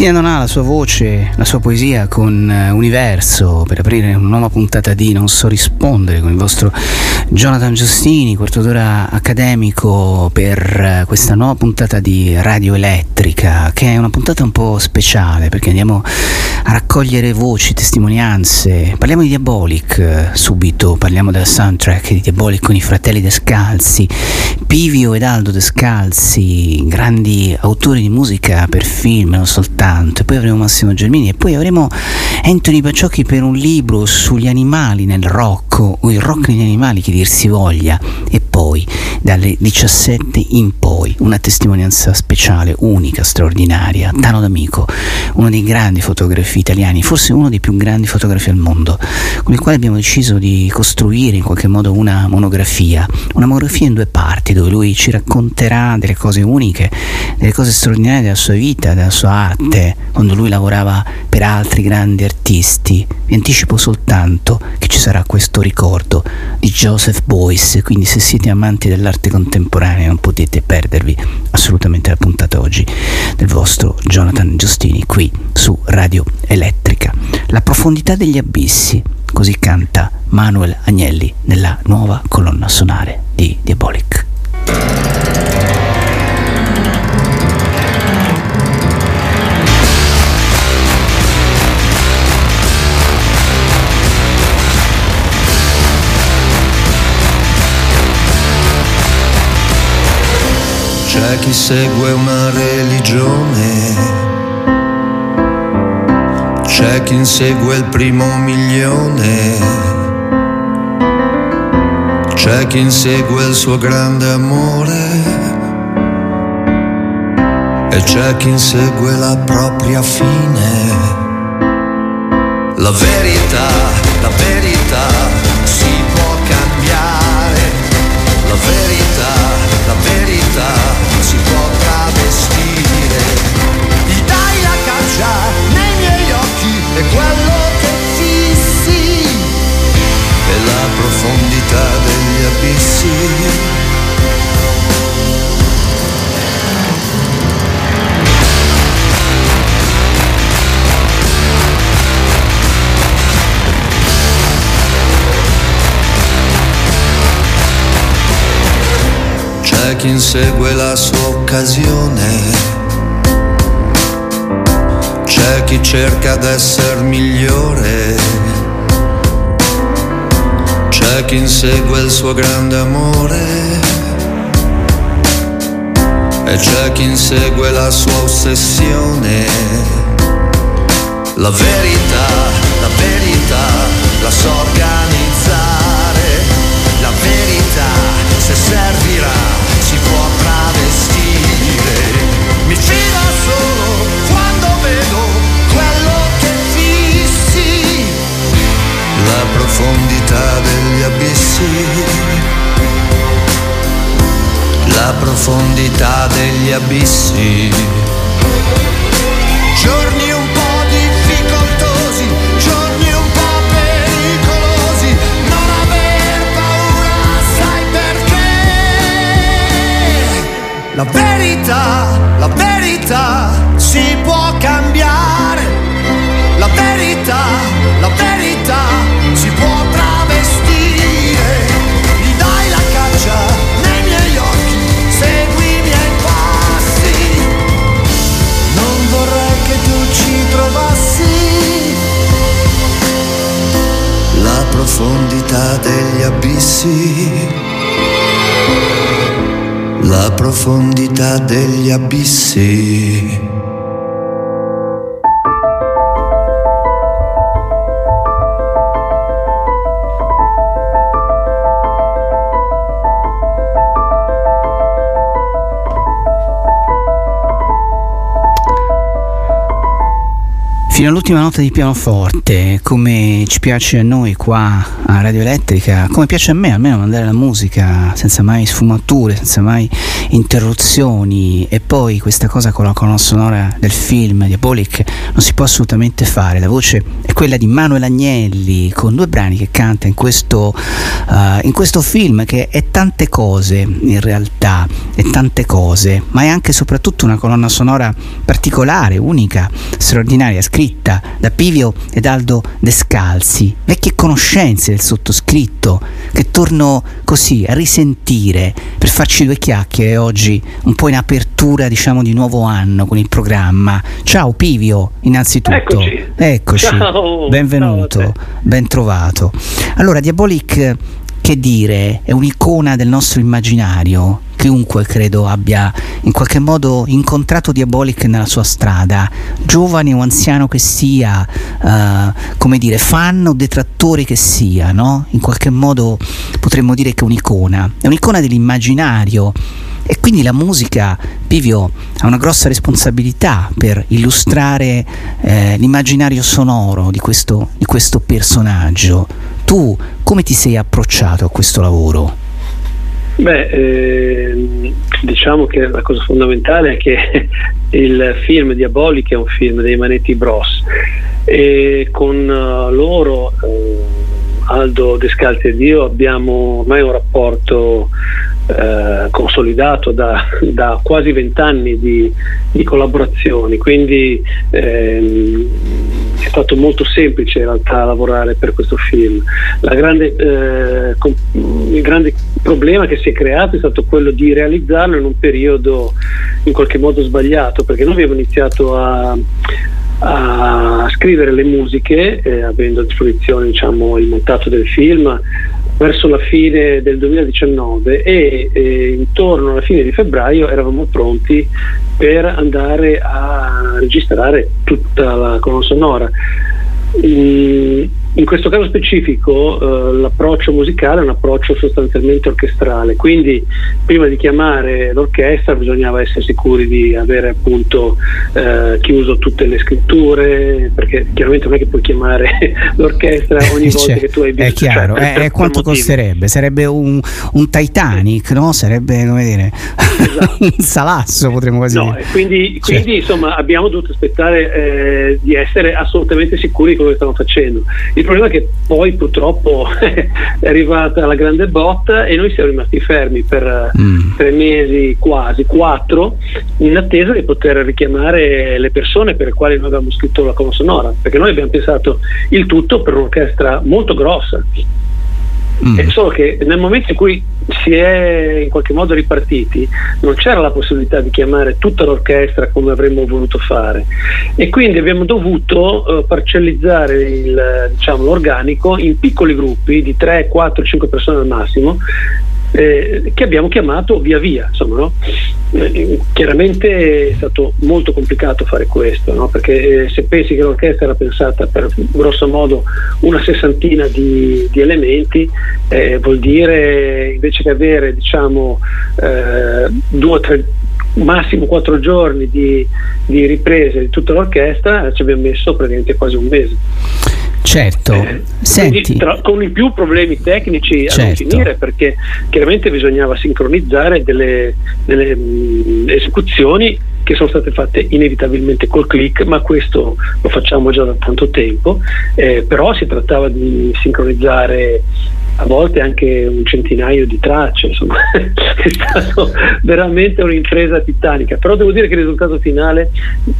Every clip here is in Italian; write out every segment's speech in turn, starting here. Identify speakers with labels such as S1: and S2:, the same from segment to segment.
S1: Cristina ha la sua voce, la sua poesia con uh, Universo per aprire una nuova puntata di Non so rispondere con il vostro Jonathan Giustini, quarto d'ora accademico per uh, questa nuova puntata di Radio Elettrica, che è una puntata un po' speciale perché andiamo a raccogliere voci, testimonianze. Parliamo di Diabolic uh, subito, parliamo della soundtrack di Diabolic con i fratelli Descalzi, Pivio ed Aldo Descalzi, grandi autori di musica per film, non soltanto. Tanto, poi avremo Massimo Germini e poi avremo Anthony Paciocchi per un libro sugli animali nel rock o il rock negli animali che dir si voglia. E poi dalle 17 in poi una testimonianza speciale, unica, straordinaria, Tano D'Amico, uno dei grandi fotografi italiani, forse uno dei più grandi fotografi al mondo, con il quale abbiamo deciso di costruire in qualche modo una monografia, una monografia in due parti dove lui ci racconterà delle cose uniche, delle cose straordinarie della sua vita, della sua arte, quando lui lavorava per altri grandi artisti, vi anticipo soltanto che ci sarà questo ricordo di Joseph Boyce, quindi se siete amanti dell'arte contemporanea non potete perdervi assolutamente la puntata oggi del vostro Jonathan Giustini qui su Radio Elettrica. La profondità degli abissi, così canta Manuel Agnelli nella nuova colonna sonare di Diabolic.
S2: C'è chi segue una religione, c'è chi insegue il primo milione, c'è chi insegue il suo grande amore. E c'è chi insegue la propria fine. La verità, la verità si può cambiare, la verità, e quello che fissi è la profondità degli abissi. C'è chi insegue la sua occasione, c'è chi cerca d'essere migliore, c'è chi insegue il suo grande amore e c'è chi insegue la sua ossessione. La verità, profondità degli abissi. La profondità degli abissi. Giorni un po' difficoltosi, giorni un po' pericolosi, non aver paura, sai perché? La verità, la verità si può cambiare. La verità, la verità profondità degli abissi. La profondità degli abissi.
S1: Fino all'ultima nota di pianoforte, come ci piace a noi qua a Radio Elettrica, come piace a me almeno mandare la musica senza mai sfumature, senza mai interruzioni e poi questa cosa con la colonna sonora del film Diabolic non si può assolutamente fare. La voce quella di Manuel Agnelli con due brani che canta in questo, uh, in questo film che è tante cose in realtà, è tante cose, ma è anche e soprattutto una colonna sonora particolare, unica, straordinaria, scritta da Pivio ed Aldo Descalzi, vecchie conoscenze del sottoscritto che torno così a risentire per farci due chiacchiere oggi un po' in apertura diciamo di nuovo anno con il programma. Ciao Pivio, innanzitutto.
S3: Eccoci.
S1: Eccoci.
S3: Ciao.
S1: Benvenuto,
S3: Ciao
S1: ben trovato. Allora, Diabolic che dire, è un'icona del nostro immaginario. Chiunque credo abbia in qualche modo incontrato Diabolic nella sua strada, giovane o anziano che sia, uh, come dire, fan o detrattore che sia, no? In qualche modo potremmo dire che è un'icona, è un'icona dell'immaginario. E quindi la musica, Pivio, ha una grossa responsabilità per illustrare eh, l'immaginario sonoro di questo, di questo personaggio. Tu come ti sei approcciato a questo lavoro?
S3: Beh, eh, diciamo che la cosa fondamentale è che il film Diabolic è un film dei Manetti Bros e con uh, loro eh, Aldo Descalzi ed io abbiamo ormai un rapporto eh, consolidato da, da quasi vent'anni di, di, collaborazioni, quindi ehm, è stato molto semplice in realtà lavorare per questo film. Grande, eh, com- il grande problema che si è creato è stato quello di realizzarlo in un periodo in qualche modo sbagliato, perché noi abbiamo iniziato a a scrivere le musiche, eh, avendo a disposizione diciamo, il montato del film, verso la fine del 2019 e eh, intorno alla fine di febbraio eravamo pronti per andare a registrare tutta la colonna sonora. In, in questo caso specifico eh, l'approccio musicale è un approccio sostanzialmente orchestrale, quindi prima di chiamare l'orchestra bisognava essere sicuri di avere appunto eh, chiuso tutte le scritture, perché chiaramente non è che puoi chiamare l'orchestra ogni volta
S1: cioè,
S3: che tu hai
S1: bisogno. È chiaro, cioè, per, eh, quanto motivi. costerebbe? Sarebbe un, un, Titanic, no? Sarebbe come dire esatto. un salasso potremmo quasi
S3: no,
S1: dire.
S3: Quindi, cioè. quindi insomma abbiamo dovuto aspettare eh, di essere assolutamente sicuri di quello che stavamo facendo. Il problema è che poi purtroppo è arrivata la grande botta e noi siamo rimasti fermi per mm. tre mesi quasi, quattro, in attesa di poter richiamare le persone per le quali noi avevamo scritto la colonna sonora, perché noi abbiamo pensato il tutto per un'orchestra molto grossa. Mm. Solo che nel momento in cui si è in qualche modo ripartiti, non c'era la possibilità di chiamare tutta l'orchestra come avremmo voluto fare e quindi abbiamo dovuto uh, parcellizzare il, diciamo, l'organico in piccoli gruppi di 3, 4, 5 persone al massimo eh, che abbiamo chiamato via via. Insomma, no? eh, chiaramente è stato molto complicato fare questo, no? perché eh, se pensi che l'orchestra era pensata per grosso modo una sessantina di, di elementi, eh, vuol dire invece che avere diciamo eh, due o tre massimo quattro giorni di, di riprese di tutta l'orchestra ci abbiamo messo praticamente quasi un mese.
S1: Certo, eh, Senti.
S3: Tra, con i più problemi tecnici certo. a finire perché chiaramente bisognava sincronizzare delle, delle mh, esecuzioni che sono state fatte inevitabilmente col click, ma questo lo facciamo già da tanto tempo, eh, però si trattava di sincronizzare a volte anche un centinaio di tracce, insomma è stata veramente un'impresa titanica, però devo dire che il risultato finale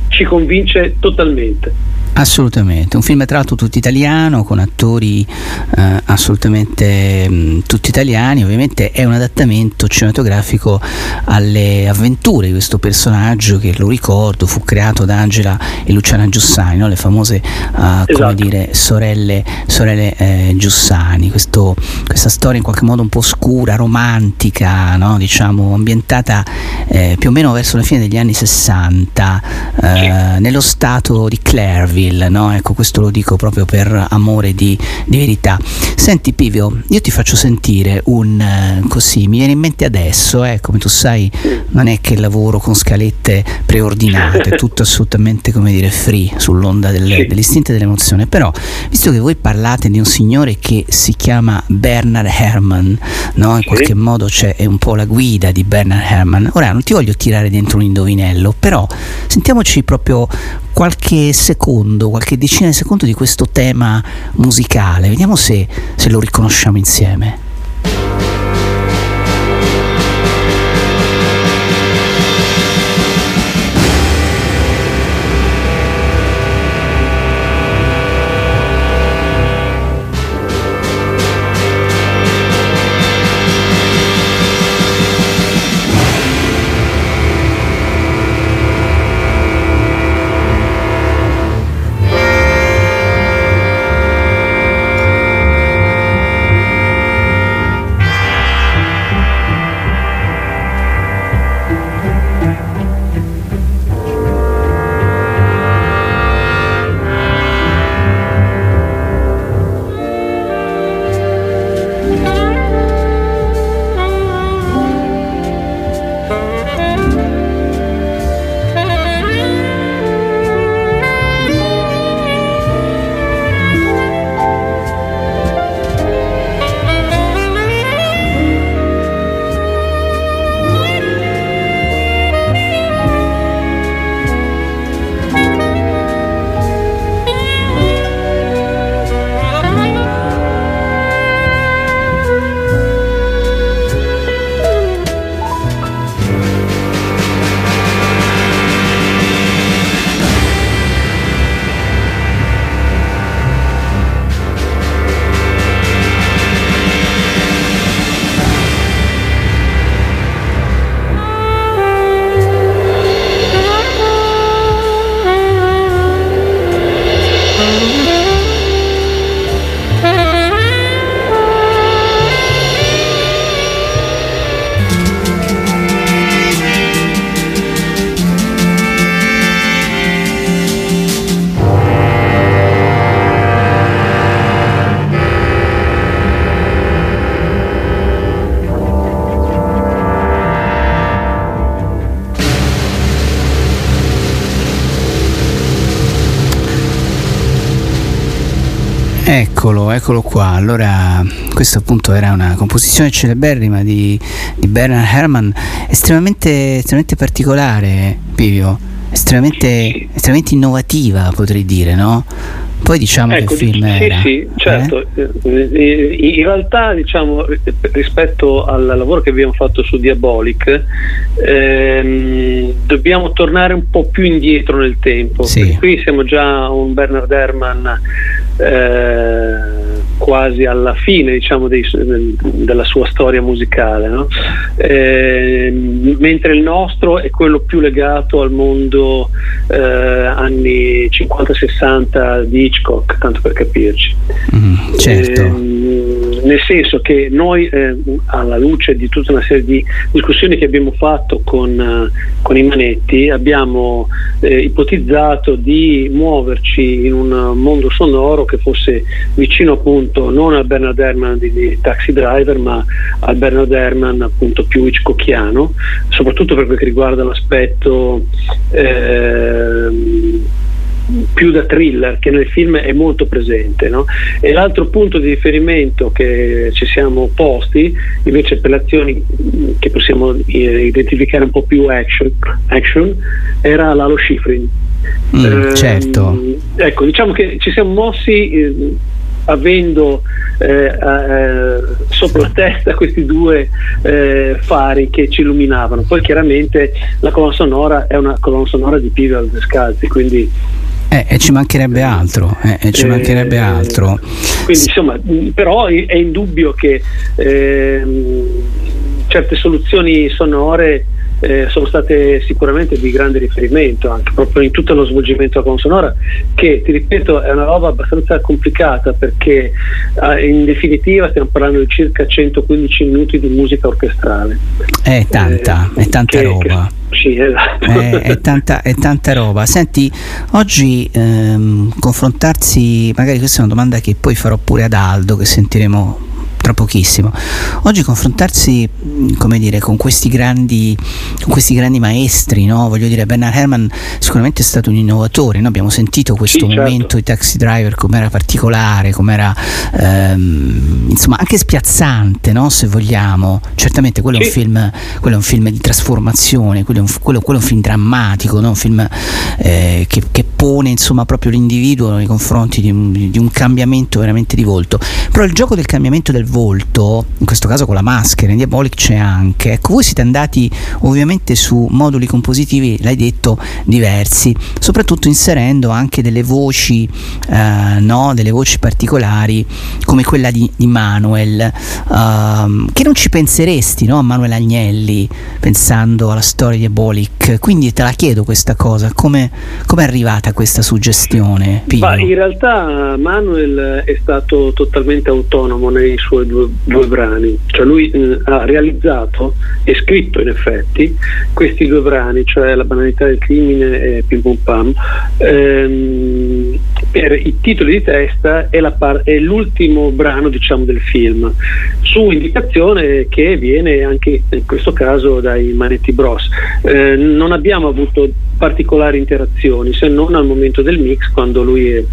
S3: ci convince totalmente.
S1: Assolutamente, un film tra l'altro tutto italiano con attori eh, assolutamente mh, mm, tutti italiani, ovviamente è un adattamento cinematografico alle avventure di questo personaggio che lo ricordo fu creato da Angela e Luciana Giussani, no? le famose uh, esatto. come dire, sorelle, sorelle eh, Giussani, Questo, questa storia in qualche modo un po' scura, romantica, no? diciamo ambientata eh, più o meno verso la fine degli anni 60 eh, nello stato di Clairville Nashville, no? Ecco, questo lo dico proprio per amore di, di verità. Senti Pivio, io ti faccio sentire un eh, così, mi viene in mente adesso, eh, come tu sai, non è che lavoro con scalette preordinate, tutto assolutamente, come dire, free sull'onda delle, dell'istinto e dell'emozione, però visto che voi parlate di un signore che si chiama Bernard Herrmann, no? In qualche modo c'è un po' la guida di Bernard Herrmann. Ora non ti voglio tirare dentro un indovinello, però sentiamoci proprio qualche secondo, qualche decina di secondi di questo tema musicale, vediamo se, se lo riconosciamo insieme. Eccolo, qua. Allora, questa appunto era una composizione celeberrima di, di Bernard Herrmann, estremamente, estremamente particolare, Pivio, estremamente, estremamente innovativa, potrei dire, no? Poi diciamo
S3: ecco,
S1: che film
S3: sì,
S1: era.
S3: Sì,
S1: eh?
S3: certo. Eh? In realtà, diciamo, rispetto al lavoro che abbiamo fatto su Diabolic, ehm, dobbiamo tornare un po' più indietro nel tempo.
S1: Sì.
S3: Qui siamo già un Bernard Herrmann eh, quasi alla fine diciamo, dei, della sua storia musicale, no? eh, mentre il nostro è quello più legato al mondo eh, anni 50-60 di Hitchcock, tanto per capirci.
S1: Mm, certo.
S3: Eh, nel senso che noi eh, alla luce di tutta una serie di discussioni che abbiamo fatto con, uh, con i manetti abbiamo eh, ipotizzato di muoverci in un mondo sonoro che fosse vicino appunto non al Bernard Herrmann di, di Taxi Driver ma al Bernard Herrmann appunto più Hitchcockiano soprattutto per quel che riguarda l'aspetto eh, più da thriller che nel film è molto presente no? e l'altro punto di riferimento che ci siamo posti invece per le azioni che possiamo identificare un po' più action, action era l'alo Schifrin
S1: mm, eh, certo
S3: ecco diciamo che ci siamo mossi eh, avendo eh, eh, sopra la testa questi due eh, fari che ci illuminavano. Poi chiaramente la colonna sonora è una colonna sonora di Pivel Descalzi, quindi
S1: eh, e ci mancherebbe altro, eh, ci mancherebbe altro.
S3: Quindi insomma, però è indubbio che ehm, certe soluzioni sonore eh, sono state sicuramente di grande riferimento anche proprio in tutto lo svolgimento della consonora che ti ripeto è una roba abbastanza complicata perché eh, in definitiva stiamo parlando di circa 115 minuti di musica orchestrale
S1: è tanta, eh, è tanta
S3: che,
S1: roba
S3: che, sì, esatto.
S1: è, è, tanta, è, tanta, roba. Senti, oggi ehm, confrontarsi, magari questa è una domanda che poi farò pure ad Aldo, che sentiremo tra pochissimo. Oggi confrontarsi, come dire, con questi grandi, con questi grandi maestri, no? voglio dire, Bernard Herrmann sicuramente è stato un innovatore, no? abbiamo sentito questo
S3: sì,
S1: momento
S3: certo.
S1: di Taxi Driver com'era particolare, com'era ehm, insomma anche spiazzante, no? se vogliamo. Certamente quello,
S3: sì.
S1: è un film, quello è un film di trasformazione, quello è un, quello, quello è un film drammatico, un film eh, che, che, pone insomma proprio l'individuo nei confronti di un, di un cambiamento veramente di volto. Però il gioco del cambiamento del volto, in questo caso con la maschera, in Diabolic c'è anche. Ecco, voi siete andati ovviamente su moduli compositivi, l'hai detto, diversi, soprattutto inserendo anche delle voci, eh, no? delle voci particolari come quella di, di Manuel, eh, che non ci penseresti no? a Manuel Agnelli pensando alla storia di Diabolic. Quindi te la chiedo questa cosa, come è arrivata questa suggestione?
S3: Ma in realtà Manuel è stato totalmente autonomo nei suoi due, due brani, cioè lui eh, ha realizzato e scritto in effetti questi due brani, cioè La banalità del crimine e Pim Pum Pam, ehm, per i titoli di testa è, par- è, l'ultimo brano diciamo del film, su indicazione che viene anche in questo caso dai Manetti Bros. Eh, non abbiamo avuto particolari interazioni se non al momento del mix quando lui è,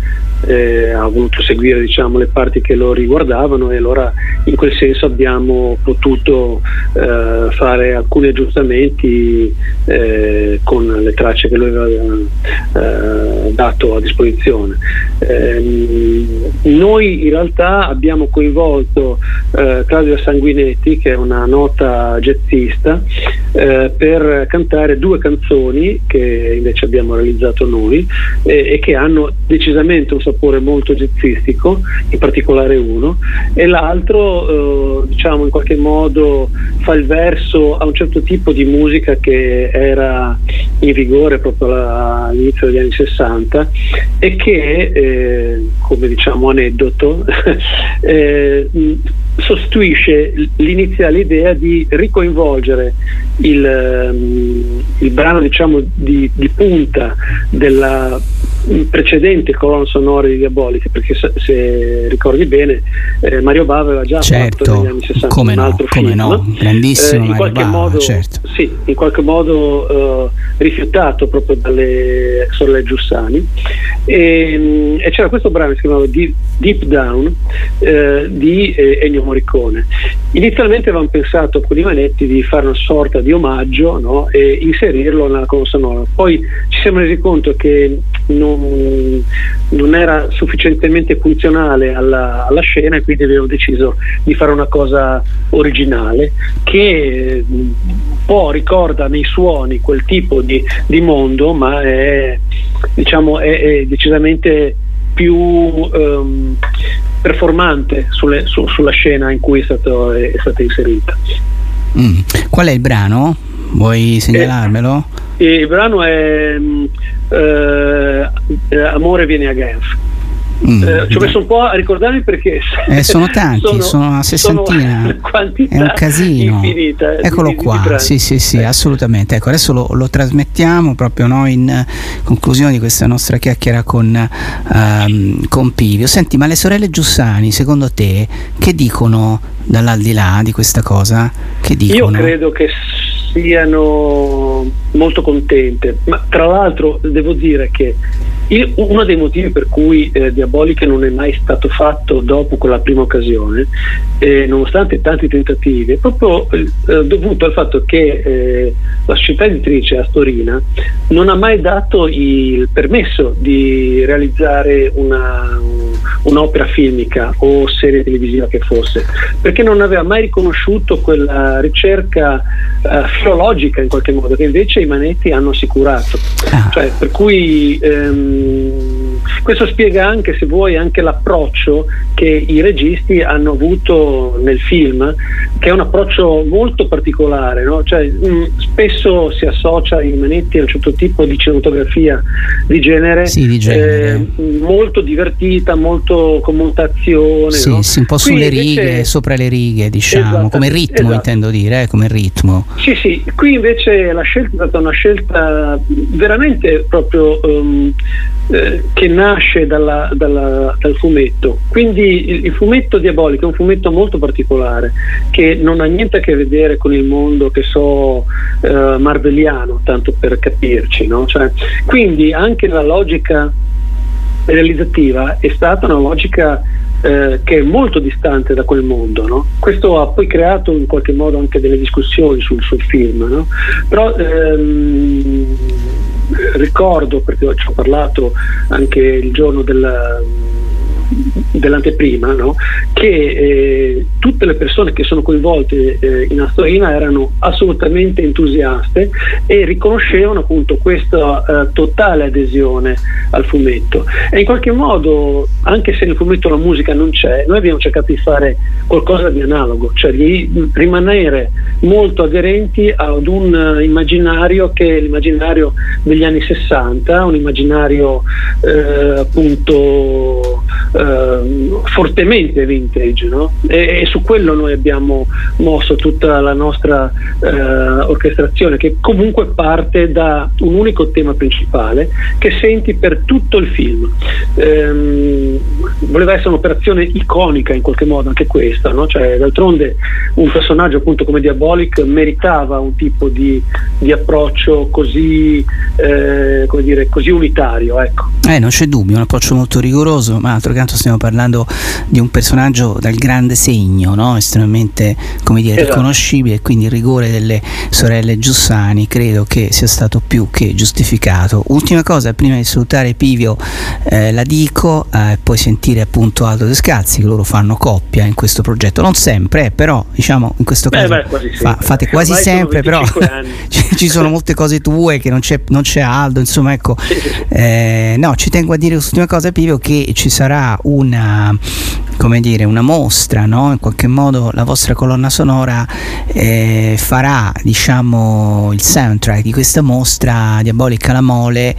S3: eh, ha voluto seguire diciamo, le parti che lo riguardavano e allora in quel senso abbiamo potuto eh, fare alcuni aggiustamenti eh, con le tracce che lui aveva eh, dato a disposizione. Ehm, noi in realtà abbiamo coinvolto eh, Claudia Sanguinetti che è una nota jazzista eh, per cantare due canzoni che invece abbiamo realizzato noi e che hanno decisamente un sapore molto jazzistico, in particolare uno, e l'altro eh, diciamo in qualche modo fa il verso a un certo tipo di musica che era in vigore proprio all'inizio degli anni 60 e che, eh, come diciamo aneddoto, eh, sostituisce l'iniziale idea di ricoinvolgere il, um, il brano diciamo, di, di punta della precedente colonna sonora di Diaboliche, perché se, ricordi bene eh, Mario Bava aveva già
S1: certo,
S3: fatto negli anni 60
S1: come
S3: un
S1: no,
S3: altro
S1: come
S3: film,
S1: no, grandissimo
S3: eh, in qualche
S1: Bava,
S3: modo,
S1: certo.
S3: sì, in qualche modo uh, rifiutato proprio dalle sorelle Giussani e, e, c'era questo brano che si chiamava Deep, Deep Down eh, di eh, Ennio Morricone. Inizialmente avevamo pensato con i Manetti di fare una sorta di omaggio no? e inserirlo nella colonna sonora, poi ci siamo resi conto che non, non era sufficientemente funzionale alla, alla, scena e quindi abbiamo deciso di fare una cosa originale che un po' ricorda nei suoni quel tipo di, di mondo ma è, diciamo, è, è decisamente più um, performante sulle, su, sulla scena in cui è, stato, è, è stata inserita.
S1: Mm. Qual è il brano? Vuoi segnalarmelo?
S3: Eh, il brano è eh, Amore vieni a Genf. Mm, eh, ci ho messo un po' a ricordarmi perché
S1: eh, sono tanti, sono, sono una sessantina, è un casino.
S3: Infinita,
S1: Eccolo di, qua, di sì, sì, sì, eh. assolutamente. Ecco, adesso lo, lo, trasmettiamo proprio noi in conclusione di questa nostra chiacchiera con, um, con Pivio. Senti, ma le sorelle Giussani, secondo te, che dicono dall'aldilà di questa cosa? Che dicono?
S3: Io credo che siano molto contente, ma tra l'altro devo dire che io, uno dei motivi per cui eh, Diabolica non è mai stato fatto dopo quella prima occasione, eh, nonostante tanti tentativi, è proprio eh, dovuto al fatto che eh, la società editrice Astorina non ha mai dato il permesso di realizzare una, un'opera filmica o serie televisiva che fosse, perché non aveva mai riconosciuto quella ricerca eh, filologica in qualche modo che invece i Manetti hanno assicurato. Ah. Cioè, per cui ehm, E questo spiega anche, se vuoi, anche l'approccio che i registi hanno avuto nel film, che è un approccio molto particolare. No? Cioè, mh, mm, spesso si associa i Manetti a un certo tipo di cinematografia di genere,
S1: sì, di genere.
S3: Eh, molto divertita, molto con molta azione.
S1: Sì,
S3: no?
S1: sì un po' sulle Qui righe, invece... sopra le righe, diciamo, esatto, come ritmo esatto. intendo dire, eh, come ritmo.
S3: Sì, sì, qui invece la scelta è stata una scelta veramente proprio um, eh, che nasce dalla, dalla, dal fumetto. Quindi il, il, fumetto diabolico è un fumetto molto particolare che non ha niente a che vedere con il mondo che so eh, marveliano, tanto per capirci. No? Cioè, quindi anche la logica realizzativa è stata una logica eh, che è molto distante da quel mondo. No? Questo ha poi creato in qualche modo anche delle discussioni sul, sul film, no? però ehm, ricordo, perché ci ho parlato anche il giorno della dell'anteprima, no? che eh, tutte le persone che sono coinvolte eh, in Astorina erano assolutamente entusiaste e riconoscevano appunto questa eh, totale adesione al fumetto. E in qualche modo, anche se nel fumetto la musica non c'è, noi abbiamo cercato di fare qualcosa di analogo, cioè di rimanere molto aderenti ad un immaginario che è l'immaginario degli anni 60, un immaginario eh, appunto eh, fortemente vintage no? e, e, su quello noi abbiamo mosso tutta la nostra eh, orchestrazione che comunque parte da un unico tema principale che senti per tutto il film. Ehm, voleva essere un'operazione iconica in qualche modo anche questa, no? cioè, d'altronde un personaggio appunto come Diabolic meritava un tipo di, di approccio così, eh, dire, così unitario. Ecco.
S1: Eh, non c'è dubbio, un approccio molto rigoroso, ma altro canto stiamo parlando di un personaggio dal grande segno, no? estremamente come dire, esatto. riconoscibile quindi il rigore delle sorelle Giussani credo che sia stato più che giustificato. Ultima cosa, prima di salutare Pivio eh, la dico e eh, poi sentire appunto Aldo Descalzi che loro fanno coppia in questo progetto, non sempre, eh, però diciamo in questo caso beh, beh, fa, fate quasi Ormai sempre, però ci sono molte cose tue che non c'è, non c'è Aldo, insomma ecco, eh, no ci tengo a dire quest'ultima cosa Pivio che ci sarà una come dire, una mostra, no? in qualche modo la vostra colonna sonora eh, farà diciamo, il soundtrack di questa mostra Diabolica la Mole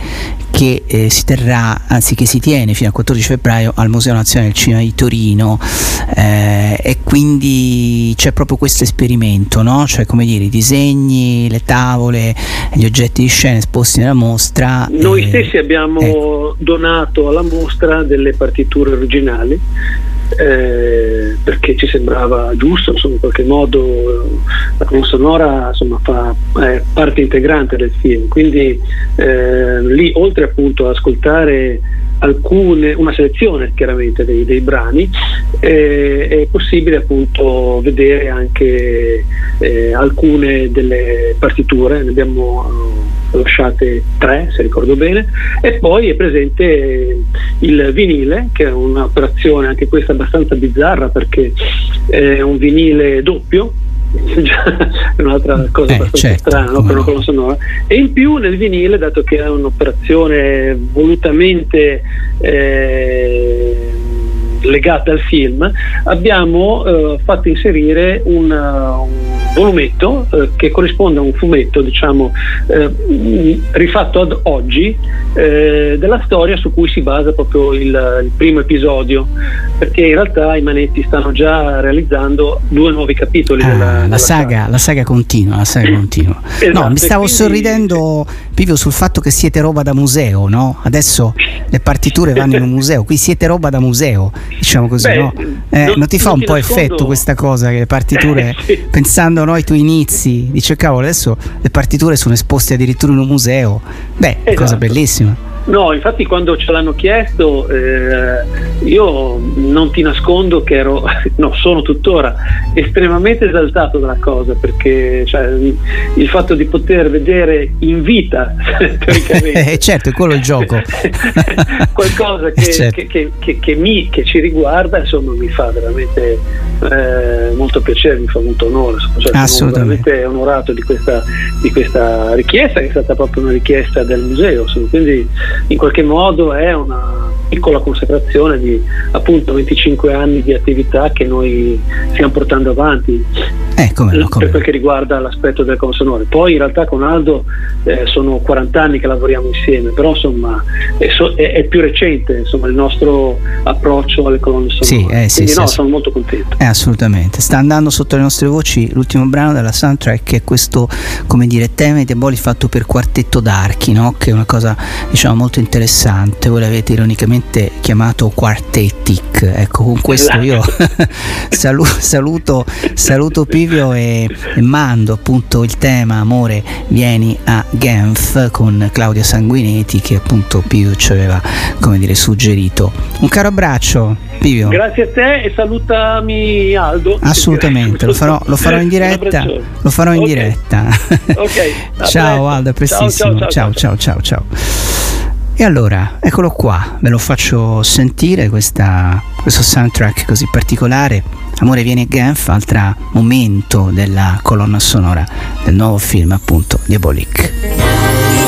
S1: che eh, si terrà, anzi che si tiene fino al 14 febbraio al Museo Nazionale del Cinema di Torino eh, e quindi c'è proprio questo esperimento, no? cioè come dire i disegni, le tavole, gli oggetti di scena esposti nella mostra.
S3: Noi eh, stessi abbiamo ecco. donato alla mostra delle partiture originali eh, perché ci sembrava giusto, insomma, in qualche modo la colonna sonora insomma, fa è parte integrante del film, quindi eh, lì oltre appunto ad ascoltare alcune, una selezione chiaramente dei, dei brani, eh, è possibile appunto vedere anche eh, alcune delle partiture, ne abbiamo lasciate tre se ricordo bene. E poi è presente il vinile che è un'operazione anche questa abbastanza bizzarra perché è un vinile doppio è un'altra cosa eh, abbastanza certo, strana no? per una colonna sonora e in più nel vinile dato che è un'operazione volutamente eh, legata al film abbiamo eh, fatto inserire un, un volumetto eh, che corrisponde a un fumetto diciamo eh, rifatto ad oggi eh, della storia su cui si basa proprio il, il, primo episodio perché in realtà i manetti stanno già realizzando due nuovi capitoli ah, della,
S1: la, saga, saga, la saga continua la saga continua. Esatto, no mi stavo quindi... sorridendo Pivio sul fatto che siete roba da museo no? adesso le partiture vanno in un museo qui siete roba da museo diciamo così Beh, no? Eh, non, non, ti fa non un po' nascondo... effetto questa cosa che le partiture sì. pensando no, ai tuoi inizi dice cavolo adesso le partiture sono esposte addirittura in un museo beh esatto. cosa bellissima
S3: No, infatti quando ce l'hanno chiesto eh, io non ti nascondo che ero, no, sono tuttora estremamente esaltato dalla cosa perché cioè, il fatto di poter vedere in vita,
S1: teoricamente, eh, certo, è quello il gioco,
S3: qualcosa che, certo. che, che, che, mi, che ci riguarda, insomma, mi fa veramente eh, molto piacere, mi fa molto onore, cioè, sono veramente onorato di questa, di questa, richiesta che è stata proprio una richiesta del museo, insomma, quindi in qualche modo è una piccola consacrazione di appunto 25 anni di attività che noi stiamo portando avanti
S1: eh, come no,
S3: come per quel che riguarda l'aspetto del consonore. Poi in realtà con Aldo eh, sono 40 anni che lavoriamo insieme, però insomma è, so, è, è più recente insomma, il nostro approccio alle colonne sonore.
S1: Sì, eh, sì,
S3: Quindi
S1: sì,
S3: no, sono molto contento.
S1: Eh, assolutamente. Sta andando sotto le nostre voci l'ultimo brano della soundtrack che è questo, come dire, tema di Eboli fatto per quartetto d'archi, no? che è una cosa diciamo molto interessante. Voi l'avete ironicamente chiamato quartettic. Ecco, con questo io saluto, saluto, saluto Pivi Silvio e, e, mando appunto il tema Amore vieni a Genf con Claudia Sanguinetti che appunto Pivio ci aveva come dire suggerito. Un caro abbraccio Pivio.
S3: Grazie a te e salutami Aldo.
S1: Assolutamente, lo farò, lo farò in diretta. Lo farò in okay. diretta.
S3: Okay.
S1: ciao Aldo, a prestissimo. Ciao ciao ciao, ciao ciao ciao. E allora, eccolo qua, ve lo faccio sentire questa, questo soundtrack così particolare Amore viene Genf, altro momento della colonna sonora del nuovo film appunto Diabolique.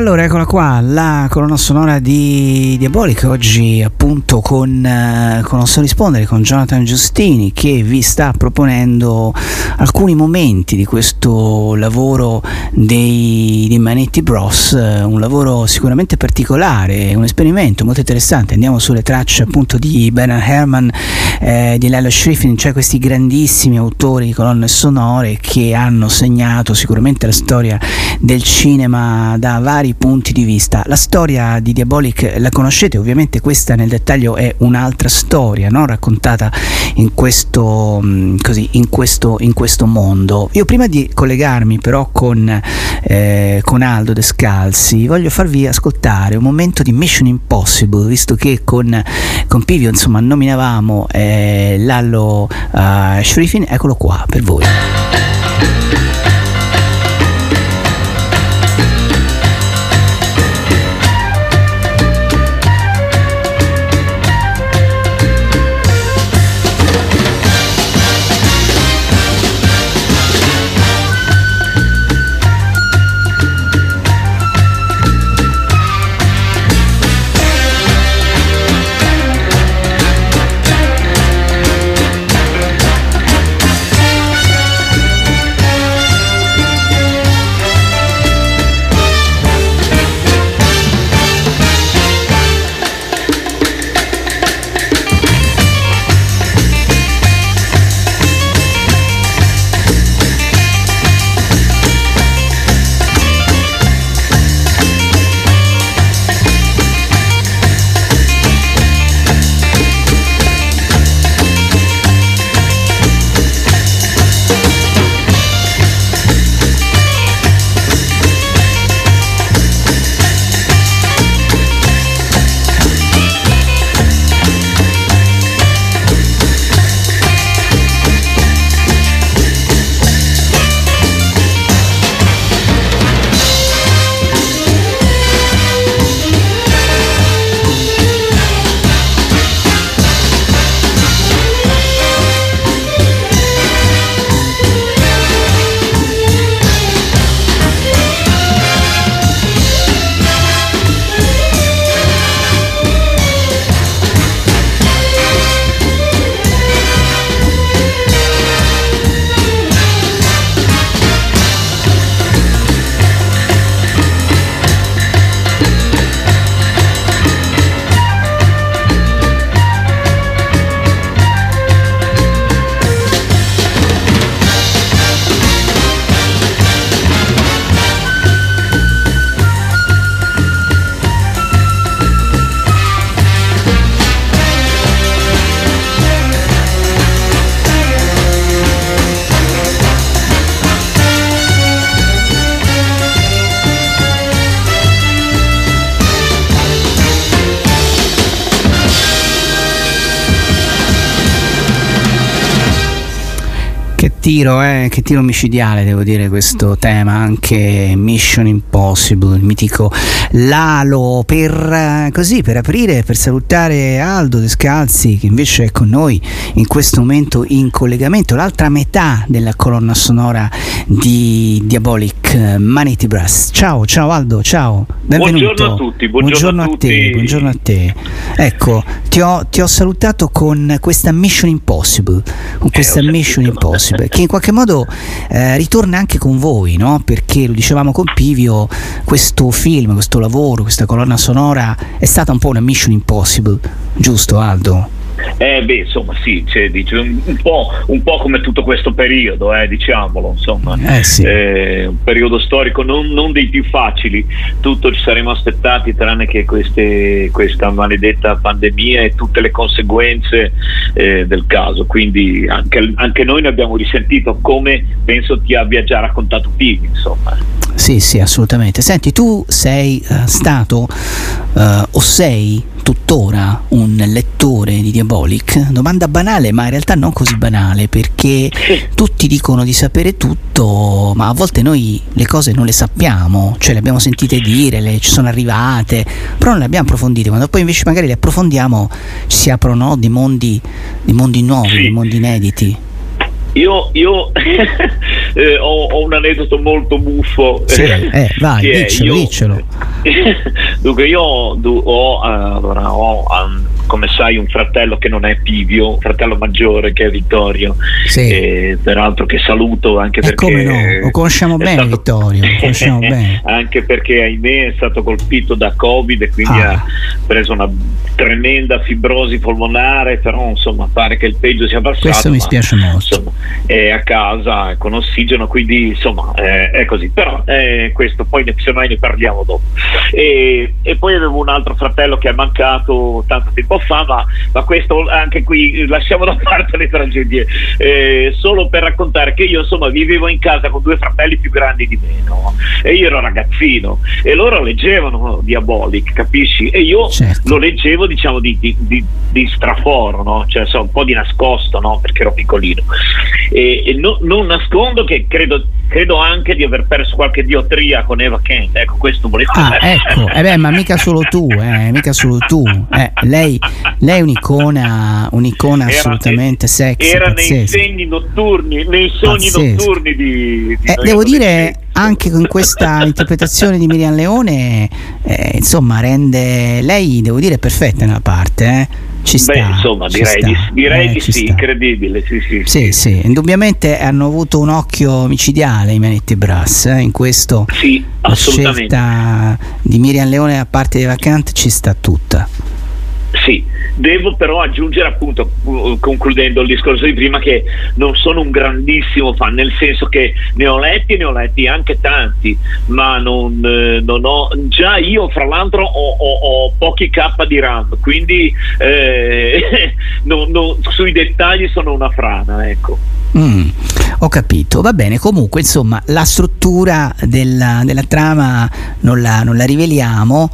S1: Allora eccola qua, la colonna sonora di Diabolic oggi appunto con, eh, con Non so rispondere con Jonathan Giustini che vi sta proponendo alcuni momenti di questo lavoro dei, dei Manetti Bros, un lavoro sicuramente particolare, un esperimento molto interessante. Andiamo sulle tracce appunto di Bernard Herrmann, eh, di Lalo Schriffin, cioè questi grandissimi autori di colonne sonore che hanno segnato sicuramente la storia del cinema da vari punti di vista. La storia di Diabolic la conoscete, ovviamente questa nel dettaglio è un'altra storia, no? raccontata in questo, mm, così, in, questo, in questo, mondo. Io prima di collegarmi però con, eh, con Aldo Descalzi voglio farvi ascoltare un momento di Mission Impossible, visto che con, con Pivio insomma nominavamo eh, Lallo uh, Shrifin, eccolo qua per voi. Tiro, eh, che tiro micidiale devo dire questo tema, anche Mission Impossible, il mitico Lalo, per, eh, così, per aprire, per salutare Aldo Descalzi che invece è con noi in questo momento in collegamento, l'altra metà della colonna sonora di Diabolic eh, Manity Brass. Ciao, ciao Aldo, ciao, benvenuto.
S4: Buongiorno a tutti, buongiorno,
S1: buongiorno
S4: a,
S1: a, te, buongiorno a te. Ecco, ti ho, ti ho, salutato con questa Mission Impossible, con eh, questa eh, Mission Impossible che in qualche modo eh, ritorna anche con voi, no? perché lo dicevamo con Pivio, questo film, questo lavoro, questa colonna sonora è stata un po' una mission impossible, giusto Aldo?
S4: Eh beh, insomma, sì, cioè, dice, un, un, po', un, po', come tutto questo periodo, eh, diciamolo, insomma,
S1: eh, sì.
S4: eh, un periodo storico non, non, dei più facili, tutto ci saremmo aspettati tranne che queste, questa maledetta pandemia e tutte le conseguenze eh, del caso, quindi anche, anche, noi ne abbiamo risentito come penso ti abbia già raccontato Piggy, insomma.
S1: Sì, sì, assolutamente. Senti, tu sei uh, stato o sei tuttora un lettore di Diabolic? Domanda banale, ma in realtà non così banale, perché tutti dicono di sapere tutto, ma a volte noi le cose non le sappiamo, cioè le abbiamo sentite dire, le, ci sono arrivate, però non le abbiamo approfondite. Quando poi invece magari le approfondiamo ci si aprono dei mondi, dei mondi nuovi,
S4: sì.
S1: dei mondi inediti.
S4: Io, io eh, ho, ho, un aneddoto molto buffo.
S1: Sì, eh, vai, diccelo,
S4: io,
S1: diccelo.
S4: Dunque, io ho, allora, ho um, come sai, un fratello che non è Pivio, un fratello maggiore che è Vittorio. Sì. Peraltro che saluto anche perché...
S1: Come no? Lo conosciamo bene stato... Vittorio, conosciamo bene.
S4: anche perché ahimè è stato colpito da Covid e quindi ah. ha preso una tremenda fibrosi polmonare, però insomma pare che il peggio sia passato.
S1: Questo mi spiace molto.
S4: Insomma, è a casa con ossigeno, quindi insomma è, è così. Però è questo, poi ne, se mai ne parliamo dopo. E, e, poi avevo un altro fratello che è mancato tanto tempo fa, ma, ma questo anche qui lasciamo da parte le tragedie, eh, solo per raccontare che io insomma vivevo in casa con due fratelli più grandi di me no? e io ero ragazzino e loro leggevano Diabolic, capisci? E io certo. lo leggevo diciamo di, di, di, di straforo, no? cioè so, un po' di nascosto no? perché ero piccolino e, e no, non nascondo che credo, credo, anche di aver perso qualche diotria con Eva Kent, ecco questo volevo
S1: ah, ecco, eh beh, ma mica solo tu, eh, mica solo tu, eh, lei, lei, è un'icona, un'icona era, assolutamente sexy.
S4: Era pazzesca. nei segni notturni, nei sogni Pazzesco. notturni di, di
S1: eh, Devo dire anche con questa interpretazione di Miriam Leone, eh, insomma, rende lei, devo dire, perfetta nella parte. Eh? Ci sta,
S4: Beh, insomma, direi, di, direi eh, di sì, sta. incredibile. Sì sì,
S1: sì, sì, Indubbiamente hanno avuto un occhio micidiale i Manetti Brass eh, in questo.
S4: Sì, assolutamente.
S1: La scelta di Miriam Leone a parte dei vacanti ci sta tutta.
S4: Sì, devo però aggiungere appunto, concludendo il discorso di prima, che non sono un grandissimo fan, nel senso che ne ho letti e ne ho letti anche tanti, ma non, eh, non ho, già io fra l'altro ho, ho, ho pochi K di RAM, quindi eh, non, non, sui dettagli sono una frana, ecco.
S1: Mm, ho capito, va bene, comunque insomma la struttura della, della trama non la, non la riveliamo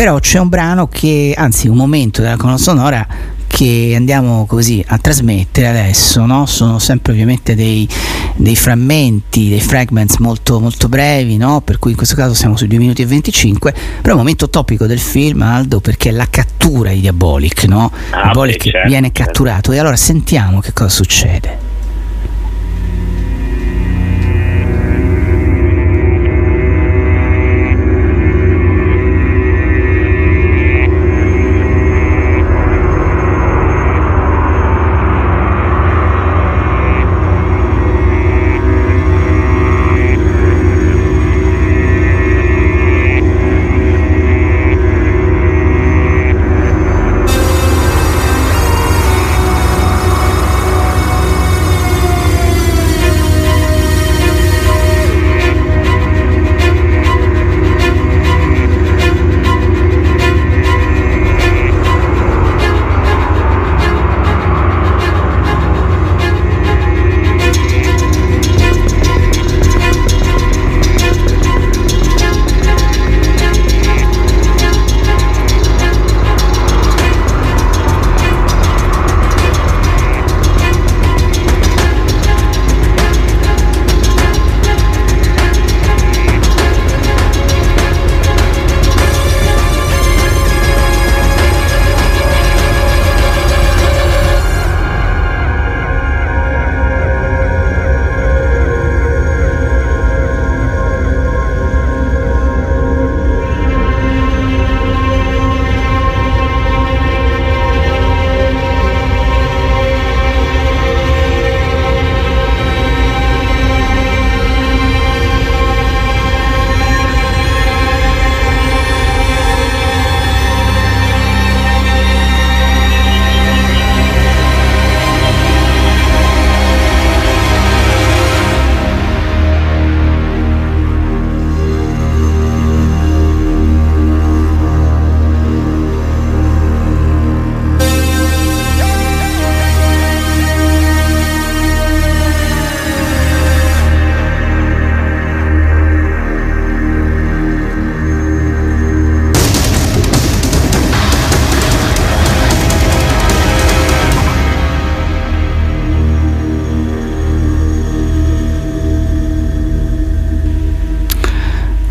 S1: però c'è un brano che, anzi un momento della colonna sonora che andiamo così a trasmettere adesso, no? sono sempre ovviamente dei, dei, frammenti, dei fragments molto, molto brevi, no? per cui in questo caso siamo sui 2 minuti e 25, però è un momento topico del film Aldo perché è la cattura di Diabolic, no? Ah, Diabolic beh, certo, viene certo. catturato e allora sentiamo che cosa succede.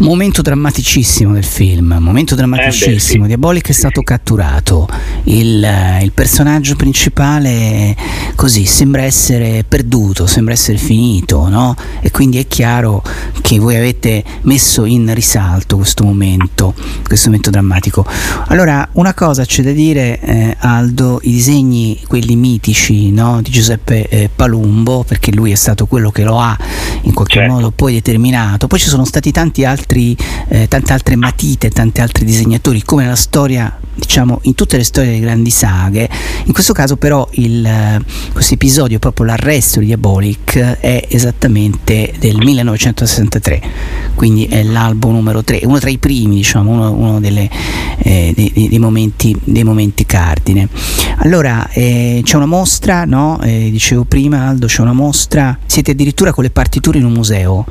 S1: Momento drammaticissimo del film, momento drammaticissimo. Eh beh, sì. Diabolic è stato catturato. Il, eh, il, personaggio principale così sembra essere perduto, sembra essere finito, no? E quindi è chiaro che voi avete messo in risalto questo momento, questo momento drammatico. Allora, una cosa c'è da dire, eh, Aldo, i disegni, quelli mitici no? di Giuseppe eh, Palumbo, perché lui è stato quello che lo ha in qualche certo. modo poi determinato. Poi ci sono stati tanti altri eh, tante altre matite, tanti altri disegnatori, come nella storia, diciamo, in tutte le storie delle grandi saghe. In questo caso però il, eh, questo episodio, proprio l'arresto di Diabolic, è esattamente del 1963, quindi è l'album numero 3, uno tra i primi, diciamo, uno, uno delle, eh, dei, dei, momenti, dei, momenti, cardine. Allora, eh, c'è una mostra, no? Eh, dicevo prima Aldo, c'è una mostra, siete addirittura con le partiture in un museo.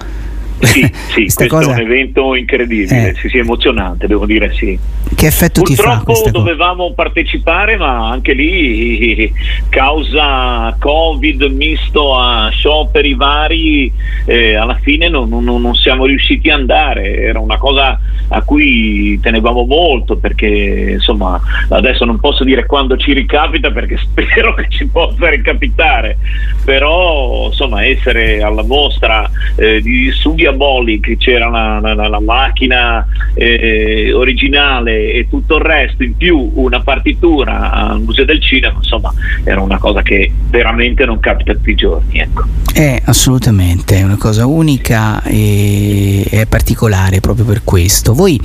S4: Sì, sì questo cosa... è un evento incredibile, eh. sì, sì, emozionante, devo dire sì.
S1: Che effetto
S4: Purtroppo
S1: ti fa
S4: dovevamo cosa? partecipare, ma anche lì causa Covid misto a scioperi vari, eh, alla fine non, non, non, siamo riusciti ad andare. Era una cosa a cui tenevamo molto perché insomma adesso non posso dire quando ci ricapita perché spero che ci possa ricapitare, però insomma essere alla mostra eh, di Sughi Diabolic, c'era la, la, la macchina eh, originale e tutto il resto, in più una partitura al Museo del Cinema, insomma era una cosa che veramente non capita tutti i giorni. Ecco.
S1: È assolutamente una cosa unica e è particolare proprio per questo. Voi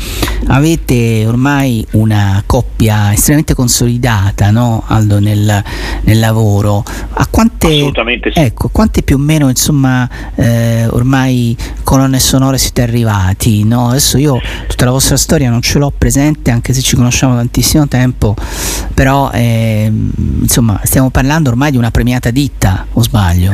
S1: avete ormai una coppia estremamente consolidata, no, Aldo, nel, nel lavoro. A quante,
S4: sì.
S1: Ecco, quante più o meno insomma eh, ormai colonne sonore siete arrivati? No? Adesso io tutta la vostra storia non ce l'ho presente, anche se ci conosciamo tantissimo tempo, però eh, insomma stiamo parlando ormai di una premiata ditta, o sbaglio?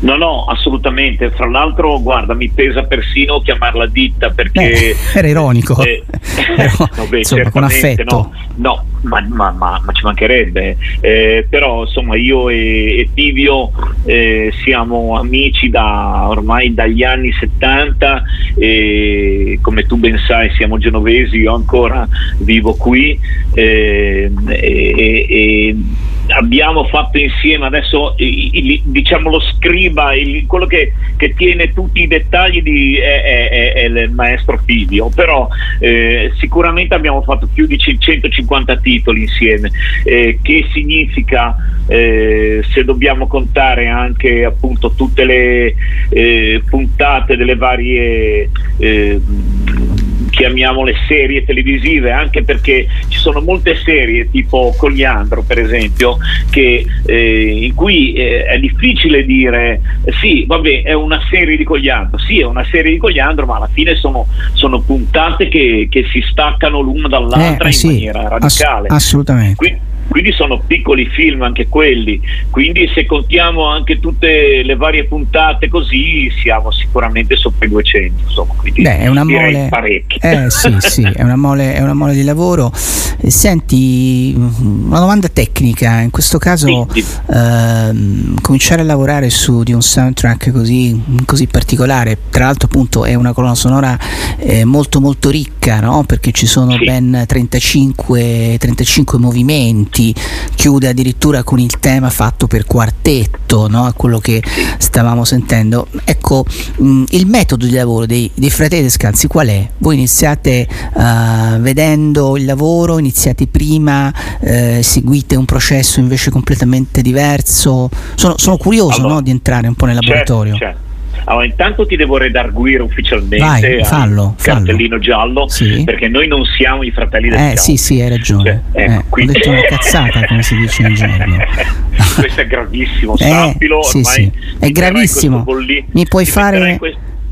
S4: No, no, assolutamente. Fra l'altro, guarda, mi pesa persino chiamarla ditta perché.
S1: Eh, era ironico. Eh,
S4: Però, no, beh, insomma, con affetto. No, no ma, ma, ma, ma, ci mancherebbe. Eh, però, insomma, io e, e Tivio eh, siamo amici da ormai dagli anni 70 e come tu ben sai siamo genovesi, io ancora vivo qui eh, e, e abbiamo fatto insieme adesso diciamo lo scriba il, quello che, che, tiene tutti i dettagli di, è, è, è, il maestro Fivio però eh, sicuramente abbiamo fatto più di 150 titoli insieme eh, che significa eh, se dobbiamo contare anche appunto tutte le eh, puntate delle varie eh, chiamiamole serie televisive, anche perché ci sono molte serie tipo Cogliandro per esempio, che, eh, in cui eh, è difficile dire sì, vabbè, è una serie di Cogliandro, sì, è una serie di Cogliandro, ma alla fine sono, sono puntate che, che, si staccano l'una dall'altra
S1: eh,
S4: in
S1: sì,
S4: maniera radicale.
S1: Ass- assolutamente.
S4: Quindi, quindi sono piccoli film anche quelli, quindi se contiamo anche tutte le varie puntate così siamo sicuramente sopra i 200, insomma, quindi
S1: Beh, è una mole,
S4: parecchi.
S1: Eh sì, sì, è una mole, è una mole di lavoro. Eh, senti, una domanda tecnica, in questo caso sì, sì. Eh, cominciare a lavorare su di un soundtrack così, così, particolare, tra l'altro appunto è una colonna sonora eh, molto molto ricca, no? perché ci sono sì. ben 35, 35 movimenti Monti chiude addirittura con il tema fatto per quartetto, no? quello che stavamo sentendo. Ecco, mh, il metodo di lavoro dei, dei fratelli Descansi qual è? Voi iniziate uh, vedendo il lavoro, iniziate prima, uh, seguite un processo invece completamente diverso? Sono, sono curioso allora, no, di entrare un po' nel certo, laboratorio.
S4: Certo, certo. Allora, intanto ti devo redarguire ufficialmente
S1: Vai, fallo,
S4: cartellino giallo
S1: sì.
S4: perché noi non siamo i fratelli del
S1: eh, Ciao. Sì, sì, hai ragione. Cioè, ecco, eh, quindi... Ho detto una cazzata, come si dice in gergo.
S4: Questo è gravissimo, eh, sappilo.
S1: Sì, sì. È gravissimo. Mi puoi fare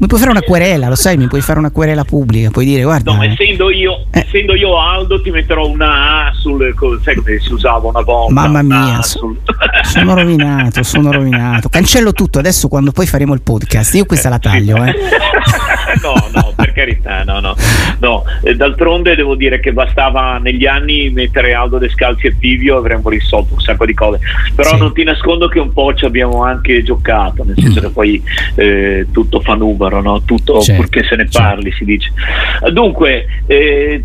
S1: mi puoi fare una querela, lo sai, mi puoi fare una querela pubblica, puoi dire guarda.
S4: No, essendo io, eh. essendo io Aldo ti metterò una A sul sai come si usava una volta.
S1: Mamma mia, sul... sono rovinato, sono rovinato. Cancello tutto adesso quando poi faremo il podcast. Io questa la taglio, eh.
S4: no, no, per carità, no, no. no. D'altronde devo dire che bastava negli anni mettere Aldo Descalzi e Pivio e avremmo risolto un sacco di cose. Però sì. non ti nascondo che un po' ci abbiamo anche giocato, nel senso mm. che poi eh, tutto fa numero, no? tutto certo. purché se ne parli, certo. si dice. Dunque, eh,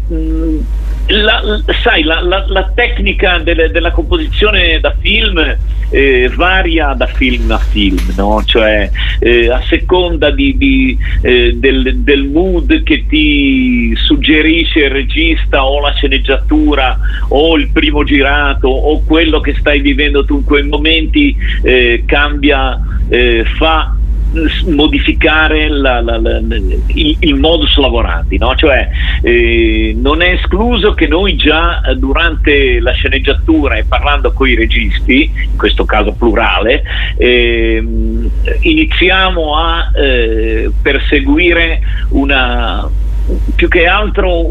S4: la, sai, la, la, la tecnica delle, della composizione da film eh, varia da film a film, no? cioè eh, a seconda di, di, eh, del, del, mood che ti suggerisce il regista o la sceneggiatura o il primo girato o quello che stai vivendo tu in quei momenti eh, cambia, eh, fa modificare la, la, la, il, il, modus lavorandi, no? cioè eh, non è escluso che noi già eh, durante la sceneggiatura e parlando con i registi, in questo caso plurale, eh, iniziamo a eh, perseguire una più che altro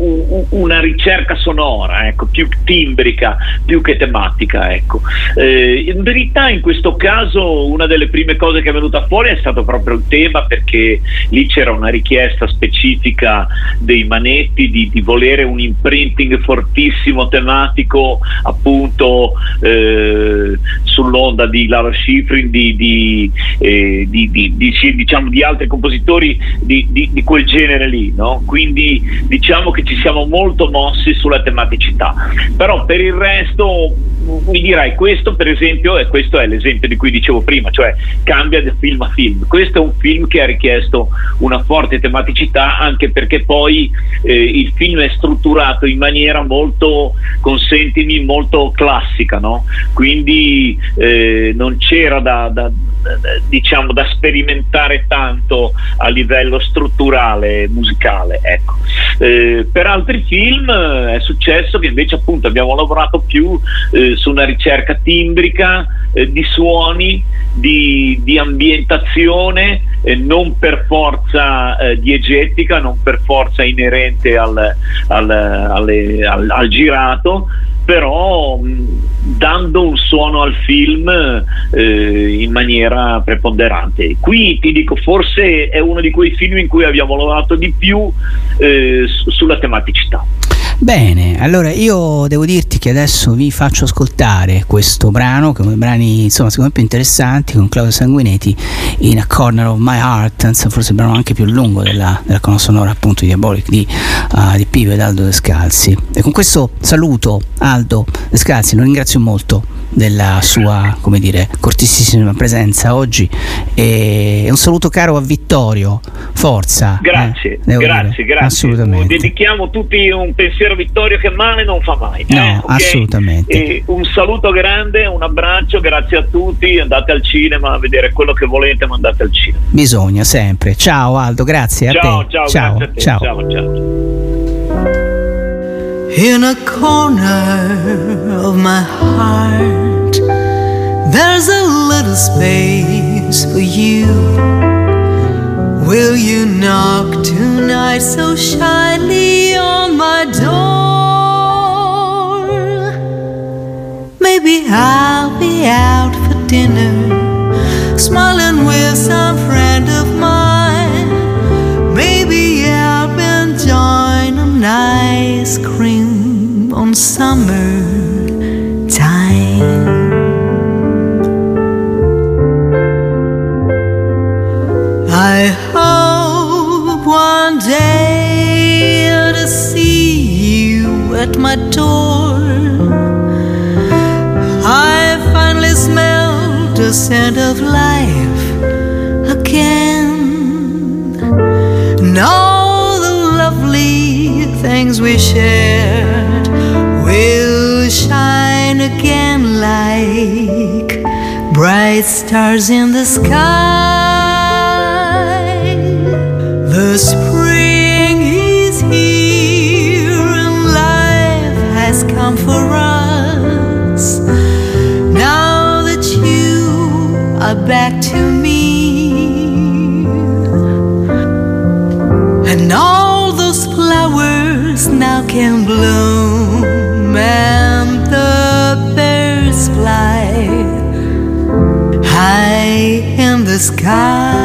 S4: una ricerca sonora, ecco, più timbrica, più che tematica. Ecco. Eh, in verità in questo caso una delle prime cose che è venuta fuori è stato proprio il tema perché lì c'era una richiesta specifica dei manetti di, di volere un imprinting fortissimo tematico appunto eh, sull'onda di Laura Schifrin, di, di, eh, di, diciamo, di altri compositori di, quel genere lì. No? Quindi quindi diciamo che ci siamo molto mossi sulla tematicità. Però per il resto mi dirai questo per esempio, e questo è l'esempio di cui dicevo prima, cioè cambia da film a film. Questo è un film che ha richiesto una forte tematicità anche perché poi eh, il film è strutturato in maniera molto, consentimi, molto classica, no? quindi eh, non c'era da, da diciamo da sperimentare tanto a livello strutturale musicale ecco. eh, per altri film eh, è successo che invece appunto abbiamo lavorato più eh, su una ricerca timbrica eh, di suoni di, di ambientazione non per forza eh, diegetica non per forza inerente al, al, alle, al, al girato però dando un suono al film eh, in maniera preponderante. Qui ti dico, forse è uno di quei film in cui abbiamo lavorato di più eh, sulla tematicità.
S1: Bene, allora io devo dirti che adesso vi faccio ascoltare questo brano, che è uno brani insomma secondo me più interessanti, con Claudio Sanguinetti in A Corner of My Heart, forse il brano anche più lungo della, della sonora appunto di Diabolic di, uh, di Pivo ed Aldo Descalzi. E con questo saluto Aldo Descalzi, lo ringrazio molto della sua, come dire, cortissima presenza oggi e un saluto caro a Vittorio, forza.
S4: Grazie, eh, grazie, dire. grazie.
S1: Assolutamente.
S4: Dedichiamo tutti un pensiero a Vittorio che male non fa mai.
S1: No, eh, okay? assolutamente.
S4: E un saluto grande, un abbraccio, grazie a tutti, andate al cinema a vedere quello che volete, ma andate al cinema.
S1: Bisogna sempre. Ciao Aldo, grazie
S4: ciao,
S1: a te.
S4: Ciao, ciao, ciao. ciao. ciao, ciao.
S5: In a corner of my heart, there's a little space for you. Will you knock tonight so shyly on my door? Maybe I'll be out for dinner, smiling with some friend of mine. Maybe I'll enjoy a ice cream summer time. I hope one day to see you at my door. I finally smell the scent of life again. And all the lovely things we share will shine again like bright stars in the sky. The spring is here and life has come for us. Now that you are back to me, and all those flowers now can bloom the sky.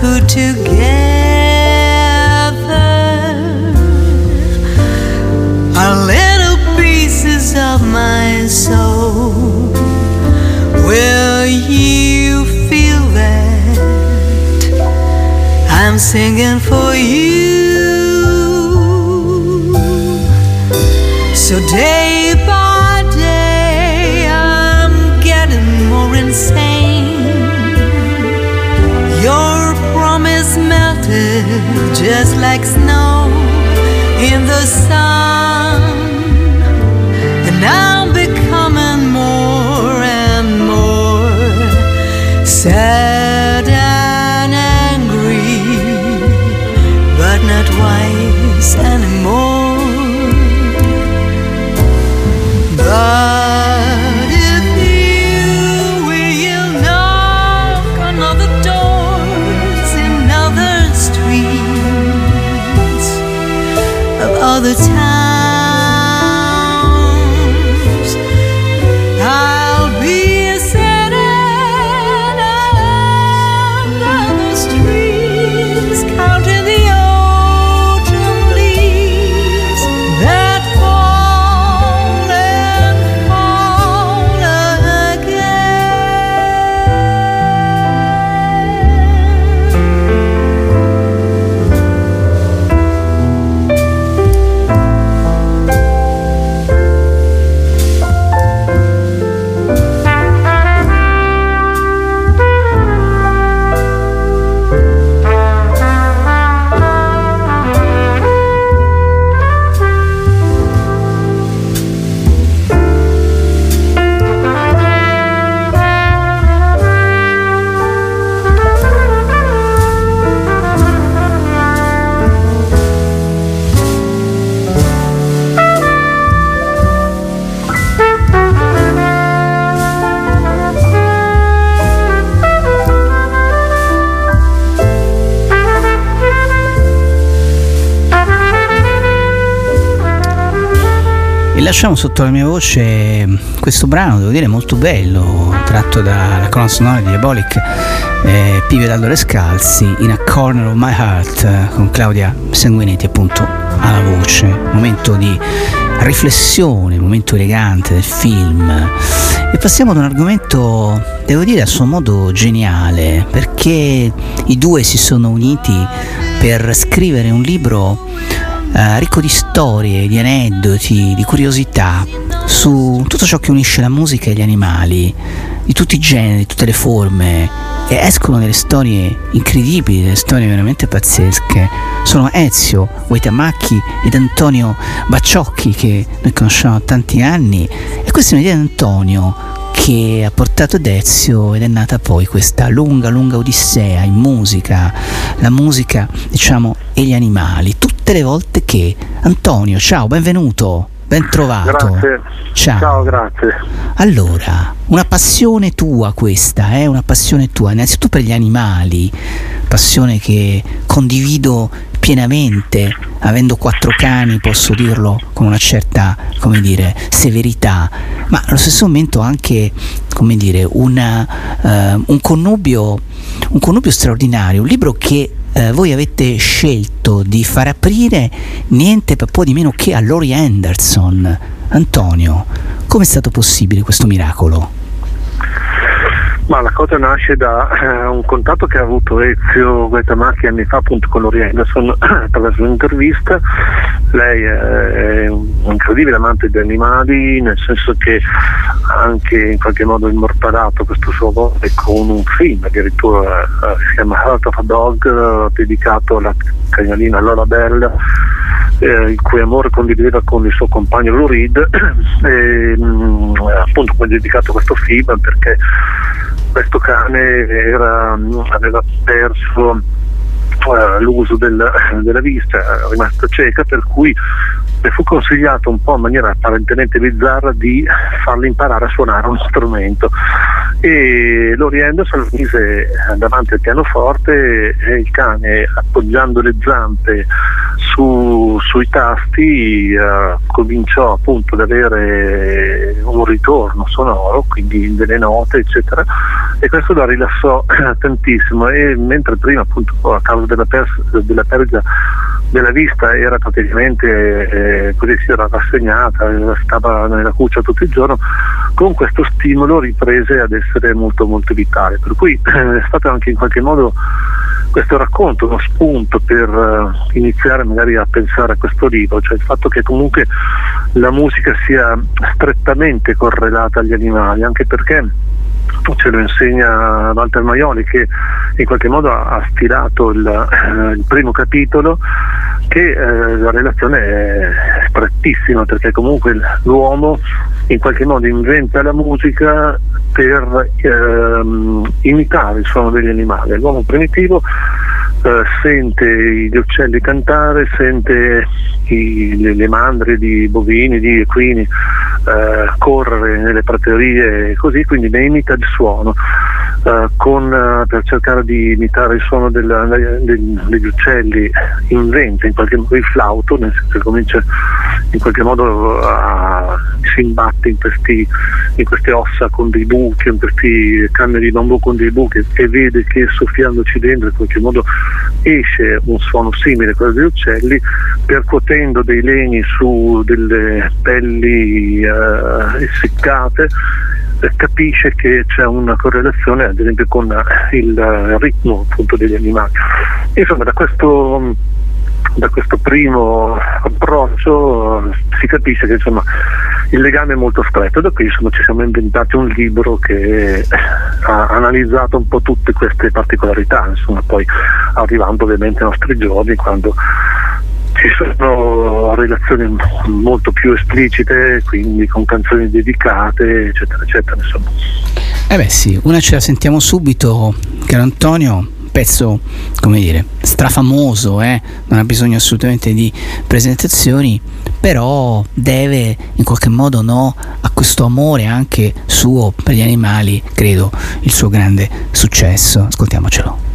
S5: Put together? Are little pieces of my soul. Will you feel that I'm singing for you? Just like snow in the sun,
S1: lasciamo sotto la mia voce questo brano, devo dire molto bello, tratto dalla colonna sonora di Diabolic, eh, Pive d'Allore Scalzi, In a Corner of My Heart, con Claudia Sanguinetti appunto alla voce, momento di riflessione, momento elegante del film. E passiamo ad un argomento, devo dire, a suo modo geniale, perché i due si sono uniti per scrivere un libro eh, ricco di storie, di aneddoti, di curiosità su tutto ciò che unisce la musica e gli animali, di tutti i generi, di tutte le forme. E escono delle storie incredibili, delle storie veramente pazzesche. Sono Ezio Waitamacchi ed Antonio Bacciocchi che noi conosciamo da tanti anni e questa è un'idea di Antonio che ha portato ad Ezio ed è nata poi questa lunga lunga odissea in musica, la musica diciamo e gli animali, tutte le volte che Antonio, ciao, benvenuto, ben trovato.
S6: Grazie.
S1: Ciao.
S6: Ciao, grazie.
S1: Allora, una passione tua questa, eh? una passione tua, innanzitutto per gli animali, passione che condivido pienamente, avendo quattro cani posso dirlo con una certa, come dire, severità, ma allo stesso momento anche, come dire, una, eh, un, connubio, un connubio straordinario, un libro che eh, voi avete scelto di far aprire niente per po' di meno che a Laurie Anderson. Antonio, come è stato possibile questo miracolo?
S6: Ma la cosa nasce da eh, un contatto che ha avuto Ezio Guaitamacchi anni fa appunto con Lori Anderson attraverso un'intervista. Lei è un incredibile amante degli animali, nel senso che ha anche in qualche modo immortalato questo suo amore con un film, addirittura eh, si chiama Heart of a Dog, dedicato alla cagnolina Lola Bell. Eh, il cui amore condivideva con il suo compagno Lou Reed e, mh, appunto come dedicato a questo film perché questo cane era, aveva perso eh, l'uso del, della vista, è rimasta cieca, per cui le fu consigliato un po' in maniera apparentemente bizzarra di farle imparare a suonare un strumento. E Lori Anderson mise davanti al pianoforte e il cane appoggiando le zampe su, sui tasti eh, cominciò appunto ad avere un ritorno sonoro, quindi delle note eccetera e questo la rilassò tantissimo. E mentre prima appunto a causa della, pers- della perdita della vista era praticamente eh, così si era rassegnata, stava nella cuccia tutto il giorno, con questo stimolo riprese ad essere molto molto vitale. Per cui eh, è stato anche in qualche modo questo racconto uno spunto per uh, iniziare magari a pensare a questo libro, cioè il fatto che comunque la musica sia strettamente correlata agli animali, anche perché ce lo insegna Walter Maioli che in qualche modo ha stilato il, eh, il primo capitolo che eh, la relazione è strettissima perché comunque l'uomo in qualche modo inventa la musica per ehm, imitare il suono degli animali. L'uomo primitivo eh, sente gli uccelli cantare, sente i, le, le, mandrie di bovini, di equini eh, correre nelle praterie e così, quindi ne imita il suono. Uh, con, uh, per cercare di imitare il suono del, del, degli uccelli inventa in qualche modo il flauto, nel senso che comincia in qualche modo a, si imbatte in, questi, in, queste ossa con dei buchi, in questi canne di bambù con dei buchi e vede che soffiandoci dentro in qualche modo esce un suono simile a quello degli uccelli, percuotendo dei legni su delle pelli uh, essiccate capisce che c'è una correlazione ad esempio con il ritmo appunto degli animali. Insomma da questo, da questo primo approccio si capisce che insomma, il legame è molto stretto, da qui insomma, ci siamo inventati un libro che ha analizzato un po' tutte queste particolarità, insomma, poi arrivando ovviamente ai nostri giorni quando ci sono relazioni molto più esplicite, quindi con canzoni dedicate, eccetera, eccetera. Insomma.
S1: Eh beh sì, una ce la sentiamo subito, caro Antonio, pezzo, come dire, strafamoso, eh? non ha bisogno assolutamente di presentazioni, però deve in qualche modo no, a questo amore anche suo per gli animali, credo, il suo grande successo. Ascoltiamocelo.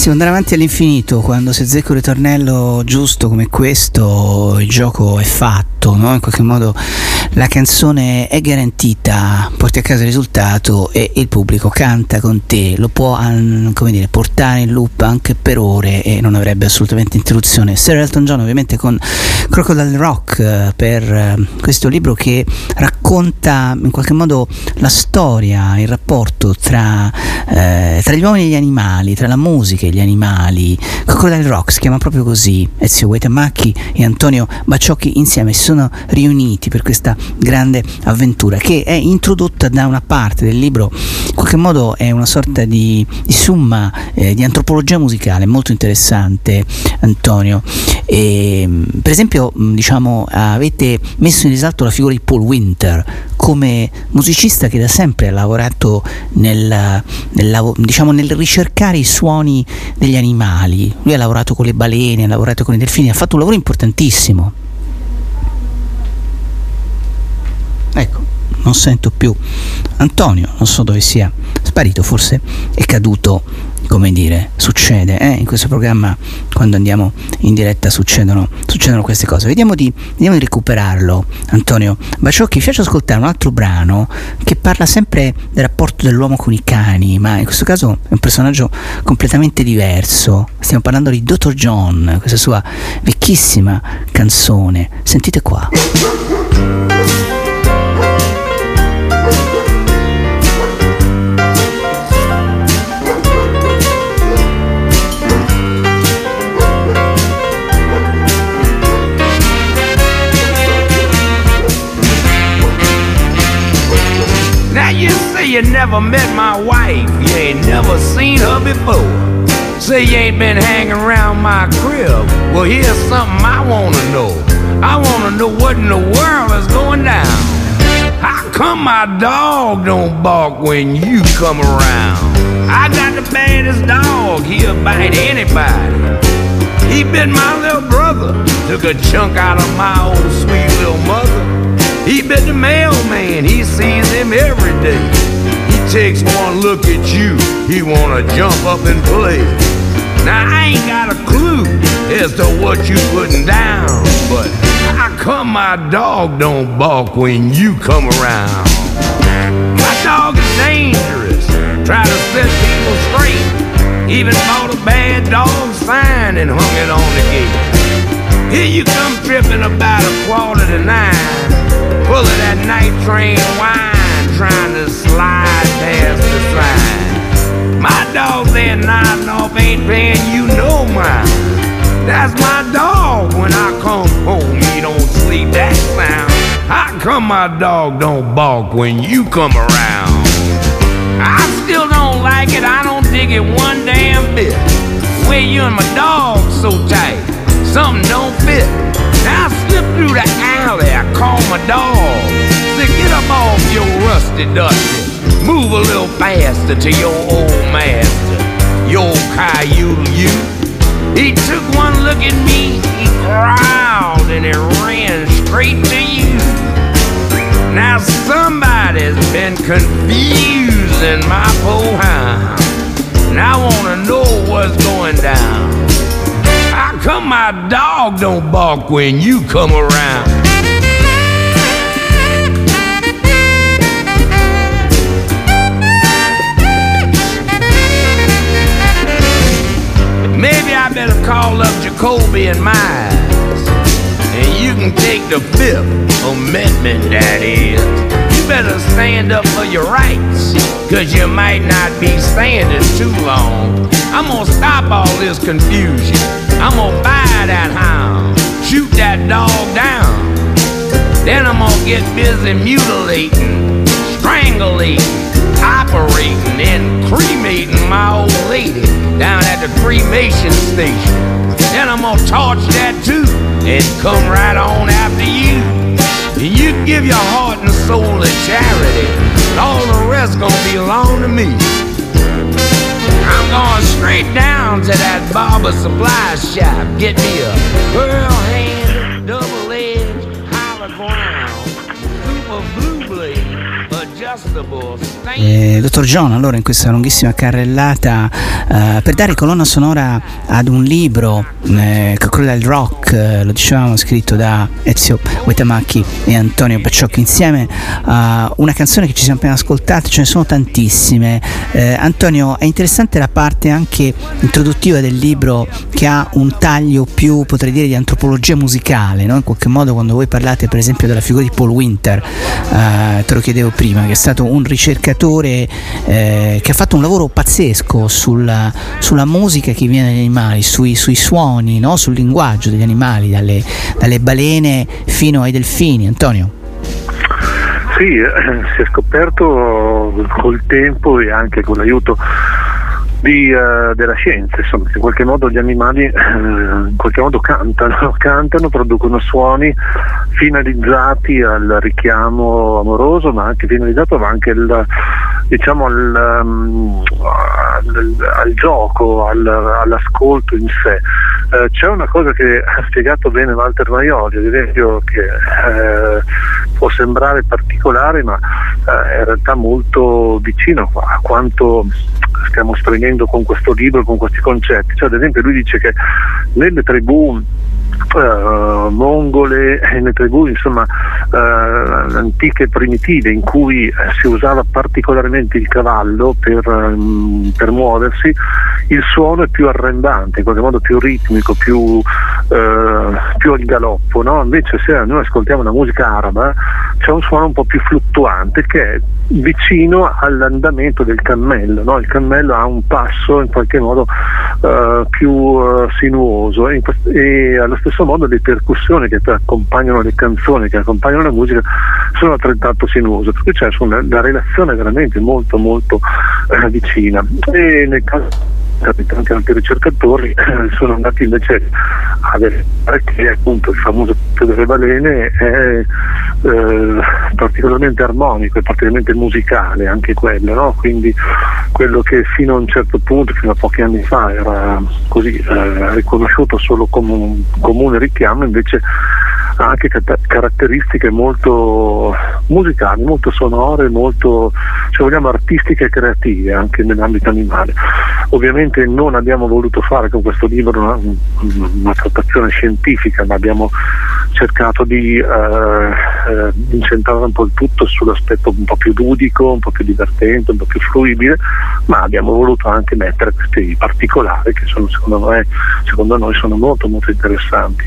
S1: Si andrà avanti all'infinito quando si azzecca un ritornello giusto come questo, il gioco è fatto, no? in qualche modo la canzone è garantita, porti a casa il risultato e il pubblico canta con te, lo può dire, portare in loop anche per ore e non avrebbe assolutamente interruzione. Sir Elton John ovviamente con Crocodile Rock eh, per eh, questo libro che racconta in qualche modo la storia, il rapporto tra, eh, tra gli uomini e gli animali, tra la musica musiche, gli animali. Crocodile Rock si chiama proprio così. Ezio Guaitamacchi e Antonio Baciocchi insieme si sono riuniti per questa grande avventura che è introdotta da una parte del libro, in qualche modo è una sorta di, di summa eh, di antropologia musicale molto interessante, Antonio. E, per esempio, diciamo, avete messo in risalto la figura di Paul Winter come musicista che da sempre ha lavorato nel, nel, diciamo, nel ricercare i suoni degli animali. Lui ha lavorato con le balene, ha lavorato con i delfini, ha fatto un lavoro importantissimo. Ecco, non sento più Antonio, non so dove sia sparito, forse è caduto come dire, succede, eh? in questo programma quando andiamo in diretta succedono, succedono queste cose. Vediamo di, vediamo di recuperarlo, Antonio Baciocchi, faccio ascoltare un altro brano che parla sempre del rapporto dell'uomo con i cani, ma in questo caso è un personaggio completamente diverso. Stiamo parlando di Dr. John, questa sua vecchissima canzone. Sentite qua.
S7: You never met my wife, you ain't never seen her before. Say you ain't been hanging around my crib. Well, here's something I wanna know. I wanna know what in the world is going down. How come my dog don't bark when you come around? I got the baddest dog, he'll bite anybody. He bit my little brother, took a chunk out of my old sweet little mother. He bit the mailman, he sees him every day takes one look at you, he wanna jump up and play. Now I ain't got a clue as to what you putting down, but how come my dog don't bark when you come around? My dog is dangerous, try to set people straight. Even bought a bad dog sign and hung it on the gate. Here you come tripping about a quarter to nine, full of that night train wine trying to slide past the sign. My dog there nodding off ain't paying you no mind. That's my dog when I come home, he don't sleep that sound. How come my dog don't bark when you come around? I still don't like it, I don't dig it one damn bit. Where you and my dog so tight, something don't fit. Now I slip through the alley, I call my dog up off your rusty dusty. Move a little faster to your old master, your Caillou. You. He took one look at me, he growled, and he ran straight to you. Now somebody's been confusing my poor hound. And I wanna know what's going down. How come my dog don't bark when you come around? I better call up Jacoby and Miles. And you can take the fifth amendment, that is. You better stand up for your rights, cause you might not be standing too long. I'm gonna stop all this confusion. I'm gonna buy that hound, shoot that dog down. Then I'm gonna get busy mutilating, strangulating, operating, and cremating my old lady down at the cremation station. Then I'm gonna torch that too and come right on after you. And you give your heart and soul to charity. All the rest gonna belong to me. I'm going straight down to that barber supply shop. Get me a pearl hand,
S1: Eh, dottor John, allora in questa lunghissima carrellata eh, per dare colonna sonora ad un libro eh, Crocodile Rock, eh, lo dicevamo scritto da Ezio Uetamacchi e Antonio Bacciocchi insieme a una canzone che ci siamo appena ascoltate, ce ne sono tantissime. Eh, Antonio, è interessante la parte anche introduttiva del libro che ha un taglio più, potrei dire, di antropologia musicale, no? in qualche modo quando voi parlate per esempio della figura di Paul Winter, eh, te lo chiedevo prima, che è stato un ricercatore eh, che ha fatto un lavoro pazzesco sulla, sulla, musica che viene dagli animali, sui, sui suoni, no? sul linguaggio degli animali, dalle, dalle balene fino ai delfini. Antonio.
S6: Sì, eh, si è scoperto col tempo e anche con l'aiuto di, uh, della scienza, insomma, che in qualche modo gli animali uh, in qualche modo cantano, cantano, producono suoni finalizzati al richiamo amoroso, ma anche finalizzato ma anche il, diciamo, al, um, al, al gioco, al, all'ascolto in sé. Uh, c'è una cosa che ha spiegato bene Walter Maioli, ad esempio, che può sembrare particolare, ma è in realtà molto vicino a quanto stiamo esprimendo con questo libro, con questi concetti. Cioè, ad esempio lui dice che nelle tribù Uh, mongole, nelle tribù insomma uh, antiche e primitive in cui uh, si usava particolarmente il cavallo per, um, per, muoversi, il suono è più arrembante, in qualche modo più ritmico, più, più al galoppo. No? Invece se noi ascoltiamo una musica araba c'è un suono un po' più fluttuante che è vicino all'andamento del cammello. No? Il cammello ha un passo in qualche modo uh, più uh, sinuoso e, e, allo stesso modo le percussioni che accompagnano le canzoni, che accompagnano la musica, sono altrettanto sinuose, perché c'è una, la relazione veramente molto molto uh, vicina. E nel caso anche altri ricercatori sono andati invece a vedere che appunto il famoso punto delle balene è eh, particolarmente armonico e particolarmente musicale anche quello, no? quindi quello che fino a un certo punto, fino a pochi anni fa era così eh, riconosciuto solo come un comune richiamo invece ha anche caratteristiche molto musicali, molto sonore, molto se vogliamo artistiche e creative anche nell'ambito animale. Ovviamente non abbiamo voluto fare con questo libro una, una trattazione scientifica, ma abbiamo cercato di eh, eh, incentrare un po' il tutto sull'aspetto un po' più ludico, un po' più divertente, un po' più fruibile, ma abbiamo voluto anche mettere questi particolari che sono, secondo, me, secondo noi sono molto molto interessanti.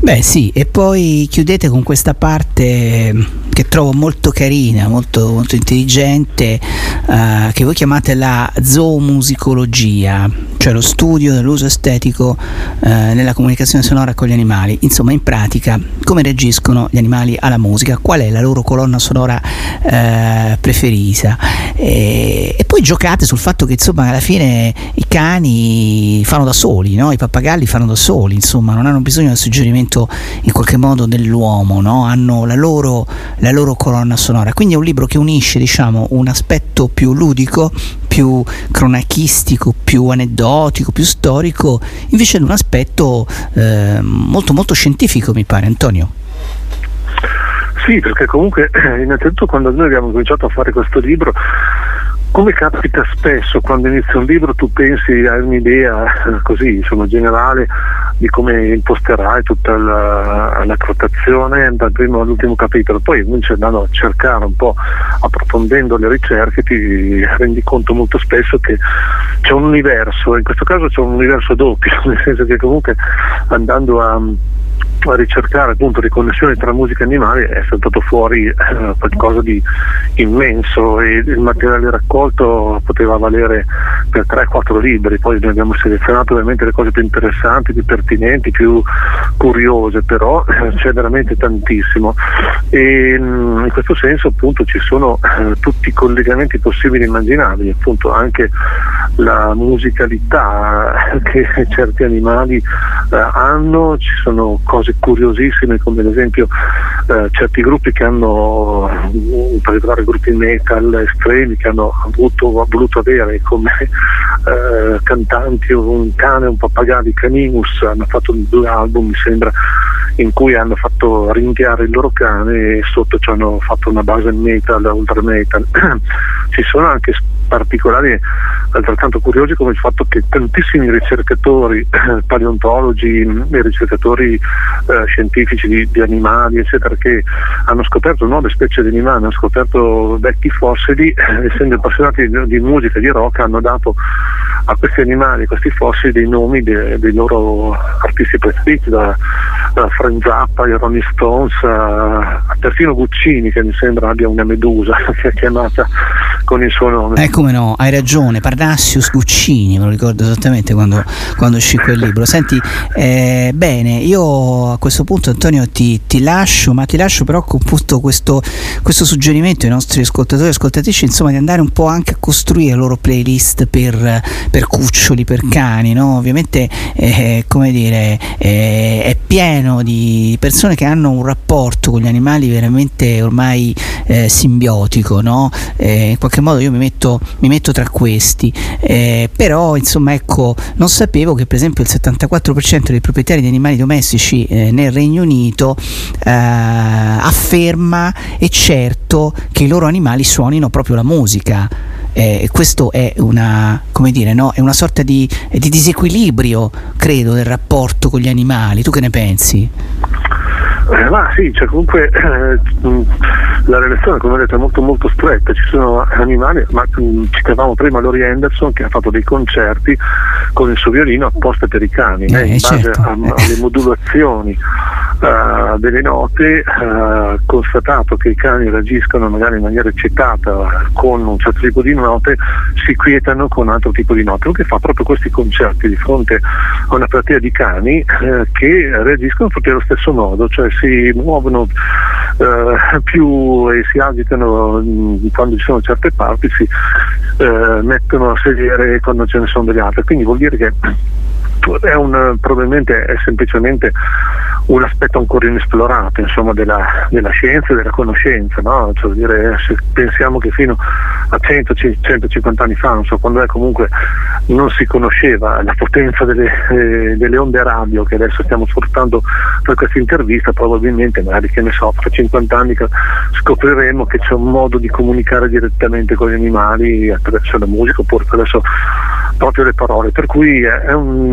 S1: Beh sì, e poi chiudete con questa parte che trovo molto carina, molto, molto intelligente, uh, che voi chiamate la zoomusicologia, cioè lo studio dell'uso estetico uh, nella comunicazione sonora con gli animali. Insomma, in pratica, come reagiscono gli animali alla musica, qual è la loro colonna sonora uh, preferita. E, e, poi giocate sul fatto che insomma alla fine i cani fanno da soli, no? i pappagalli fanno da soli, insomma, non hanno bisogno del suggerimento in qualche modo dell'uomo, no? hanno la loro, la loro colonna sonora. Quindi è un libro che unisce diciamo, un aspetto più ludico, più cronachistico, più aneddotico, più storico, invece di un aspetto eh, molto molto scientifico, mi pare, Antonio.
S6: Sì, perché comunque innanzitutto quando noi abbiamo cominciato a fare questo libro come capita spesso quando inizi un libro tu pensi a un'idea eh, così insomma generale di come imposterai tutta la, la trattazione dal primo all'ultimo capitolo, poi invece andando a cercare un po' approfondendo le ricerche ti rendi conto molto spesso che c'è un universo, in questo caso c'è un universo doppio, nel senso che comunque andando a a ricercare appunto le connessioni tra musica e animali è saltato fuori eh, qualcosa di immenso e il materiale raccolto poteva valere per 3-4 libri, poi noi abbiamo selezionato ovviamente le cose più interessanti, più pertinenti, più curiose, però eh, c'è veramente tantissimo. E mm, in questo senso appunto ci sono eh, tutti i collegamenti possibili e immaginabili, appunto anche la musicalità che certi animali eh, hanno, ci sono cose curiosissime come ad esempio eh, certi gruppi che hanno, in particolare gruppi metal estremi che hanno avuto, voluto avere come eh, cantanti un cane, un pappagallo, Canimus, hanno fatto due album mi sembra in cui hanno fatto ringhiare il loro cane e sotto ci hanno fatto una base metal, ultra metal. ci sono anche particolari altrettanto curiosi come il fatto che tantissimi ricercatori, paleontologi ricercatori eh, scientifici di, di, animali, eccetera, che hanno scoperto nuove specie di animali, hanno scoperto vecchi fossili, eh, essendo appassionati di, di musica, di rock, hanno dato a questi animali, a questi fossili dei nomi de, dei loro artisti preferiti, da, da Frank Zappa, i Ronnie Stones, a perfino Guccini che mi sembra abbia una medusa che è chiamata con il suo nome.
S1: Eh come no, hai ragione, Parnassius Guccini, me lo ricordo esattamente quando, quando uscì quel libro. Senti, eh, bene, io a questo punto Antonio ti, ti, lascio, ma ti lascio però con questo, questo suggerimento ai nostri ascoltatori e ascoltatrici, insomma, di andare un po' anche a costruire la loro playlist per, per cuccioli, per cani, no? Ovviamente, eh, come dire, eh, è pieno di persone che hanno un rapporto con gli animali veramente ormai eh, simbiotico, no? Eh, in qualche modo io mi metto, mi metto tra questi, eh, però insomma ecco, non sapevo che per esempio il 74% dei proprietari di animali domestici eh, nel Regno Unito eh, afferma e certo che i loro animali suonino proprio la musica. Eh, questo è una, dire, no? è una sorta di, di disequilibrio, credo, del rapporto con gli animali. Tu che ne pensi?
S6: Eh, ma sì, cioè comunque eh, la relazione come vedete è molto molto stretta, ci sono animali, ma citavamo prima Lori Anderson che ha fatto dei concerti con il suo violino apposta per i cani, eh, in base
S1: certo.
S6: a, alle modulazioni uh, delle note, uh, constatato che i cani reagiscono magari in maniera eccitata con un certo tipo di note, si quietano con un altro tipo di note, che fa proprio questi concerti di fronte a una platea di cani eh, che reagiscono proprio allo stesso modo, cioè si muovono eh, più e si agitano mm, quando ci sono certe parti, si eh, mettono a sedere quando ce ne sono delle altre. Quindi vuol dire che è un, probabilmente è semplicemente un aspetto ancora inesplorato insomma, della, della, scienza e della conoscenza. No? Cioè, dire, se pensiamo che fino a 100-150 anni fa, so quando comunque, non si conosceva la potenza delle, eh, delle, onde radio che adesso stiamo sfruttando per questa intervista, probabilmente magari che ne so, fra 50 anni scopriremo che c'è un modo di comunicare direttamente con gli animali attraverso la musica oppure attraverso proprio le parole. Per cui è un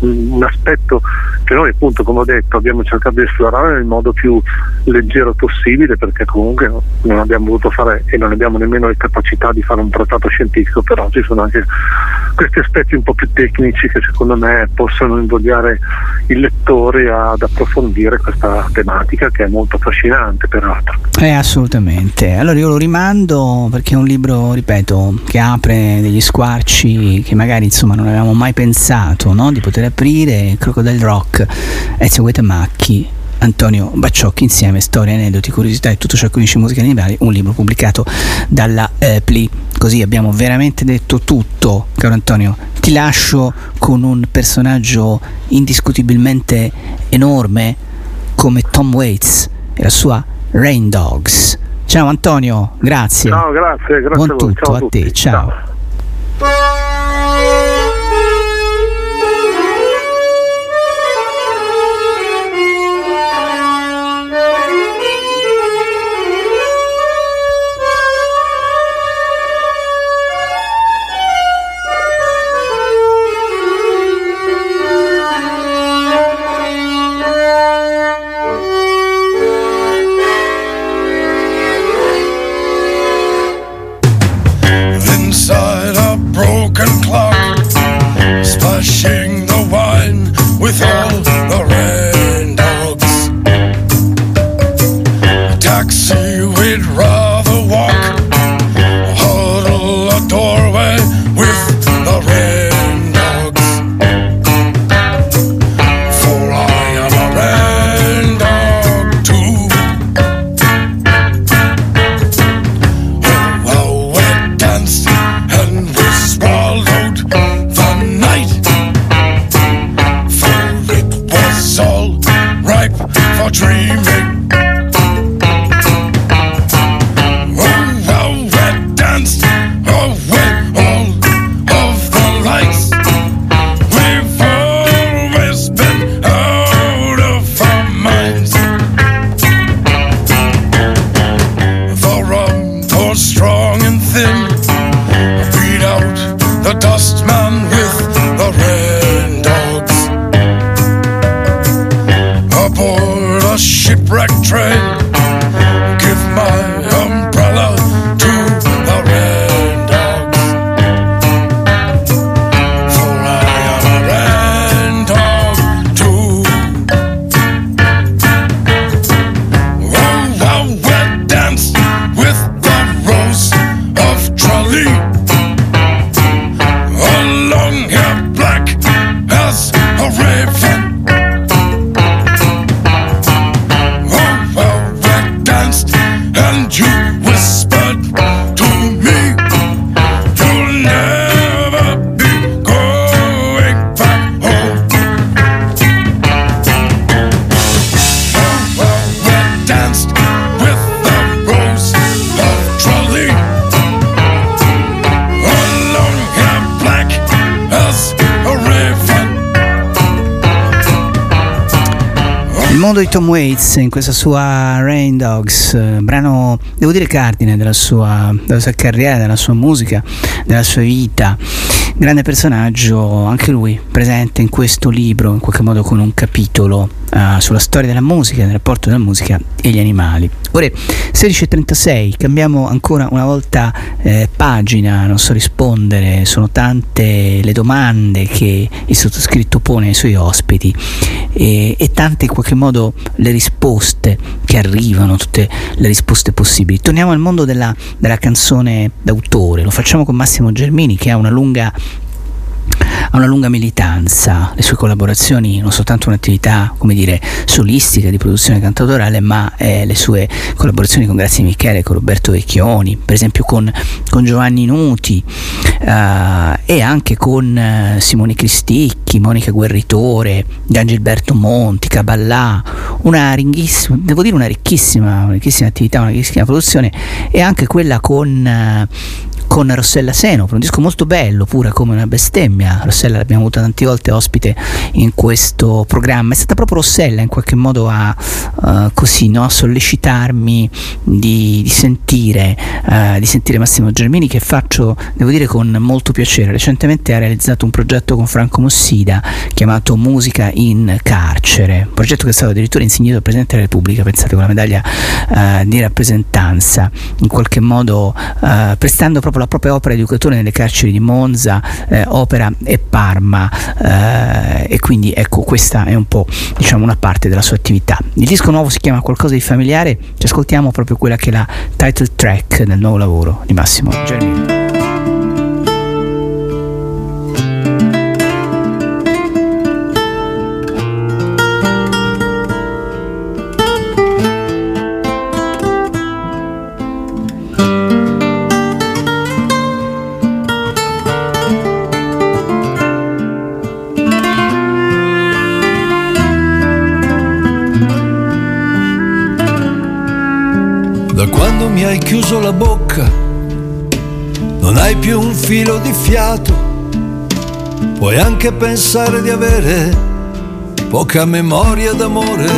S6: un aspetto che noi appunto come ho detto abbiamo cercato di esplorare nel modo più leggero possibile perché comunque non abbiamo voluto fare e non abbiamo nemmeno le capacità di fare un trattato scientifico però ci sono anche questi aspetti un po' più tecnici che secondo me possono invogliare il lettore ad approfondire questa tematica che è molto affascinante peraltro.
S1: Eh, assolutamente. Allora io lo rimando perché è un libro, ripeto, che apre degli squarci che magari insomma non avevamo mai pensato no? di poter aprire Crocodile Rock, Ezio Guetamacchi, Antonio Bacciocchi insieme storie, aneddoti, curiosità e tutto ciò che unisce musica animali, un libro pubblicato dalla Epli. Così abbiamo veramente detto tutto, caro Antonio. Ti lascio con un personaggio indiscutibilmente enorme come Tom Waits e la sua Rain Dogs. Ciao Antonio, grazie.
S6: Ciao, grazie, grazie
S1: Buon
S6: a,
S1: tutto
S6: ciao
S1: a,
S6: a
S1: te, ciao.
S6: ciao.
S1: In questa sua Rain Dogs, eh, brano devo dire cardine della sua, della sua carriera, della sua musica, della sua vita. Grande personaggio, anche lui presente in questo libro, in qualche modo con un capitolo uh, sulla storia della musica, del rapporto della musica e gli animali. Ora 16.36, cambiamo ancora una volta eh, pagina, non so rispondere, sono tante le domande che il sottoscritto pone ai suoi ospiti e, e tante in qualche modo le risposte che arrivano, tutte le risposte possibili. Torniamo al mondo della, della canzone d'autore, lo facciamo con Massimo Germini che ha una lunga ha una lunga militanza, le sue collaborazioni non soltanto un'attività come dire solistica di produzione cantautorale ma eh, le sue collaborazioni con Grazia Michele, con Roberto Vecchioni, per esempio con, con Giovanni Nuti eh, e anche con eh, Simone Cristicchi, Monica Guerritore, Gian Gilberto Monti, Caballà, una ringhissima, devo dire una ricchissima, una ricchissima attività, una ricchissima produzione e anche quella con eh, con Rossella Seno, per un disco molto bello, pura come una bestemmia. Rossella l'abbiamo avuta tante volte ospite in questo programma. È stata proprio Rossella in qualche modo a uh, così, no? sollecitarmi di, di, sentire, uh, di sentire Massimo Germini che faccio, devo dire, con molto piacere. Recentemente ha realizzato un progetto con Franco Mossida chiamato Musica in carcere, un progetto che è stato addirittura insegnato al Presidente della Repubblica, pensate con la medaglia uh, di rappresentanza, in qualche modo prestando proprio la propria opera di educatore nelle carceri di Monza, eh, Opera e Parma eh, e quindi ecco questa è un po' diciamo una parte della sua attività. Il disco nuovo si chiama Qualcosa di familiare, ci ascoltiamo proprio quella che è la title track del nuovo lavoro di Massimo Germino.
S2: hai chiuso la bocca, non hai più un filo di fiato, puoi anche pensare di avere poca memoria d'amore,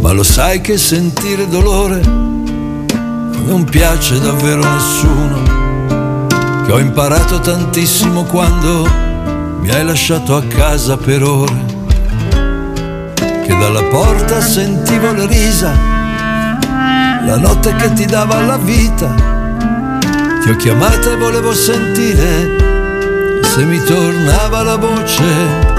S2: ma lo sai che sentire dolore non piace davvero a nessuno, che ho imparato tantissimo quando mi hai lasciato a casa per ore, che dalla porta sentivo le risa la notte che ti dava la vita. Ti ho chiamata e volevo sentire se mi tornava la voce.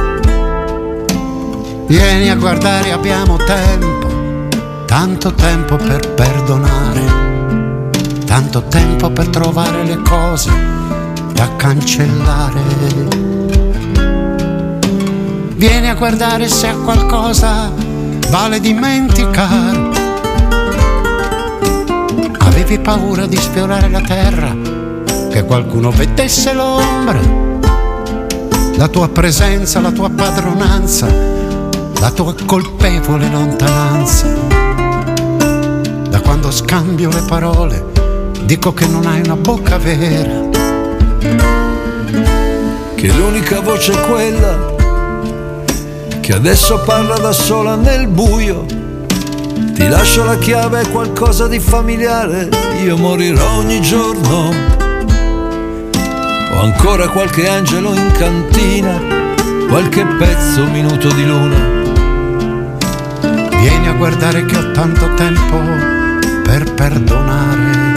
S8: Vieni a guardare, abbiamo tempo, tanto tempo per perdonare, tanto tempo per trovare le cose da cancellare. Vieni a guardare se a qualcosa vale dimenticare Avevi paura di sfiorare la terra, che qualcuno vedesse l'ombra, la tua presenza, la tua padronanza, la tua colpevole lontananza. Da quando scambio le parole, dico che non hai una bocca vera.
S2: Che l'unica voce è quella che adesso parla da sola nel buio ti lascio la chiave e qualcosa di familiare, io morirò ogni giorno. Ho ancora qualche angelo in cantina, qualche pezzo, minuto di luna.
S8: Vieni a guardare che ho tanto tempo per perdonare.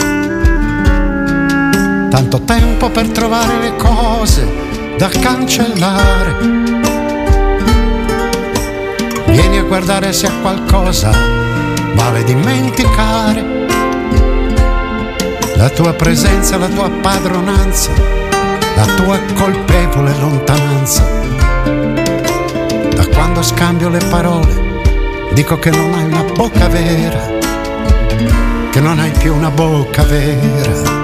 S8: Tanto tempo per trovare le cose da cancellare. Vieni a guardare se ha qualcosa vale dimenticare la tua presenza, la tua padronanza, la tua colpevole lontananza. Da quando scambio le parole, dico che non hai una bocca vera, che non hai più una bocca vera.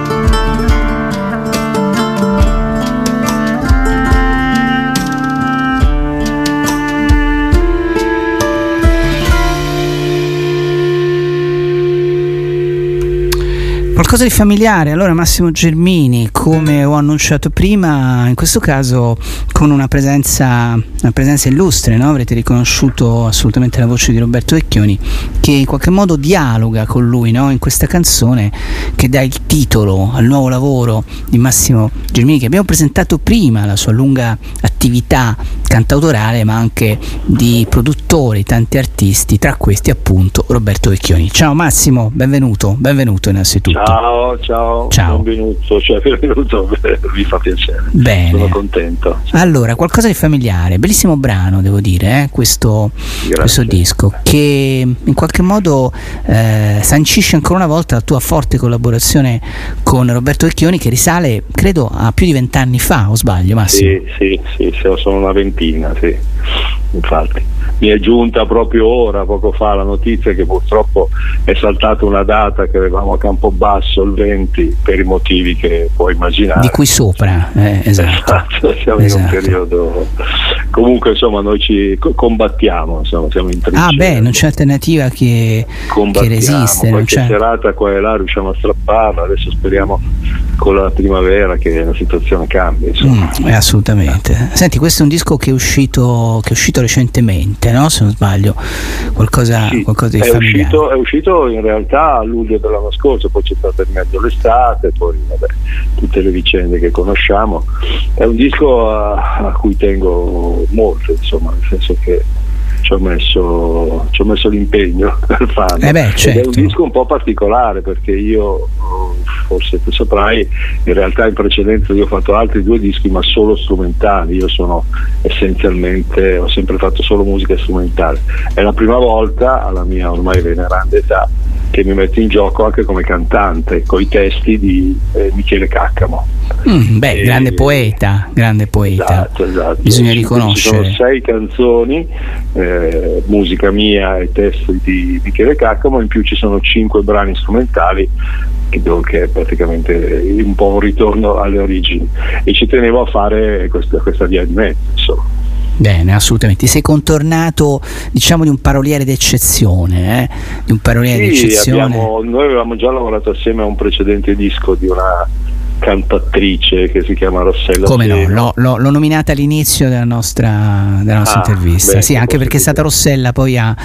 S1: Qualcosa di familiare, allora Massimo Germini, come ho annunciato prima, in questo caso con una presenza, una presenza illustre, no? avrete riconosciuto assolutamente la voce di Roberto Vecchioni, che in qualche modo dialoga con lui no? in questa canzone che dà il titolo al nuovo lavoro di Massimo Germini, che abbiamo presentato prima, la sua lunga attività cantautorale, ma anche di produttori, tanti artisti, tra questi appunto Roberto Vecchioni. Ciao Massimo, benvenuto, benvenuto innanzitutto.
S9: Ciao, ciao,
S1: Ciao.
S9: benvenuto, cioè benvenuto, mi fa piacere.
S1: Bene.
S9: Sono contento.
S1: Allora, qualcosa di familiare, bellissimo brano devo dire, eh, questo, questo disco, che in qualche modo eh, sancisce ancora una volta la tua forte collaborazione con Roberto Vecchioni che risale, credo, a più di vent'anni fa, o sbaglio Massimo?
S9: Sì, sì, sì, sì, sono una ventina, sì. Infatti. Mi è giunta proprio ora, poco fa, la notizia che purtroppo è saltata una data che avevamo a Campobasso il 20 per i motivi che puoi immaginare.
S1: Di qui sopra, eh, esatto.
S9: siamo in
S1: Esatto.
S9: un periodo. Comunque insomma noi ci co- combattiamo, insomma, siamo in trincea.
S1: Ah beh, non c'è alternativa che, che resiste, non
S9: qualche
S1: c'è...
S9: serata qua e là riusciamo a strapparla, adesso speriamo con la primavera che la situazione cambi. Insomma.
S1: Mm, assolutamente. Senti, questo è un disco che è uscito, che è uscito recentemente, no? Se non sbaglio, qualcosa,
S9: Sì,
S1: qualcosa di
S9: è,
S1: familiare.
S9: uscito, è uscito in realtà a luglio dell'anno scorso, poi c'è stata in mezzo l'estate, poi vabbè, tutte le vicende che conosciamo. È un disco a, a cui tengo molto, insomma, nel senso che ci ho messo, ci ho messo l'impegno per farlo.
S1: Eh beh,
S9: Ed È
S1: certo.
S9: un disco un po' particolare perché io, forse tu saprai, in realtà in precedenza io ho fatto altri due dischi ma solo strumentali, io sono essenzialmente, ho sempre fatto solo musica strumentale. È la prima volta alla mia ormai veneranda età che mi metto in gioco anche come cantante, con i testi di eh, Michele Caccamo.
S1: Mm, beh,
S9: Eh,
S1: grande poeta, grande poeta.
S9: Esatto, esatto.
S1: Bisogna riconoscere.
S9: Ci sono sei canzoni, eh, musica mia e testi di Michele Caccamo, in più ci sono cinque brani strumentali che, è praticamente un po' un ritorno alle origini e ci tenevo a fare questa, questa via di mezzo. Insomma.
S1: Bene, assolutamente. Ti sei contornato, diciamo, di un paroliere d'eccezione, eh? Di un paroliere
S9: Sì,
S1: d'eccezione.
S9: abbiamo- noi avevamo già lavorato assieme a un precedente disco di una cantatrice che si chiama Rossella
S1: Come no,
S9: Pieno.
S1: l'ho, l'ho- nominata all'inizio della nostra, della nostra
S9: Ah,
S1: intervista,
S9: bene,
S1: sì, anche perché è stata Rossella poi a,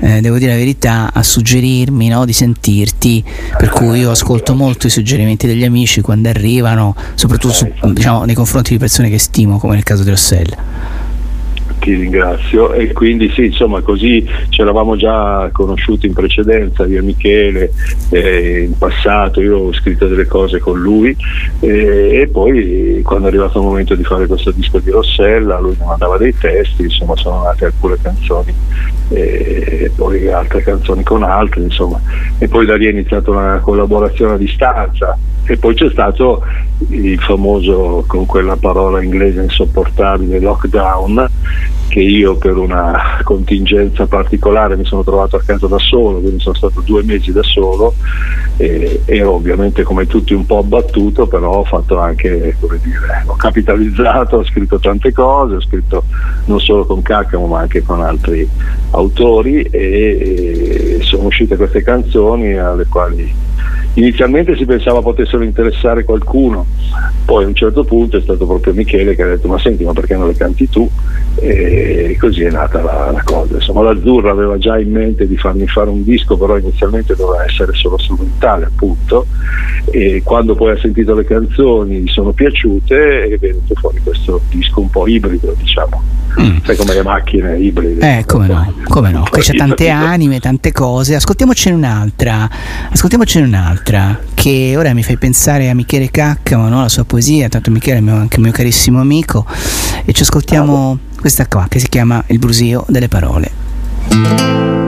S1: eh, devo dire la verità, a suggerirmi no, di sentirti, per cui io ascolto molto i suggerimenti degli amici quando arrivano, soprattutto su- diciamo, nei confronti di persone che stimo, come nel caso di Rossella.
S9: Ti ringrazio. E quindi sì, insomma così ci eravamo già conosciuti in precedenza, e Michele, eh, in passato, io ho scritto delle cose con lui. Eh, e poi quando è arrivato il momento di fare questo disco di Rossella lui mi mandava dei testi, insomma sono nate alcune canzoni e poi altre canzoni con altri, insomma, e poi da lì è iniziata una collaborazione a distanza. E poi c'è stato il famoso, con quella parola inglese insopportabile, lockdown, che io per una contingenza particolare mi sono trovato a casa da solo, quindi sono stato due mesi da solo e ero ovviamente come tutti un po' abbattuto, però ho fatto anche, come dire, ho capitalizzato, ho scritto tante cose, ho scritto non solo con Caccamo ma anche con altri autori e sono uscite queste canzoni alle quali inizialmente si pensava potessero interessare qualcuno, poi a un certo punto è stato proprio Michele che ha detto ma senti ma perché non le canti tu? E così è nata la, la cosa. Insomma l'Azzurra aveva già in mente di farmi fare un disco, però inizialmente doveva essere solo strumentale appunto e quando poi ha sentito le canzoni gli sono piaciute è venuto fuori questo disco un po' ibrido diciamo. Sai come le macchine ibride.
S1: Eh, come no, come no. Qui c'è tante anime, tante cose. Ascoltiamocene un'altra, ascoltiamocene un'altra, che ora mi fai pensare a Michele Caccamo, no? la sua poesia, tanto Michele è mio- anche mio carissimo amico, e ci ascoltiamo questa qua che si chiama Il brusio delle parole.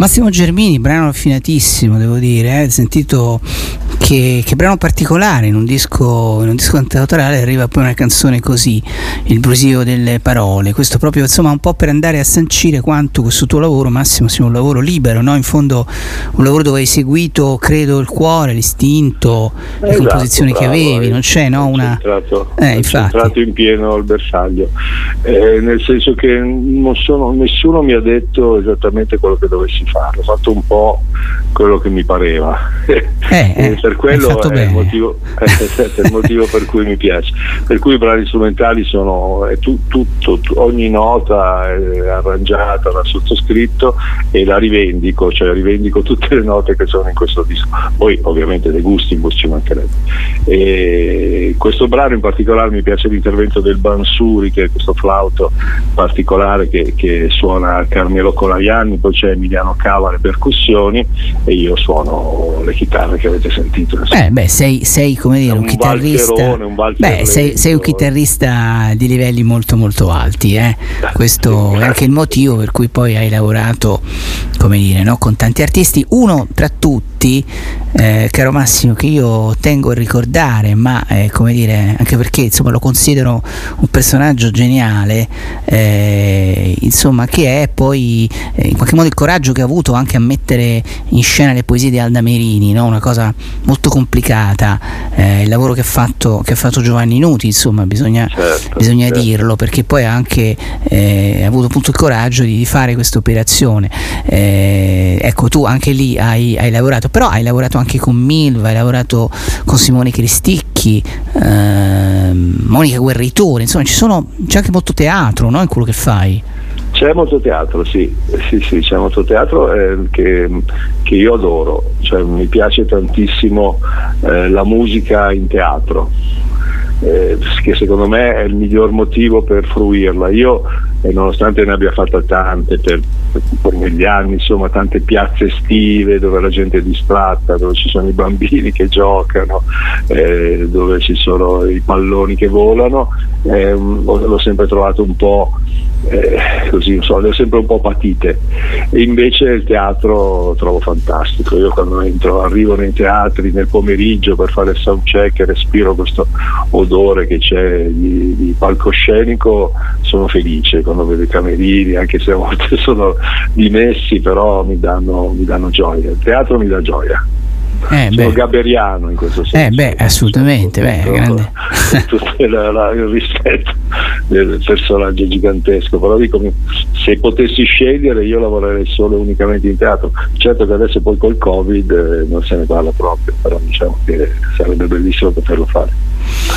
S1: Massimo Germini, brano affinatissimo, devo dire, eh? sentito che, che, brano particolare in un disco, in un disco cantautorale arriva poi una canzone così, il brusio delle parole, questo proprio insomma un po' per andare a sancire quanto questo tuo lavoro Massimo sia un lavoro libero, no? in fondo un lavoro dove hai seguito credo il cuore, l'istinto, esatto, le composizioni bravo, che avevi, non c'è no? una...
S9: Eh, infatti. in pieno al bersaglio, eh, nel senso che sono, nessuno mi ha detto esattamente quello che dovessi fare, ho fatto un po' quello che mi pareva.
S1: Eh, eh,
S9: per quello è il, motivo, è il, motivo, per cui mi piace. Per cui i brani strumentali sono tu, tutto, tu, ogni nota è arrangiata da sottoscritto e la rivendico, cioè rivendico tutte le note che sono in questo disco. Poi ovviamente dei gusti in ci mancherebbe. E questo brano in particolare mi piace l'intervento del Bansuri, che è questo flauto particolare che, che suona Carmelo Colaianni, poi c'è Emiliano Cava le percussioni e io suono le chitarre che avete sentito.
S1: Beh, beh sei, sei, come dire un, un chitarrista. Un beh, sei, sei, un chitarrista di livelli molto molto alti, eh? questo è anche il motivo per cui poi hai lavorato come dire, no? con tanti artisti. Uno tra tutti, eh, caro Massimo, che io tengo a ricordare, ma eh, come dire, anche perché insomma, lo considero un personaggio geniale, eh, insomma, che è poi eh, in qualche modo il coraggio che ha avuto anche a mettere in scena le poesie di Alda Merini, no? una cosa molto complicata, eh, il lavoro che ha, fatto, che ha fatto Giovanni Nuti, insomma, bisogna, certo, bisogna certo. dirlo, perché poi ha anche eh, avuto appunto il coraggio di, di fare questa operazione. Ecco, tu anche lì hai, hai, lavorato, però hai lavorato anche con Milva, hai lavorato con Simone Cristicchi, ehm, Monica Guerritore, insomma, sono, c'è anche molto teatro no, in quello che fai.
S9: C'è molto teatro, sì, sì, sì c'è molto teatro eh, che, che, io adoro, cioè, mi piace tantissimo eh, la musica in teatro, eh, che secondo me è il miglior motivo per fruirla. Io, eh, nonostante ne abbia fatte tante per, per, negli anni, insomma, tante piazze estive dove la gente è distratta, dove ci sono i bambini che giocano, eh, dove ci sono i palloni che volano, eh, l'ho sempre trovato un po' eh, così, so, le ho sempre un po' patite. E invece il teatro lo trovo fantastico. Io quando entro, arrivo nei teatri nel pomeriggio per fare il soundcheck e respiro questo odore che c'è di, di palcoscenico, sono felice quando vedo i camerini, anche se a volte sono dimessi, però mi danno, mi danno gioia. Il teatro mi dà gioia. Eh, sono beh. gabberiano in questo senso.
S1: Eh beh, assolutamente, beh, grande.
S9: tutto il, la, il rispetto del personaggio gigantesco, però dico se potessi scegliere io lavorerei solo e unicamente in teatro. Certo che adesso poi col Covid eh, non se ne parla proprio, però diciamo che sarebbe bellissimo poterlo fare.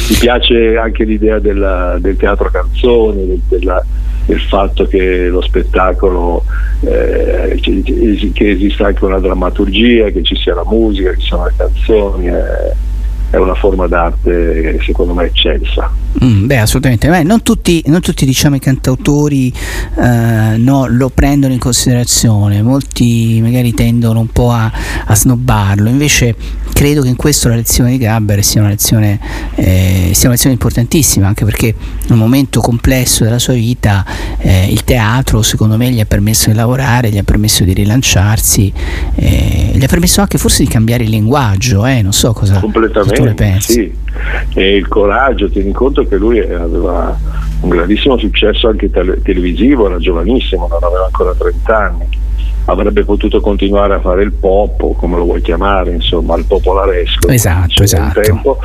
S9: Mi piace anche l'idea della, del teatro canzone, del, della, del fatto che lo spettacolo eh, che esista anche una drammaturgia, che ci sia la musica, che ci siano le canzoni. Eh, è una forma d'arte secondo me eccelsa.
S1: Mm, beh, assolutamente. Beh, non, tutti, non, tutti, diciamo, i cantautori eh, no, lo prendono in considerazione, molti magari tendono un po' a, a, snobbarlo, invece credo che in questo la lezione di Gabber sia una lezione, eh, sia una lezione importantissima, anche perché in un momento complesso della sua vita eh, il teatro secondo me gli ha permesso di lavorare, gli ha permesso di rilanciarsi, eh, gli ha permesso anche forse di cambiare il linguaggio, eh, non so cosa,
S9: Completamente ne pensi. Sì. E il coraggio, tieni conto che lui aveva un grandissimo successo anche tele- televisivo, era giovanissimo, non aveva ancora 30 anni avrebbe potuto continuare a fare il pop come lo vuoi chiamare insomma il popolaresco
S1: esatto esatto
S9: tempo,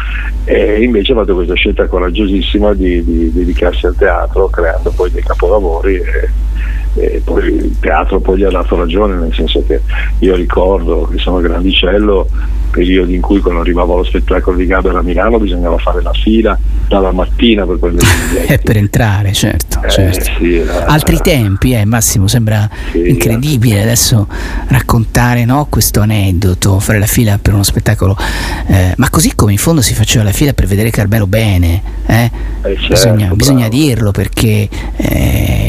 S9: e invece ha fatto questa scelta coraggiosissima di, di, di dedicarsi al teatro creando poi dei capolavori e, e poi il teatro poi gli ha dato ragione nel senso che io ricordo che sono grandicello periodi in cui quando arrivavo allo spettacolo di Gaber a Milano bisognava fare la fila dalla mattina per prendere i
S1: biglietti. Eh, per entrare certo,
S9: eh,
S1: certo.
S9: Sì, era,
S1: altri tempi eh, Massimo sembra sì, incredibile. Adesso raccontare no, questo aneddoto fare la fila per uno spettacolo eh, ma così come in fondo si faceva la fila per vedere Carmelo bene eh?
S9: Eh, certo,
S1: bisogna, bisogna, dirlo perché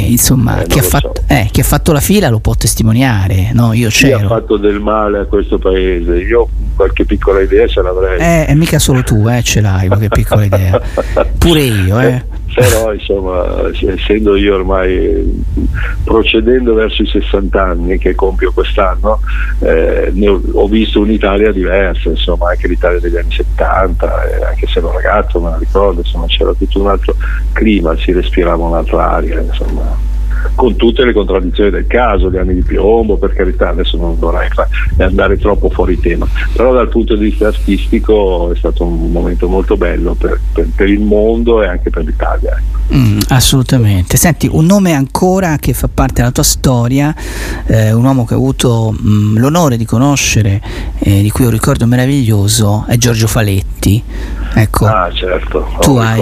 S1: insomma chi ha fatto eh, chi ha fatto la fila lo può testimoniare, no? Io c'ero.
S9: Chi ha fatto del male a questo paese? Io qualche piccola idea ce l'avrei.
S1: Eh, e mica solo tu, eh, ce l'hai qualche piccola idea. Pure io, eh.
S9: però insomma essendo io ormai procedendo verso i 60 anni che compio quest'anno eh, ho, ho, visto un'Italia diversa insomma anche l'Italia degli anni 70 eh, anche se ero ragazzo me la ricordo insomma c'era tutto un altro clima si respirava un'altra aria insomma con tutte le contraddizioni del caso, gli anni di piombo, per carità, adesso non vorrei andare troppo fuori tema, però dal punto di vista artistico è stato un momento molto bello per, per, per il mondo e anche per l'Italia. Ecco.
S1: Mm, assolutamente. Senti, un nome ancora che fa parte della tua storia, eh, un uomo che ho avuto mh, mm, l'onore di conoscere, eh, di cui ho un ricordo meraviglioso, è Giorgio Faletti. Ecco,
S9: ah, certo.
S1: tu hai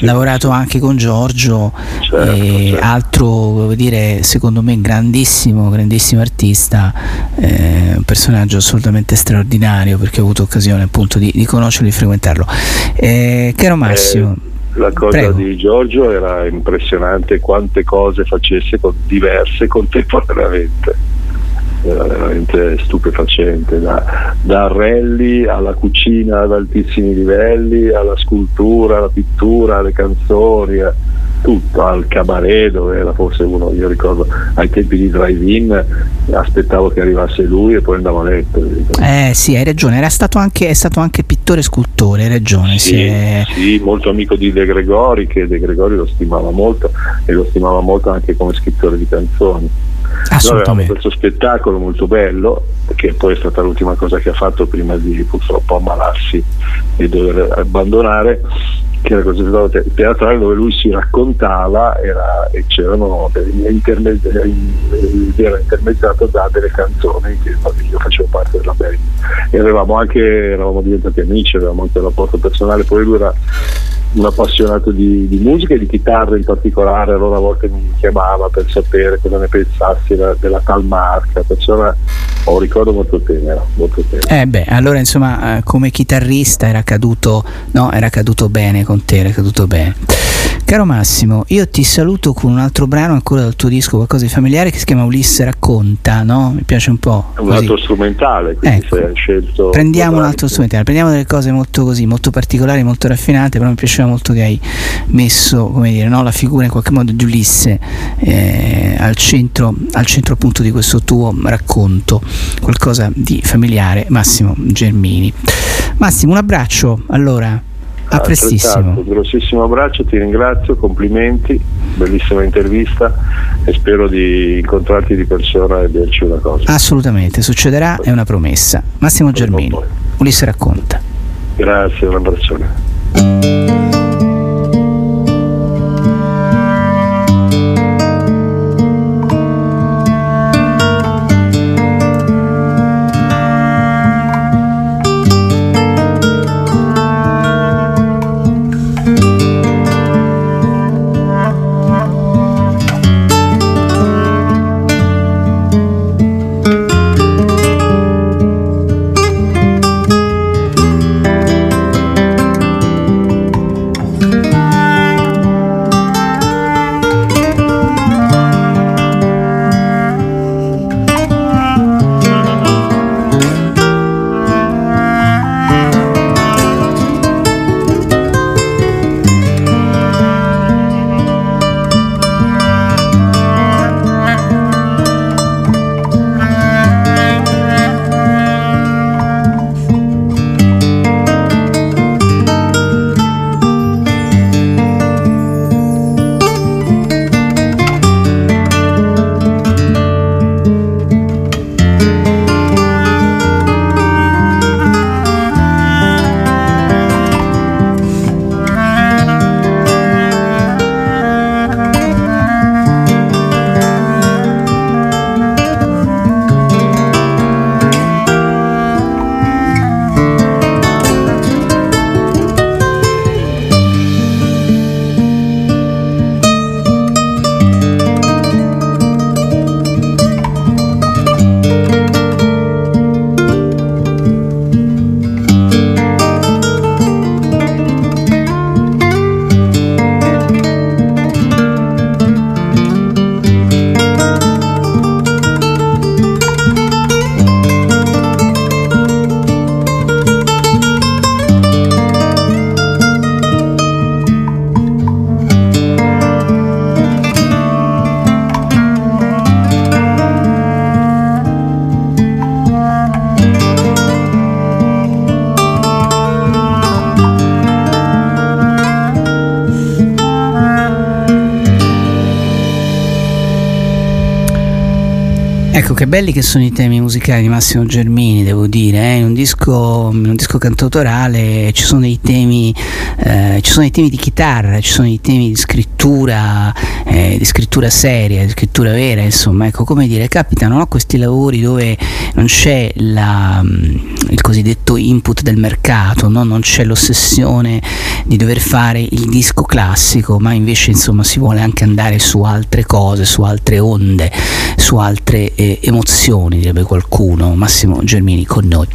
S1: lavorato anche con Giorgio, certo, certo. altro, dire, secondo me, grandissimo, grandissimo artista, eh, un personaggio assolutamente straordinario perché ho avuto occasione appunto di, di conoscerlo e di frequentarlo. Eh, caro Massimo.
S9: Eh, la cosa Prego. di Giorgio era impressionante quante cose facesse con diverse contemporaneamente era veramente stupefacente da, da rally alla cucina ad altissimi livelli alla scultura, alla pittura, alle canzoni tutto, al cabaret dove era forse uno, io ricordo ai tempi di drive-in aspettavo che arrivasse lui e poi andavo a letto.
S1: Eh sì, hai ragione, era stato anche, è stato anche pittore e scultore, hai ragione.
S9: Sì, è... sì, molto amico di De Gregori, che De Gregori lo stimava molto e lo stimava molto anche come scrittore di canzoni.
S1: Assolutamente.
S9: questo spettacolo molto bello, che poi è stata l'ultima cosa che ha fatto prima di purtroppo ammalarsi e dover abbandonare che era questo teatrale dove lui si raccontava era, e c'erano intermed- era intermezzato da delle canzoni che io facevo parte della band. E avevamo anche eravamo diventati amici avevamo anche un rapporto personale poi lui era un appassionato di, di, musica e di chitarra in particolare, allora a volte mi chiamava per sapere cosa ne pensassi della, della tal marca, perciò ho un ricordo molto tenero, molto tenero.
S1: Eh beh, allora insomma eh, come chitarrista era caduto, no, era caduto bene con te, era caduto bene. Caro Massimo, io ti saluto con un altro brano ancora dal tuo disco, qualcosa di familiare che si chiama Ulisse racconta, no? Mi piace un po'.
S9: È un altro strumentale, quindi ecco. hai scelto.
S1: Prendiamo un altro strumentale, prendiamo delle cose molto così, molto particolari, molto raffinate, però mi piaceva molto che hai messo, come dire, no? la figura in qualche modo di Ulisse eh, al centro, al centro appunto di questo tuo racconto, qualcosa di familiare, Massimo Germini. Massimo, un abbraccio allora. A prestissimo.
S9: Un grossissimo abbraccio, ti ringrazio, complimenti, bellissima intervista e spero di incontrarti di persona e dirci una cosa.
S1: Assolutamente, succederà, è una promessa. Massimo Germini, Ulisse racconta.
S9: Grazie, un abbraccione.
S1: Belli che sono i temi musicali di Massimo Germini, devo dire. Eh? In, un disco, in un disco cantautorale ci sono dei temi, eh, ci sono dei temi di chitarra, ci sono dei temi di scrittura, eh, di scrittura seria, di scrittura vera, insomma, ecco, come dire, capitano no? questi lavori dove non c'è la, mm, il cosiddetto input del mercato, no? non c'è l'ossessione di dover fare il disco classico, ma invece insomma si vuole anche andare su altre cose, su altre onde, su altre eh, emozioni, direbbe qualcuno. Massimo Germini con noi.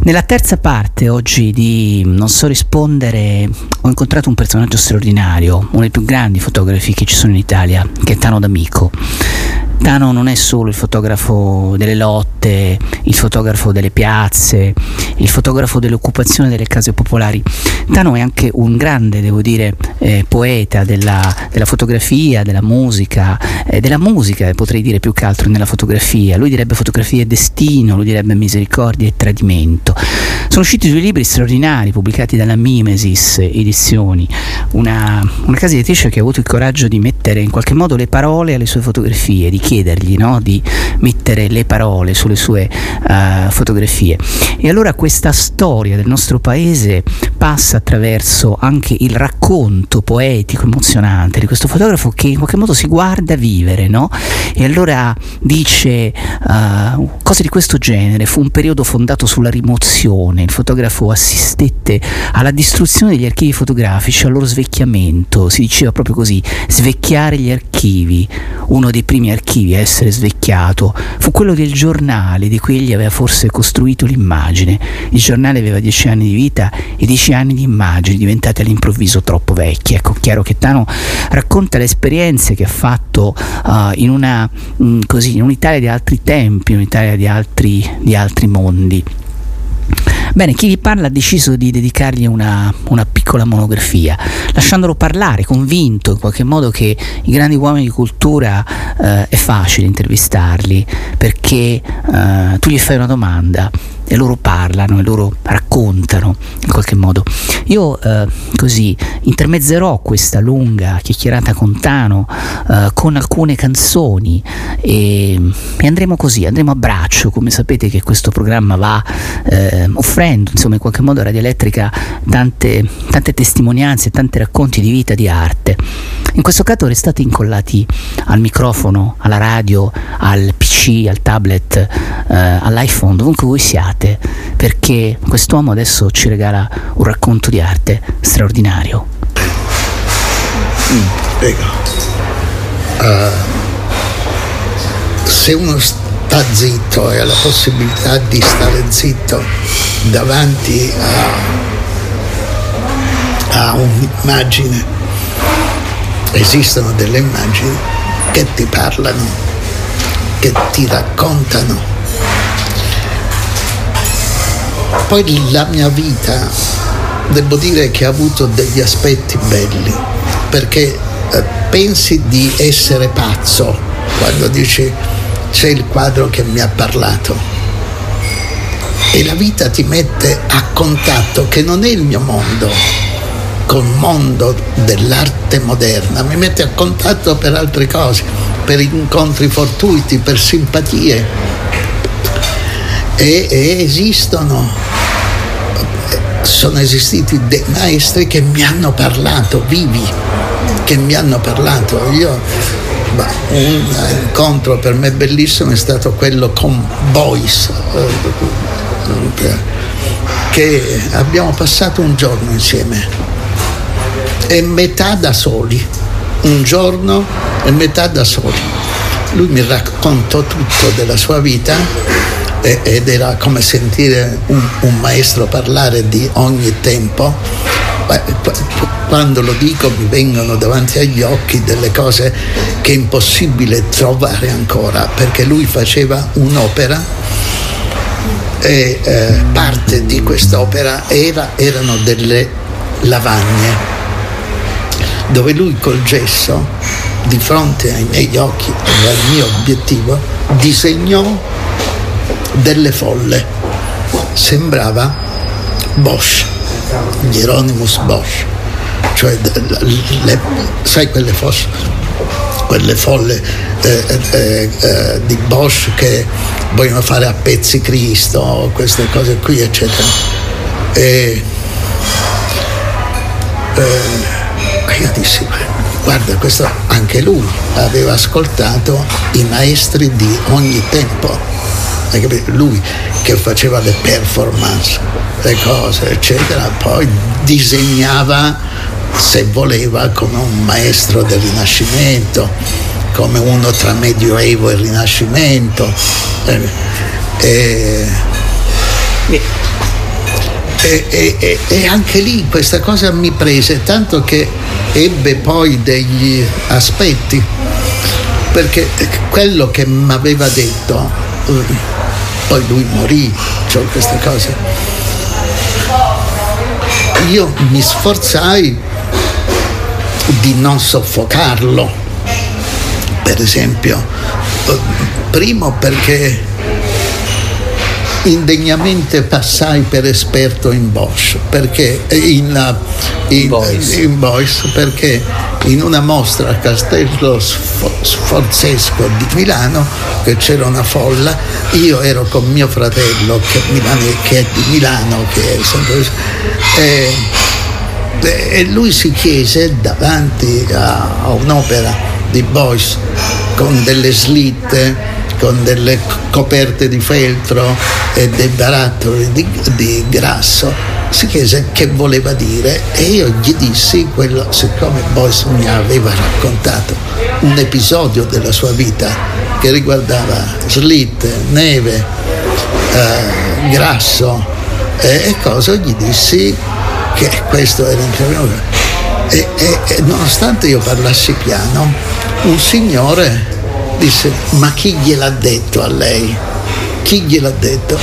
S1: Nella terza parte oggi di Non so rispondere ho incontrato un personaggio straordinario, uno dei più grandi fotografi che ci sono in Italia, che è Tano D'Amico. Tano non è solo il fotografo delle lotte, il fotografo delle piazze, il fotografo dell'occupazione delle case popolari. Tano è anche un grande, devo dire, eh, poeta della, della, fotografia, della musica, eh, della musica potrei dire più che altro nella fotografia. Lui direbbe fotografia e destino, lui direbbe misericordia e tradimento. Sono usciti due libri straordinari pubblicati dalla Mimesis Edizioni, una, una casa editrice che ha avuto il coraggio di mettere in qualche modo le parole alle sue fotografie, di chiedergli no? di mettere le parole sulle sue uh, fotografie. E allora questa storia del nostro paese passa attraverso anche il racconto poetico, emozionante di questo fotografo che in qualche modo si guarda vivere, no? E allora dice uh, cose di questo genere, fu un periodo fondato sulla rimozione, il fotografo assistette alla distruzione degli archivi fotografici, al loro svecchiamento, si diceva proprio così, svecchiare gli archivi, uno dei primi archivi a essere svecchiato. Fu quello del giornale di cui egli aveva forse costruito l'immagine. Il giornale aveva dieci anni di vita e dieci anni di immagini diventate all'improvviso troppo vecchie. Ecco, chiaro che Tano racconta le esperienze che ha fatto uh, in, una, mh, mm, così, in un'Italia di altri tempi, in un'Italia di altri, di altri mondi. Bene, chi vi parla ha deciso di dedicargli una, una, piccola monografia, lasciandolo parlare, convinto in qualche modo che i grandi uomini di cultura eh, è facile intervistarli, perché eh, tu gli fai una domanda e loro parlano e loro raccontano in qualche modo. Io eh, così intermezzerò questa lunga chiacchierata con Tano eh, con alcune canzoni e, e, andremo così, andremo a braccio, come sapete che questo programma va eh, offrendo insomma in qualche modo a Radio Elettrica tante, tante testimonianze, tanti racconti di vita, di arte. In questo caso restate incollati al microfono, alla radio, al PC, al tablet, eh, all'iPhone, dovunque voi siate perché quest'uomo adesso ci regala un racconto di arte straordinario.
S10: Mm, prego. Uh, se uno sta zitto e ha la possibilità di stare zitto davanti a, a un'immagine, esistono delle immagini che ti parlano, che ti raccontano. Poi la mia vita, devo dire che ha avuto degli aspetti belli, perché eh, pensi di essere pazzo quando dici c'è il quadro che mi ha parlato. E la vita ti mette a contatto, che non è il mio mondo, col mondo dell'arte moderna, mi mette a contatto per altre cose, per incontri fortuiti, per simpatie e, e esistono, sono esistiti dei maestri che mi hanno parlato, vivi, che mi hanno parlato. Io, bah, un incontro per me bellissimo è stato quello con Boyce, che abbiamo passato un giorno insieme e metà da soli, un giorno e metà da soli. Lui mi raccontò tutto della sua vita ed era come sentire un, un maestro parlare di ogni tempo. Quando lo dico mi vengono davanti agli occhi delle cose che è impossibile trovare ancora, perché lui faceva un'opera e eh, parte di quest'opera era, erano delle lavagne dove lui col gesso di fronte ai miei occhi e al mio obiettivo disegnò delle folle. Sembrava Bosch, Hieronymus Bosch, cioè le, sai quelle fosse quelle folle eh, eh, eh, di Bosch che vogliono fare a pezzi Cristo, queste cose qui, eccetera. E, eh, io dissi, guarda, questo anche lui aveva ascoltato i maestri di ogni tempo. Lui che faceva le performance, le cose, eccetera, poi disegnava se voleva come un maestro del Rinascimento, come uno tra Medioevo e Rinascimento. E, e, e, e, anche lì questa cosa mi prese, tanto che ebbe poi degli aspetti, perché quello che mi aveva detto, poi lui morì, cioè queste cose, io mi sforzai di non soffocarlo, per esempio, primo perché indegnamente passai per esperto in Bosch, perché in, in, Boys. in Boys, perché in una mostra a Castello Sforzesco di Milano, che c'era una folla, io ero con mio fratello che, che è di Milano, che è sempre, e, e lui si chiese davanti a, a un'opera di Boyce con delle slitte con delle coperte di feltro e dei barattoli di, di grasso, si chiese che voleva dire e io gli dissi quello, siccome Boyce mi aveva raccontato un episodio della sua vita che riguardava slitte, neve, eh, grasso eh, e cosa, gli dissi che questo era incredibile. E, e, e nonostante io parlassi piano, un signore disse ma chi gliel'ha detto a lei? Chi gliel'ha detto?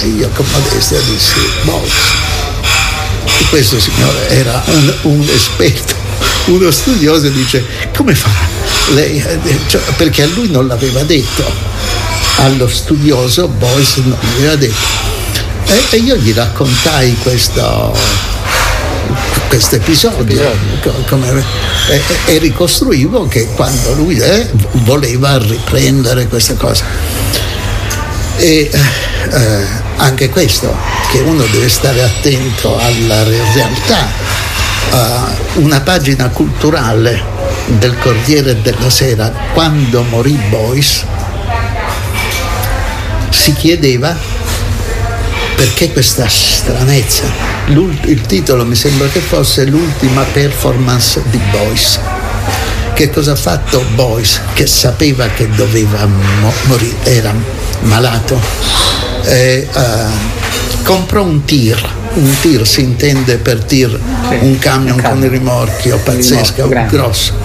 S10: E io con modestia dissi Box. E questo signore era un, un esperto, uno studioso dice come fa? Lei, cioè, perché a lui non l'aveva detto, allo studioso Boyce non l'aveva detto. E, e io gli raccontai questo, questo episodio, come, e, e, ricostruivo che quando lui eh, voleva riprendere questa cosa. E eh, anche questo, che uno deve stare attento alla realtà. Uh, una pagina culturale del Corriere della Sera, quando morì Boyce, si chiedeva perché questa stranezza? L'ult- il titolo mi sembra che fosse l'ultima performance di Boyce. Che cosa ha fatto Boyce? Che sapeva che doveva mo- morire, era malato. E, uh, comprò un tir, un tir si intende per tir sì, un camion con il rimorchio pazzesco, grosso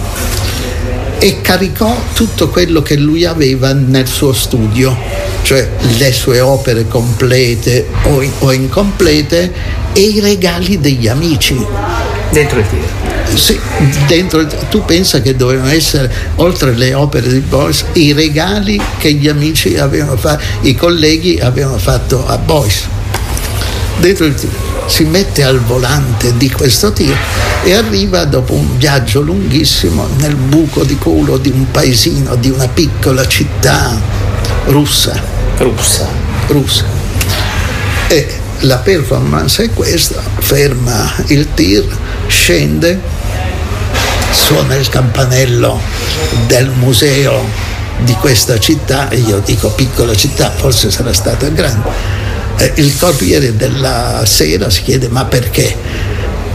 S10: e caricò tutto quello che lui aveva nel suo studio cioè le sue opere complete o, o incomplete e i regali degli amici.
S1: Dentro il tiro.
S10: Sì, dentro, tu pensa che dovevano essere, oltre le opere di Boyce, i regali che gli amici avevano fatto, i colleghi avevano fatto a Boyce. Dentro il tiro. Si mette al volante di questo tiro e arriva dopo un viaggio lunghissimo nel buco di culo di un paesino, di una piccola città russa.
S1: Russa.
S10: Russa. E la performance è questa, ferma il tir, scende, suona il campanello del museo di questa città, io dico piccola città, forse sarà stata grande. Il Corriere della Sera si chiede ma perché?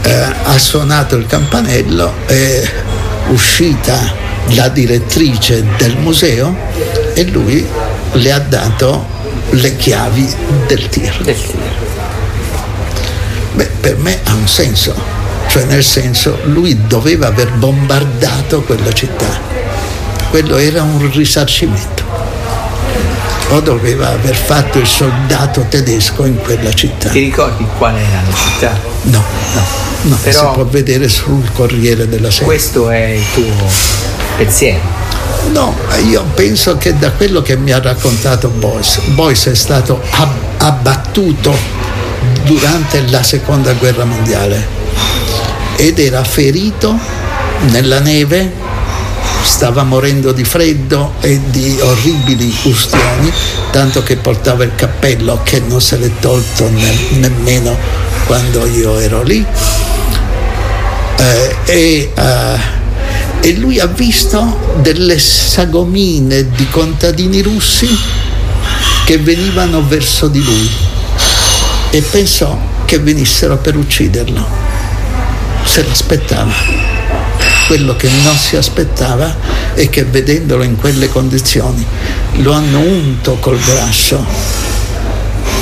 S10: Eh, ha suonato il campanello, è uscita la direttrice del museo e lui le ha dato le chiavi del tir.
S1: Del tir.
S10: Beh, per me ha un senso, cioè nel senso lui doveva aver bombardato quella città, quello era un risarcimento, o doveva aver fatto il soldato tedesco in quella città.
S1: Ti ricordi qual era la città?
S10: No, no, no Però si può vedere sul Corriere della Sera.
S1: Questo è il tuo pensiero.
S10: No, io penso che da quello che mi ha raccontato Boyce, Boyce è stato ab- abbattuto durante la seconda guerra mondiale ed era ferito nella neve stava morendo di freddo e di orribili ustioni, tanto che portava il cappello che non se l'è tolto ne- nemmeno quando io ero lì. Eh, e, eh, e lui ha visto delle sagomine di contadini russi che venivano verso di lui e pensò che venissero per ucciderlo. Se l'aspettava. Quello che non si aspettava è che vedendolo in quelle condizioni lo hanno unto col grasso,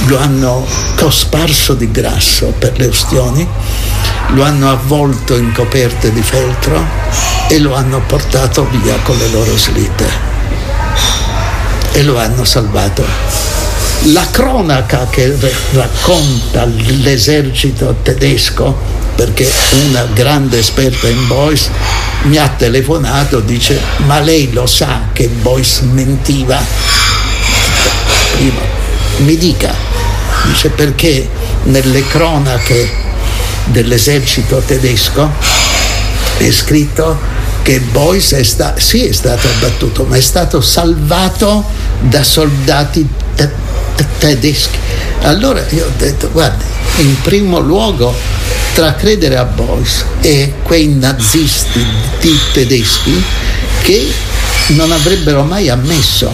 S10: lo hanno cosparso di grasso per le ustioni, lo hanno avvolto in coperte di feltro e lo hanno portato via con le loro slitte e lo hanno salvato. La cronaca che racconta l'esercito tedesco, perché una grande esperta in Boyce mi ha telefonato, dice ma lei lo sa che Boyce mentiva? Prima, mi dica, dice perché nelle cronache dell'esercito tedesco è scritto che Boyce è, sta- sì, è stato abbattuto, ma è stato salvato da soldati te- te- tedeschi. Allora io ho detto, guardi, in primo luogo, tra credere a Boyce e quei nazisti tedeschi che non avrebbero mai ammesso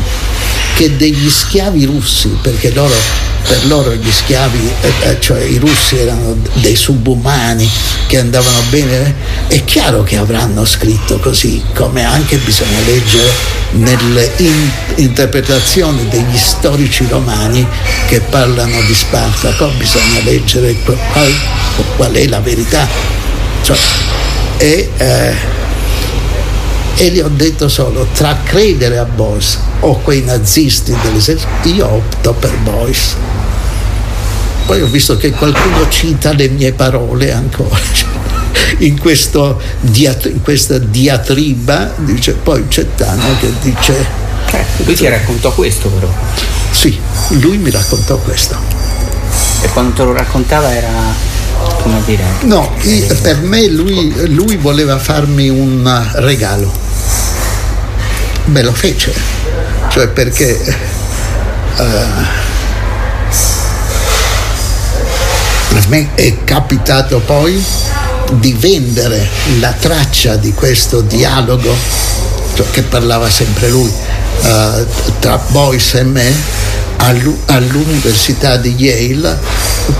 S10: che degli schiavi russi, perché loro per loro gli schiavi, eh, cioè i russi erano dei subumani che andavano bene, è chiaro che avranno scritto così, come anche bisogna leggere nelle in- interpretazioni degli storici romani che parlano di Spartaco, bisogna leggere qual, qual è la verità. Cioè, e, eh, e gli ho detto solo tra credere a Boyce o quei nazisti dell'esercito, io opto per Boyce. Poi ho visto che qualcuno cita le mie parole ancora. In, questo, in questa diatriba dice, poi c'è Tano che dice...
S1: Eh, lui ti raccontò questo però.
S10: Sì, lui mi raccontò questo.
S1: E quando te lo raccontava era come dire?
S10: No, per me lui, lui voleva farmi un regalo. Me lo fece, cioè perché uh, a me è capitato poi di vendere la traccia di questo dialogo cioè che parlava sempre lui uh, tra Boyce e me all'università di Yale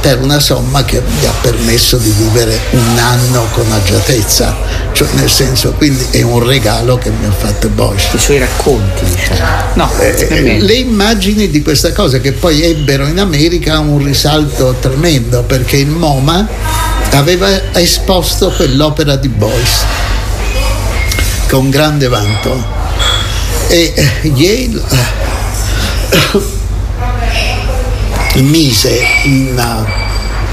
S10: per una somma che mi ha permesso di vivere un anno con agiatezza, cioè nel senso quindi è un regalo che mi ha fatto Bosch.
S1: I suoi racconti, diciamo. no,
S10: eh, le immagini di questa cosa che poi ebbero in America un risalto tremendo perché il MoMA aveva esposto quell'opera di Boyce con grande vanto e Yale mise in,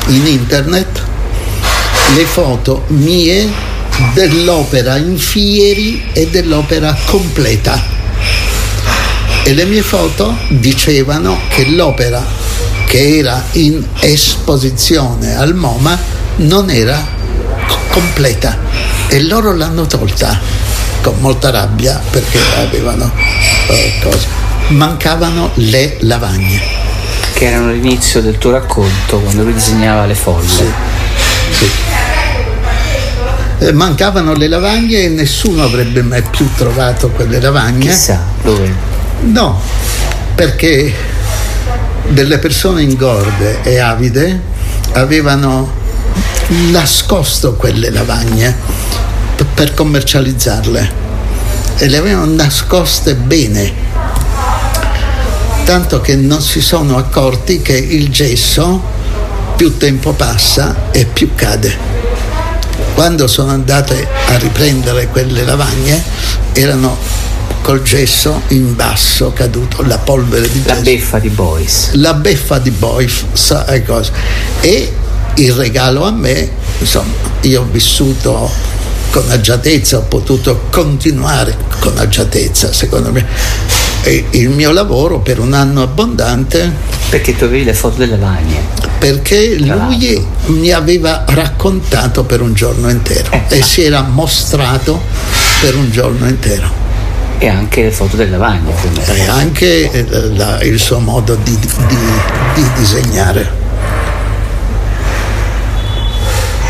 S10: in internet le foto mie dell'opera in fieri e dell'opera completa. E le mie foto dicevano che l'opera che era in esposizione al MoMA non era completa e loro l'hanno tolta con molta rabbia perché avevano eh, cose. Mancavano le lavagne
S1: che erano all'inizio del tuo racconto quando lui disegnava le foglie.
S10: Sì. sì. Eh, mancavano le lavagne e nessuno avrebbe mai più trovato quelle lavagne.
S1: Chissà dove.
S10: No, perché delle persone ingorde e avide avevano nascosto quelle lavagne per commercializzarle e le avevano nascoste bene tanto che non si sono accorti che il gesso più tempo passa e più cade. Quando sono andate a riprendere quelle lavagne erano col gesso in basso caduto, la polvere di gesso.
S1: La beffa di Boyce.
S10: La beffa di Boyce, e cosa. E il regalo a me, insomma, io ho vissuto con agiatezza, ho potuto continuare con agiatezza, secondo me il mio lavoro per un anno abbondante.
S1: Perché tu avevi le foto delle lavagne?
S10: Perché lui mi aveva raccontato per un giorno intero eh, e si era mostrato per un giorno intero.
S1: E anche le foto del lavagno.
S10: E anche eh, la, il suo modo di, di, di disegnare.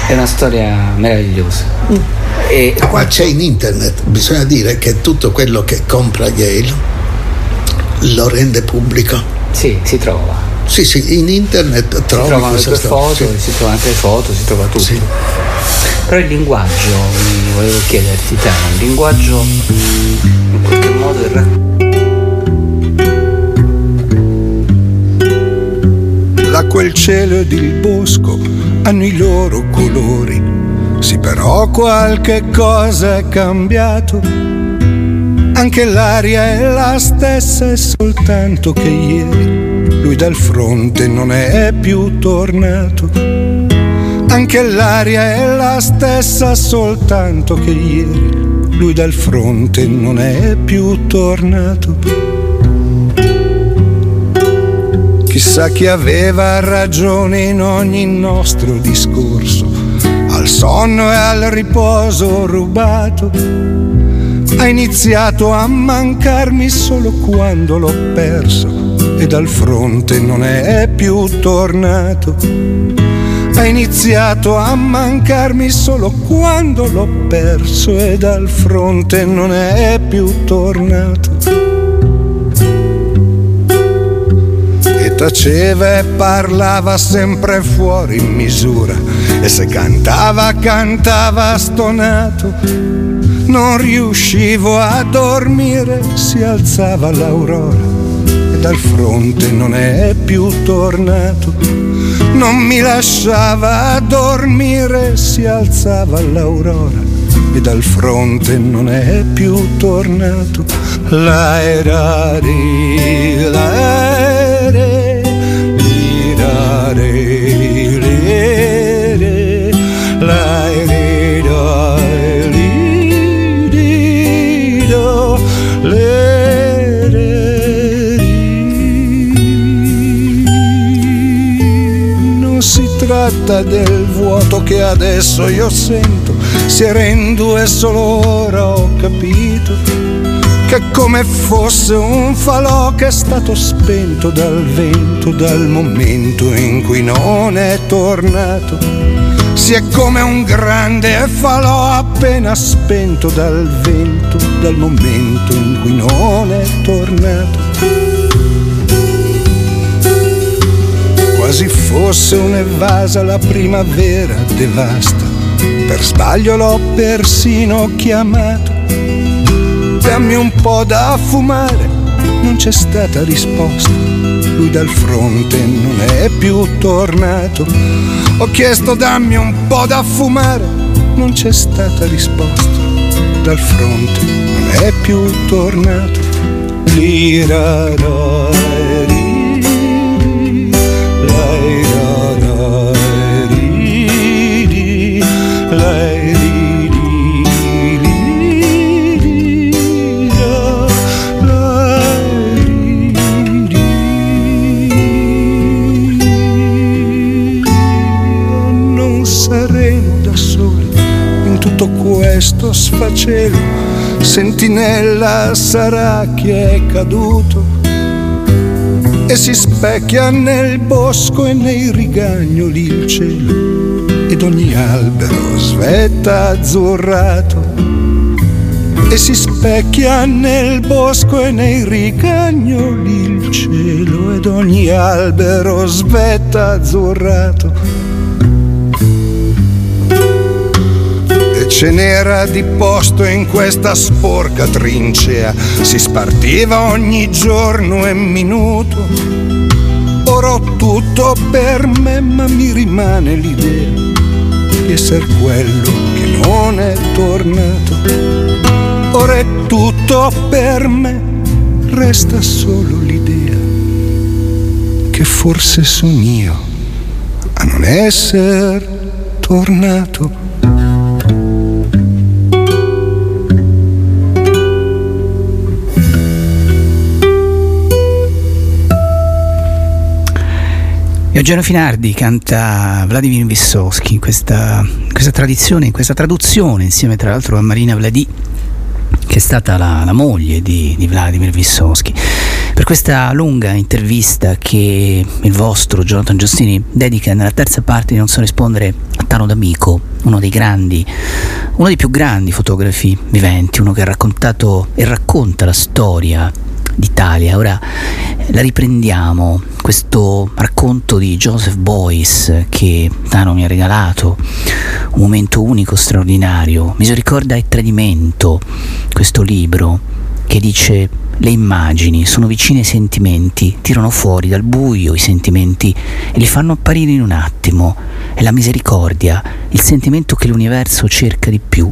S1: È una storia meravigliosa. Mm.
S10: E qua c'è in internet, bisogna dire che tutto quello che compra Yale lo rende pubblico.
S1: Sì, si trova.
S10: Sì, sì, in internet trovi
S1: si trovano le tue foto, sì. si trovano anche le foto, si trova tutto. Sì. Però il linguaggio, volevo chiederti te, il linguaggio in qualche modo il
S11: racconto. L'acqua, il cielo ed il bosco hanno i loro colori. Sì, però qualche cosa è cambiato. Anche l'aria è la stessa, è soltanto che ieri lui dal fronte non è più tornato. Anche l'aria è la stessa, soltanto che ieri lui dal fronte non è più tornato. Chissà chi aveva ragione in ogni nostro discorso, al sonno e al riposo rubato. Ha iniziato a mancarmi solo quando l'ho perso e dal fronte non è più tornato. Ha iniziato a mancarmi solo quando l'ho perso e dal fronte non è più tornato. Taceva e parlava sempre fuori misura e se cantava cantava stonato. Non riuscivo a dormire, si alzava l'aurora e dal fronte non è più tornato. Non mi lasciava dormire, si alzava l'aurora e dal fronte non è più tornato. La era tratta del vuoto che adesso io sento, si era in due solo ora ho capito che come fosse un falò che è stato spento dal vento dal momento in cui non è tornato. Si è come un grande falò appena spento dal vento dal momento in cui non è tornato. Quasi fosse un'evasa la primavera devasta. Per sbaglio l'ho persino chiamato. Dammi un po' da fumare, non c'è stata risposta. Lui dal fronte non è più tornato. Ho chiesto dammi un po' da fumare, non c'è stata risposta. Dal fronte non è più tornato. Lira, questo sfacelo, sentinella sarà chi è caduto e si specchia nel bosco e nei rigagnoli il cielo ed ogni albero svetta azzurrato e si specchia nel bosco e nei rigagnoli il cielo ed ogni albero svetta azzurrato ce n'era di posto in questa sporca trincea, si spartiva ogni giorno e minuto. Ora ho tutto per me, ma mi rimane l'idea di essere quello che non è tornato. Ora è tutto per me, resta solo l'idea che forse sono io a non essere tornato.
S1: Eugenio Finardi canta Vladimir Vysotsky in questa, questa tradizione, in questa traduzione, insieme tra l'altro a Marina Vladi che è stata la, la moglie di, di, Vladimir Vysotsky, per questa lunga intervista che il vostro Jonathan Giustini dedica nella terza parte di Non so rispondere a Tano D'Amico, uno dei grandi, uno dei più grandi fotografi viventi, uno che ha raccontato e racconta la storia d'Italia. Ora la riprendiamo, questo racconto di Joseph Boyce che Tano mi ha regalato, un momento unico, straordinario. Misericordia e tradimento, questo libro che dice le immagini sono vicine ai sentimenti, tirano fuori dal buio i sentimenti e li fanno apparire in un attimo. È la misericordia, il sentimento che l'universo cerca di più,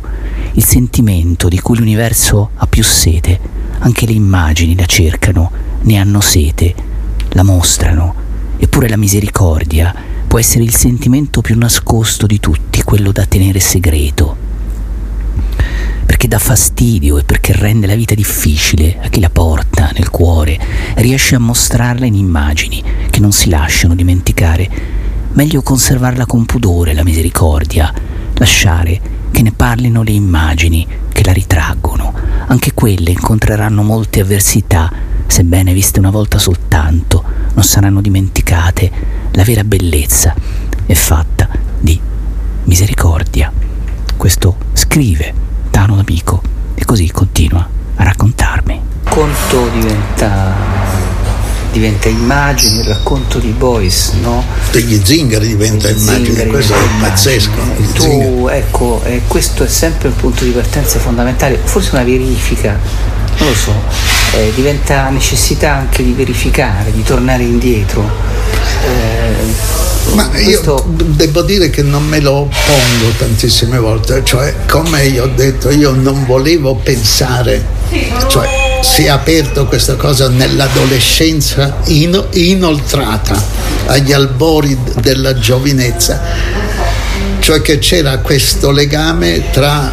S1: il sentimento di cui l'universo ha più sete anche le immagini la cercano, ne hanno sete, la mostrano. Eppure la misericordia può essere il sentimento più nascosto di tutti, quello da tenere segreto. Perché dà fastidio e perché rende la vita difficile a chi la porta nel cuore, riesce a mostrarla in immagini che non si lasciano dimenticare. Meglio conservarla con pudore la misericordia, lasciare che ne parlino le immagini che la ritraggono anche quelle incontreranno molte avversità, sebbene viste una volta soltanto, non saranno dimenticate. La vera bellezza è fatta di misericordia. Questo scrive Tano D'Amico e così continua a raccontarmi. Il conto diventa diventa immagine, il racconto di Boyce, no?
S10: Degli zingari diventa degli immagine, zingari questo è pazzesco.
S1: Tu, ecco, eh, questo è sempre un punto di partenza fondamentale, forse una verifica, non lo so, eh, diventa necessità anche di verificare, di tornare indietro.
S10: Eh, ma io devo dire che non me lo pongo tantissime volte, cioè come io ho detto, io non volevo pensare, cioè si è aperto questa cosa nell'adolescenza in, inoltrata agli albori della giovinezza, cioè che c'era questo legame tra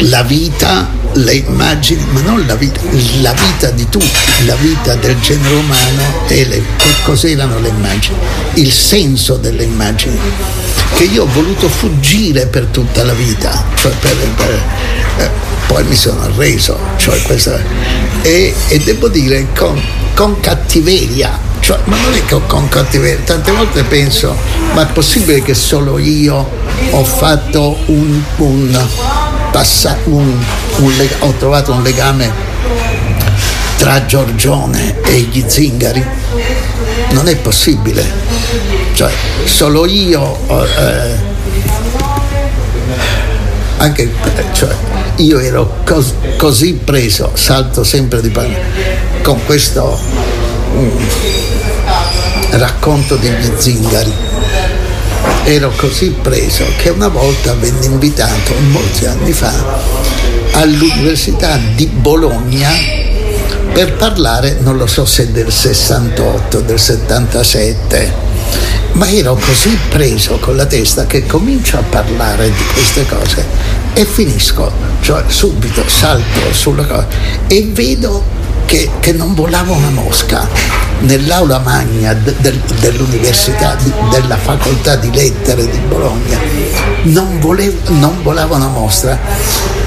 S10: la vita, le immagini, ma non la vita, la vita di tutti, la vita del genere umano e le, cos'erano le immagini, il senso delle immagini, che io ho voluto fuggire per tutta la vita, cioè per, per, eh, poi mi sono arreso, cioè questa, e, e, devo dire con, con cattiveria, cioè, ma non è che con cattiveria, tante volte penso, ma è possibile che solo io ho fatto un, un, un, un ho trovato un legame tra Giorgione e gli zingari? Non è possibile, cioè solo io... Eh, anche cioè, io ero cos- così preso, salto sempre di panno, con questo mm, racconto degli zingari. Ero così preso che una volta venne invitato, molti anni fa, all'Università di Bologna per parlare, non lo so se del 68, del 77, ma ero così preso con la testa che comincio a parlare di queste cose e finisco, cioè subito salto sulla cosa e vedo che, che non volava una mosca nell'aula magna de, de, dell'università, de, della facoltà di lettere di Bologna, non, volevo, non volava una mostra,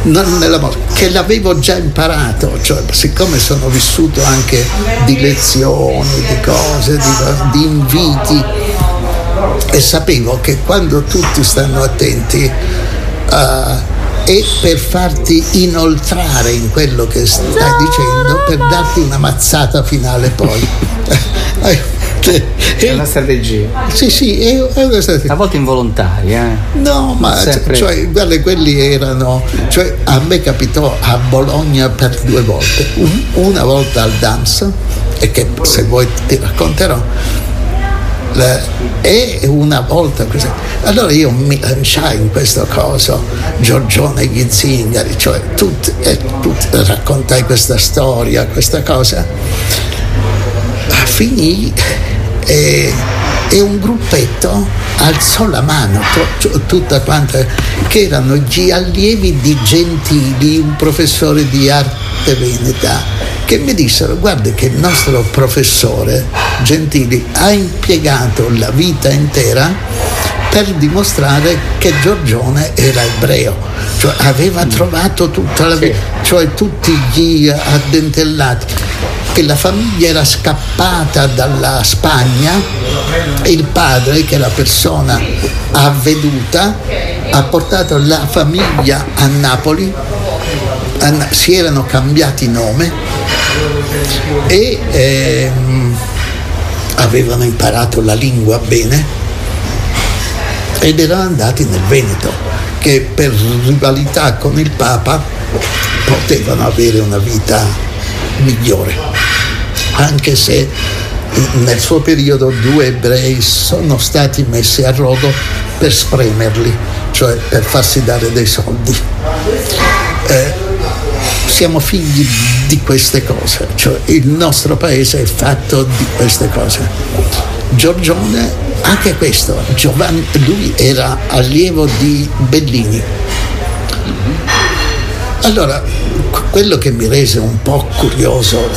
S10: mostra, che l'avevo già imparato, cioè siccome sono vissuto anche di lezioni, di cose, di, di inviti e sapevo che quando tutti stanno attenti uh, è per farti inoltrare in quello che stai dicendo per darti una mazzata finale poi.
S1: è una strategia.
S10: Sì, sì, è, una strategia.
S1: A volte involontaria. Eh?
S10: No, ma Sempre... cioè, guarda, quelli erano. Cioè, a me capitò a Bologna per due volte. una volta al DAMS, e che se vuoi ti racconterò e una volta così. Allora io mi lanciai in questo coso, Giorgione gli zingari, cioè tutti, e tutti, raccontai questa storia, questa cosa. Finì e, e un gruppetto alzò la mano, tutta quanta, che erano gli allievi di Gentili, un professore di arte veneta che mi dissero guarda che il nostro professore Gentili ha impiegato la vita intera per dimostrare che Giorgione era ebreo, cioè aveva trovato tutta la vita, cioè tutti gli addentellati. E la famiglia era scappata dalla Spagna e il padre, che la persona avveduta, ha portato la famiglia a Napoli, si erano cambiati nome e ehm, avevano imparato la lingua bene ed erano andati nel Veneto, che per rivalità con il Papa potevano avere una vita migliore, anche se nel suo periodo due ebrei sono stati messi a rogo per spremerli, cioè per farsi dare dei soldi. Eh, siamo figli di queste cose, cioè il nostro paese è fatto di queste cose. Giorgione, anche questo, Giovanni, lui era allievo di Bellini. Allora, quello che mi rese un po' curioso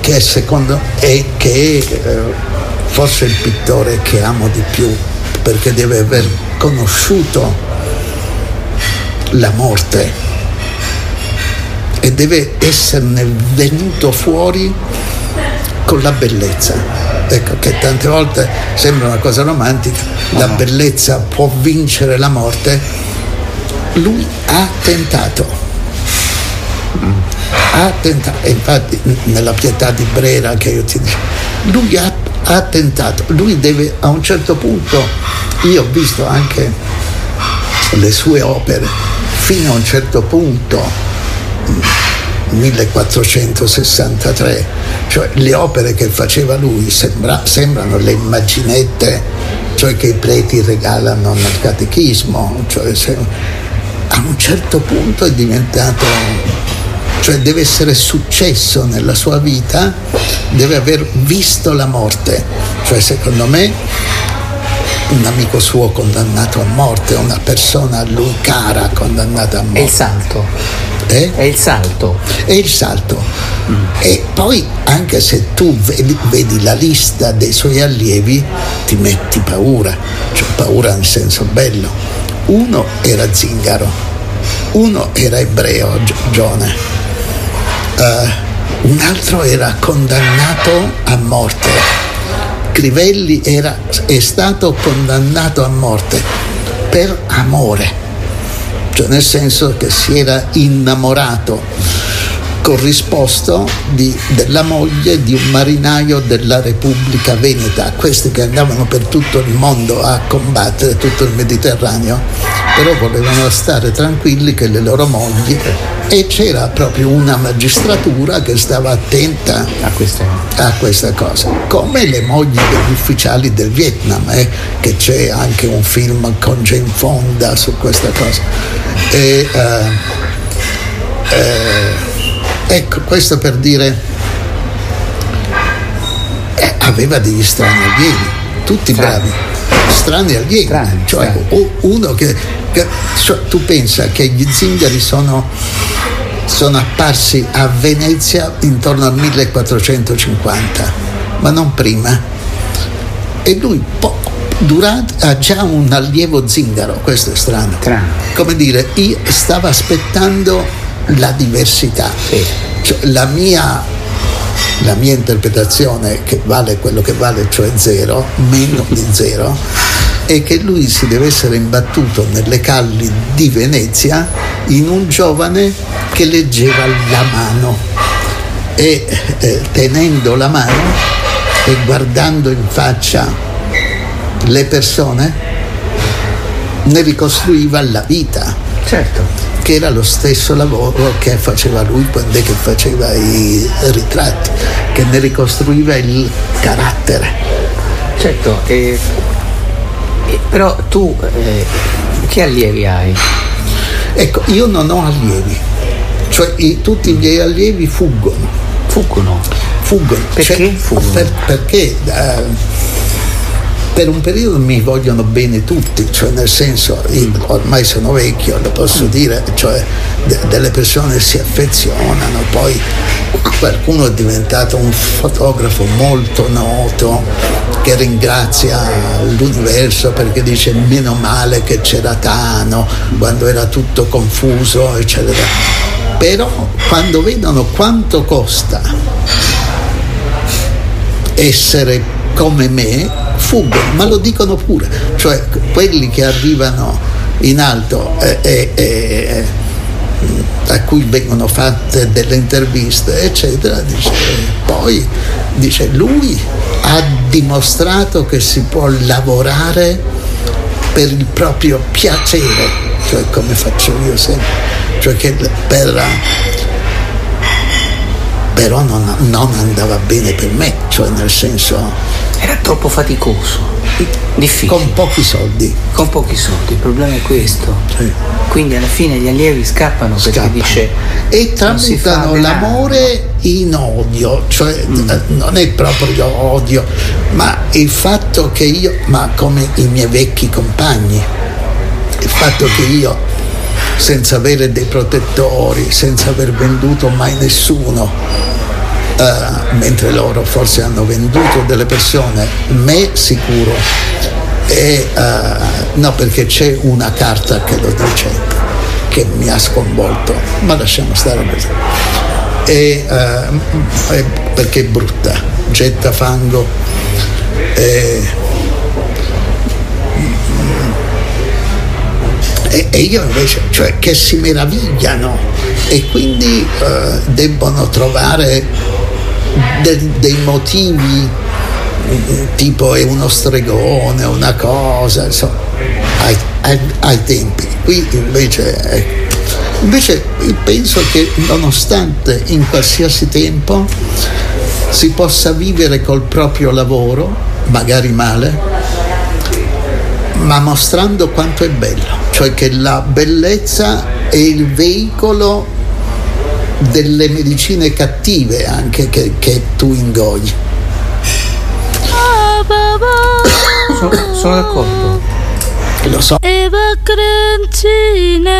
S10: che secondo è che eh, forse il pittore che amo di più, perché deve aver conosciuto la morte e deve esserne venuto fuori con la bellezza. Ecco che tante volte sembra una cosa romantica, la bellezza può vincere la morte. Lui ha tentato. Ha tentato, e infatti nella pietà di Brera che io ti dico, lui ha, ha tentato, lui deve a un certo punto, io ho visto anche le sue opere, fino a un certo punto 1463, cioè le opere che faceva lui sembra, sembrano le immaginette cioè che i preti regalano nel catechismo, cioè se, a un certo punto è diventato, cioè deve essere successo nella sua vita, deve aver visto la morte, cioè secondo me un amico suo condannato a morte, una persona a lui cara condannata a morte.
S1: È il salto.
S10: Eh?
S1: È il salto.
S10: È il salto. E poi anche se tu vedi, vedi la lista dei suoi allievi ti metti paura, cioè paura nel senso bello. Uno era Zingaro, uno era ebreo, Gio- Gione, Eh, un altro era condannato a morte. Crivelli era, è stato condannato a morte per amore cioè nel senso che si era innamorato corrisposto di, della moglie di un marinaio della Repubblica Veneta, questi che andavano per tutto il mondo a combattere tutto il Mediterraneo, però volevano stare tranquilli che le loro mogli e c'era proprio una magistratura che stava attenta
S1: a
S10: a questa cosa, come le mogli degli ufficiali del Vietnam, eh, che c'è anche un film con Jane Fonda su questa cosa. E, eh, eh, ecco, questo per dire, eh, aveva degli strani allievi, tutti bravi, strani allievi, cioè u- uno che, che- cioè, tu pensa che gli zingari sono, sono apparsi a Venezia intorno al 1450, ma non prima, e lui po- durante, ha già un allievo zingaro, questo è strano. Come dire, io stavo aspettando la diversità. Cioè, la, mia, la mia interpretazione, che vale quello che vale, cioè zero, meno di zero, è che lui si deve essere imbattuto nelle calli di Venezia in un giovane che leggeva la mano e eh, tenendo la mano e guardando in faccia le persone ne ricostruiva la vita.
S1: Certo.
S10: Che era lo stesso lavoro che faceva lui quando faceva i ritratti, che ne ricostruiva il carattere.
S1: Certo, e- e- però tu eh, che allievi hai?
S10: Ecco, io non ho allievi, cioè i- tutti i miei allievi fuggono.
S1: Fuggono?
S10: Fuggono.
S1: Perché
S10: Cioè,
S1: fuggono?
S10: per- perché eh, per un periodo mi vogliono bene tutti, cioè nel senso, ormai sono vecchio, lo posso dire, cioè de- delle persone si affezionano, poi qualcuno è diventato un fotografo molto noto che ringrazia l'universo perché dice meno male che c'era Tano quando era tutto confuso, eccetera. Però quando vedono quanto costa essere come me, fuggono, ma lo dicono pure, cioè quelli che arrivano in alto e, e, e, a cui vengono fatte delle interviste, eccetera, dice, poi dice lui ha dimostrato che si può lavorare per il proprio piacere, cioè come faccio io sempre, cioè che per però non, non, andava bene per me, cioè nel senso...
S1: Era troppo faticoso, difficile.
S10: Con pochi soldi.
S1: Con pochi soldi, il problema è questo.
S10: Sì.
S1: Quindi alla fine gli allievi scappano perché
S10: Scappano.
S1: dice...
S10: E tramutano l'amore in odio, cioè
S1: Mm.
S10: eh, non è proprio odio, ma il fatto che io, ma come i miei vecchi compagni, il fatto che io senza avere dei protettori, senza aver venduto mai nessuno, eh, mentre loro forse hanno venduto delle persone, me sicuro, e, eh, no perché c'è una carta che lo dice, che mi ha sconvolto, ma lasciamo stare così. E, eh, perché è brutta, getta fango. E, e io invece, cioè che si meravigliano e quindi eh, debbono trovare de- dei motivi eh, tipo è uno stregone, una cosa, insomma, ai, ai- ai tempi. Qui invece, ecco, invece penso che nonostante in qualsiasi tempo si possa vivere col proprio lavoro, magari male, ma mostrando quanto è bello, cioè che la bellezza è il veicolo delle medicine cattive anche che, che tu ingoi.
S1: Sono, sono d'accordo.
S10: Lo so.
S12: Eva Crencine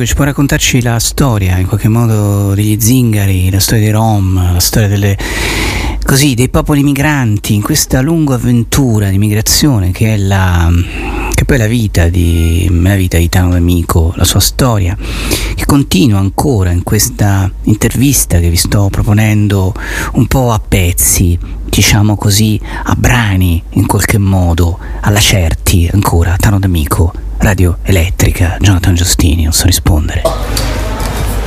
S1: Goran Bergovic può raccontarci la storia in qualche modo degli zingari, la storia dei Rom, la storia delle, così, dei popoli migranti in questa lunga avventura di migrazione che è la che poi è la vita di, la vita di Tano D'Amico, la sua storia, che continua ancora in questa intervista che vi sto proponendo un po' a pezzi, diciamo così, a brani in qualche modo, alla certi ancora, Tano D'Amico, Radio Elettrica, Jonathan Giustini, non so rispondere.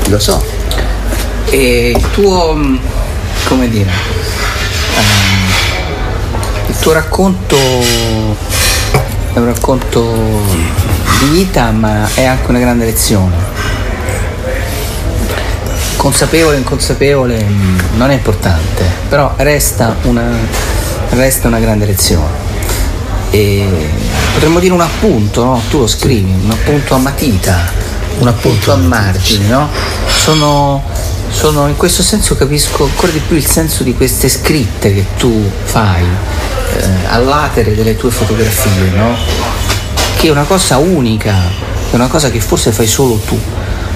S10: Lo so.
S1: E il tuo, mm, come dire, ehm, il tuo racconto è un racconto di vita, ma è anche una grande lezione. Consapevole o inconsapevole mm, non è importante, però resta una, resta una grande lezione. E potremmo dire un appunto, no? tu lo scrivi, un appunto a matita, un appunto a margine, no? Sono, sono, in questo senso capisco ancora di più il senso di queste scritte che tu fai eh, all'atere delle tue fotografie, no? Che è una cosa unica, è una cosa che forse fai solo tu.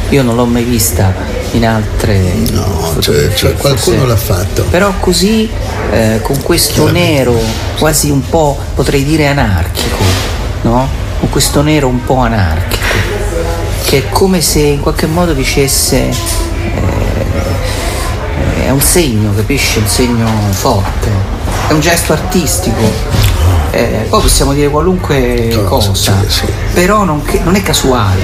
S1: Io non l'ho mai vista in altre.
S10: No, cioè, cioè qualcuno
S1: forse.
S10: l'ha fatto.
S1: Però così, eh, con questo nero quasi un po', potrei dire anarchico, no? Con questo nero un po' anarchico, che è come se in qualche modo dicesse. eh, è un segno, capisci? Un segno forte, è un gesto artistico. Eh, poi possiamo dire qualunque cosa, però non, che- non è casuale,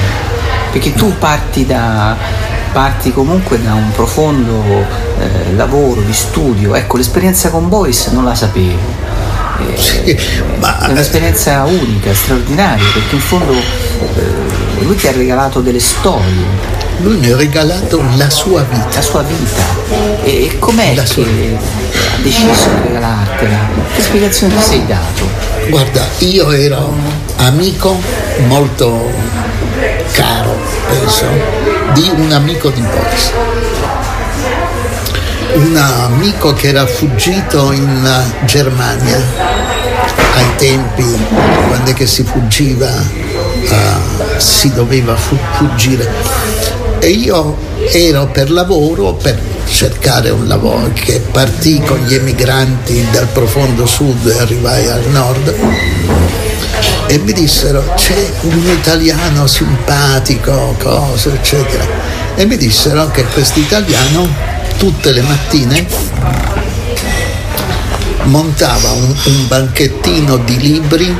S1: perché tu parti da, parti comunque da un profondo eh, lavoro di studio. Ecco, l'esperienza con Boyce non la sapevo. Eh, è un'esperienza unica, straordinaria, perché in fondo eh, lui ti ha regalato delle storie.
S10: Lui mi ha regalato la sua vita.
S1: La sua vita. E, e com'è che ha deciso di regalartela? Che spiegazione ti sei dato?
S10: Guarda, io ero amico molto caro, penso, di un amico di Boris. Un amico che era fuggito in Germania ai tempi quando è che si fuggiva, eh, si doveva fu- fuggire. E io ero per lavoro, per cercare un lavoro, che partì con gli emigranti dal profondo sud e arrivai al nord e mi dissero c'è un italiano simpatico, cose, eccetera. E mi dissero che questo italiano tutte le mattine montava un, un banchettino di libri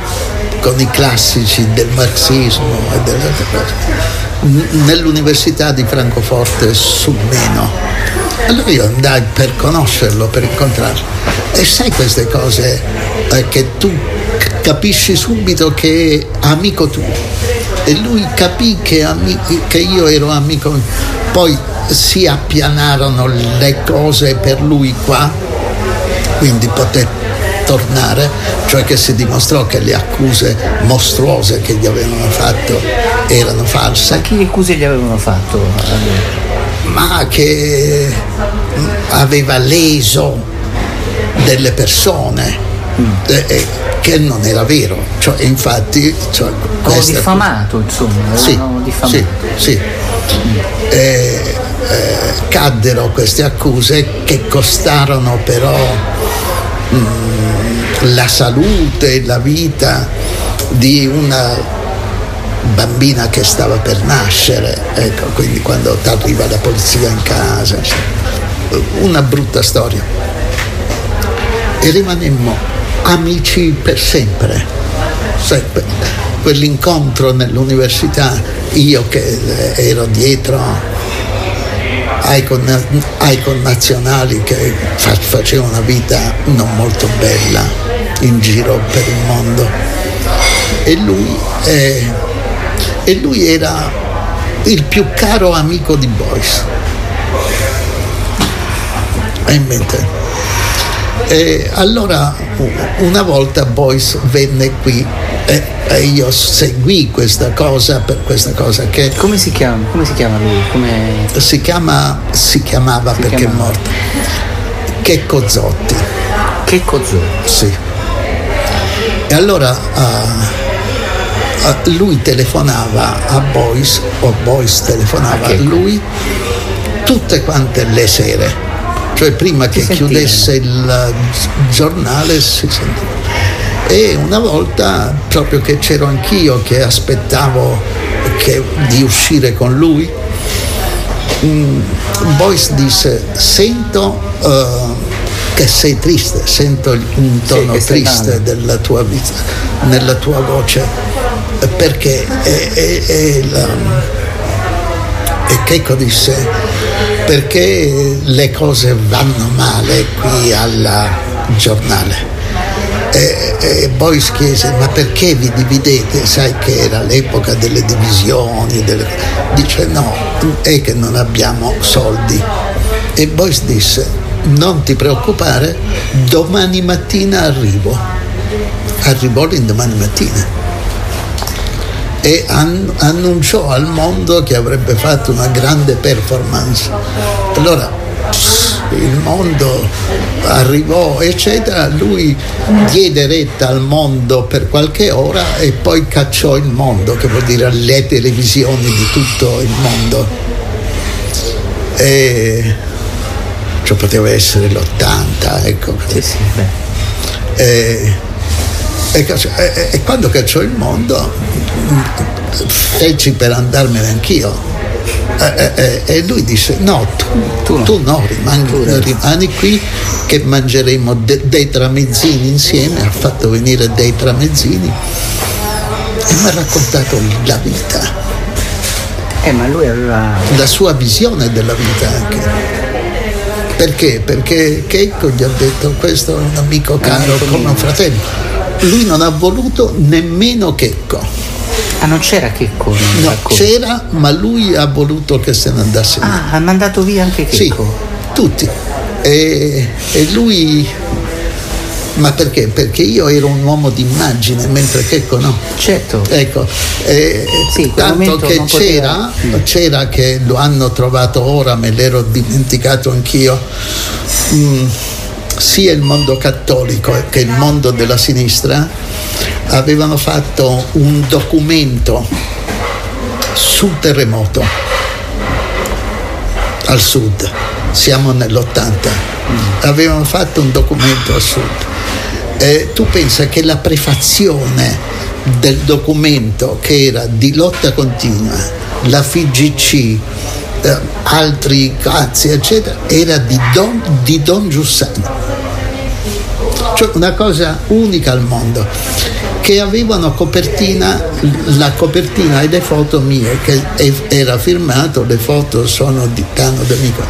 S10: con i classici del marxismo e delle altre cose nell'università di Francoforte sul Meno. Allora io andai per conoscerlo, per incontrarlo. E sai queste cose eh, che tu capisci subito che è amico tuo. E lui capì che, che io ero amico. Poi si appianarono le cose per lui qua, quindi poté tornare, cioè che si dimostrò che le accuse mostruose che gli avevano fatto erano false.
S1: Ma che accuse gli avevano fatto?
S10: Ma che aveva leso delle persone, eh, eh, che non era vero. Cioè, infatti, cioè,
S1: Ho diffamato, insomma,
S10: Sì,
S1: diffamato.
S10: sì, sì. Eh, eh, caddero queste accuse che costarono però mm, la salute e la vita di una bambina che stava per nascere, ecco, quindi quando arriva la polizia in casa, una brutta storia. E rimanemmo amici per sempre. Que- quell'incontro nell'università, io che eh, ero dietro ai, con- ai connazionali che fa- facevano una vita non molto bella in giro per il mondo. E lui, eh, e lui era il più caro amico di Boyce. Hai in mente? E allora una volta Boyce venne qui e, e io seguì questa cosa per questa cosa che
S1: come si chiama, come si chiama lui? Come...
S10: si chiama si chiamava perché
S1: chiamava?
S10: è morto. Checco Zotti.
S1: Checco Zotti.
S10: Sì. E allora eh, lui telefonava a Boyce o Boyce telefonava a lui tutte quante le sere cioè prima che chiudesse il giornale si sentiva e una volta proprio che c'ero anch'io che aspettavo che- di uscire con lui mm, Boyce disse sento eh, che sei triste sento un tono
S1: stai
S10: triste
S1: male."
S10: della tua vita nella tua voce eh, perché è, è- è la- e Checco disse perché le cose vanno male qui al giornale. E, e Boyce chiese ma perché vi dividete? Sai che era l'epoca delle divisioni delle- dice no è che non abbiamo soldi. E Boyce disse non ti preoccupare domani mattina arrivo. Arrivò l'indomani mattina e an- annunciò al mondo che avrebbe fatto una grande performance. Allora il mondo arrivò, eccetera, lui diede retta al mondo per qualche ora e poi cacciò il mondo, che vuol dire le televisioni di tutto il mondo. E cioè poteva essere l'80, ecco. E, e e- e quando cacciò il mondo feci per andarmene anch'io. Eh, eh, E lui disse: No, tu, tu no, rimani, rimani qui che mangeremo de- dei tramezzini insieme. Ha fatto venire dei tramezzini e mi ha raccontato la vita.
S1: Eh, ma lui aveva.
S10: La sua visione della vita anche. Perché? Perché Checo gli ha detto questo è un amico caro come un fratello. Lui non ha voluto nemmeno Checco.
S1: Ah, non c'era Checco?
S10: No,
S1: racconto?
S10: c'era, ma lui ha voluto che se ne andasse via.
S1: Ah, ha mandato via anche Checco?
S10: Sì, tutti. E, e lui... Ma perché? Perché io ero un uomo d'immagine, mentre Checco no.
S1: Certo.
S10: Ecco, e,
S1: Sì,
S10: tanto che c'era,
S1: poteva-
S10: c'era che lo hanno trovato ora, me l'ero dimenticato anch'io, mm, sia il mondo cattolico che il mondo della sinistra avevano fatto un documento sul terremoto al sud, siamo nell'80, avevano fatto un documento al sud. E tu pensa che la prefazione del documento che era di lotta continua, la FIGC, eh, altri cazzi, eccetera, era di Don, di Don Giussano cioè una cosa unica al mondo che avevano copertina la copertina e le foto mie che era firmato le foto sono di Tano D'Amico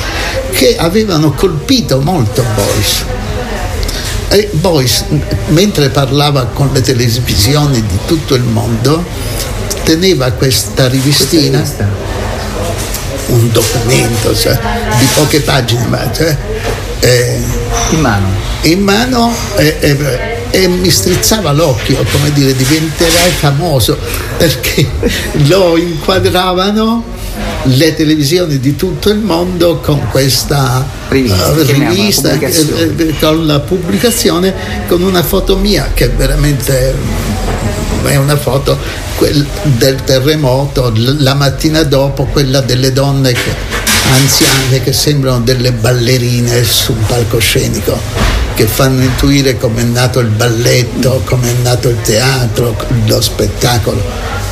S10: che avevano colpito molto Boyce. E Boyce mentre parlava con le televisioni di tutto il mondo teneva questa rivistina un documento cioè, di poche pagine ma cioè, eh,
S1: in mano.
S10: in mano e, e- e mi strizzava l'occhio come dire diventerai famoso perché lo inquadravano le televisioni di tutto il mondo con questa
S1: Rivista,
S10: eh,
S1: chiamiamola,
S10: rivista, eh, eh, con la pubblicazione con una foto mia che veramente è una foto del terremoto la mattina dopo quella delle donne che- anziane che sembrano delle ballerine su un palcoscenico che fanno intuire come è nato il balletto, come è nato il teatro, lo spettacolo.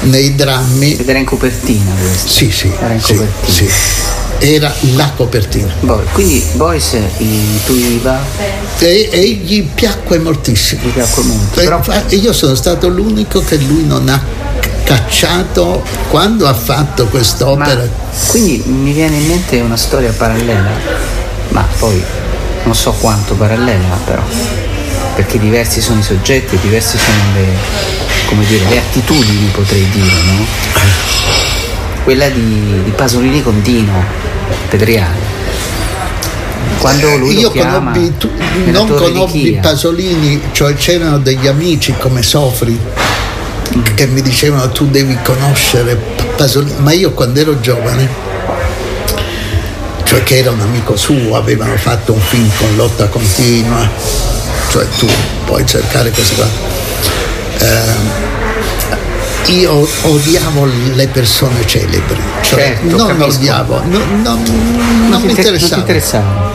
S10: Nei drammi
S1: ed era in copertina questo?
S10: Sì sì
S1: era in
S10: sì,
S1: copertina.
S10: sì. Era la copertina.
S1: Boh, quindi Boyce intuiva
S10: e, e gli piacque moltissimo.
S1: Gli piacque molto.
S10: Eh,
S1: però
S10: io sono stato l'unico che lui non ha cacciato quando ha fatto quest'opera.
S1: quindi mi viene in mente una storia parallela ma poi non so quanto parallela però. Perché diversi sono i soggetti diversi sono le come dire le attitudini potrei dire no? Quella di, di Pasolini con Dino Pedriale quando lui
S10: Eh, Io
S1: chiama
S10: conobbi, tu- non conobbi. Pasolini, cioè c'erano degli amici come Sofri che mi dicevano tu devi conoscere Pasolini, ma io quando ero giovane, cioè che era un amico suo, avevano fatto un film con lotta continua, cioè tu puoi cercare queste cose. Ehm,
S9: io odiavo le persone celebri, cioè
S1: Certo,
S9: non
S1: capisco.
S9: odiavo, no- non, non mi
S1: non ti
S9: interessava.
S1: interessava.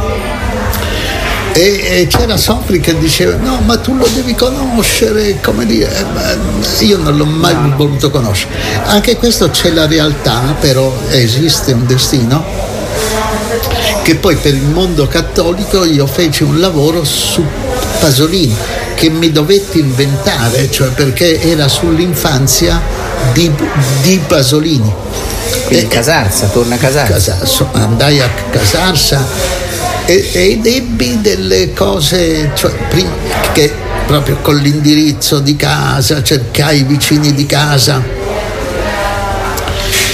S9: E, e c'era Sofri che diceva no ma tu lo devi conoscere, come dire, eh, io non l'ho mai voluto conoscere. Anche questo c'è la realtà, però esiste un destino che poi per il mondo cattolico io feci un lavoro su Pasolini che mi dovetti inventare, cioè perché era sull'infanzia di, di Pasolini.
S1: Quindi Casarsa, torna a Casarsa.
S9: Casarsa, andai a Casarsa e- ed ebbi delle cose, cioè prima che proprio con l'indirizzo di casa, cercai i vicini di casa,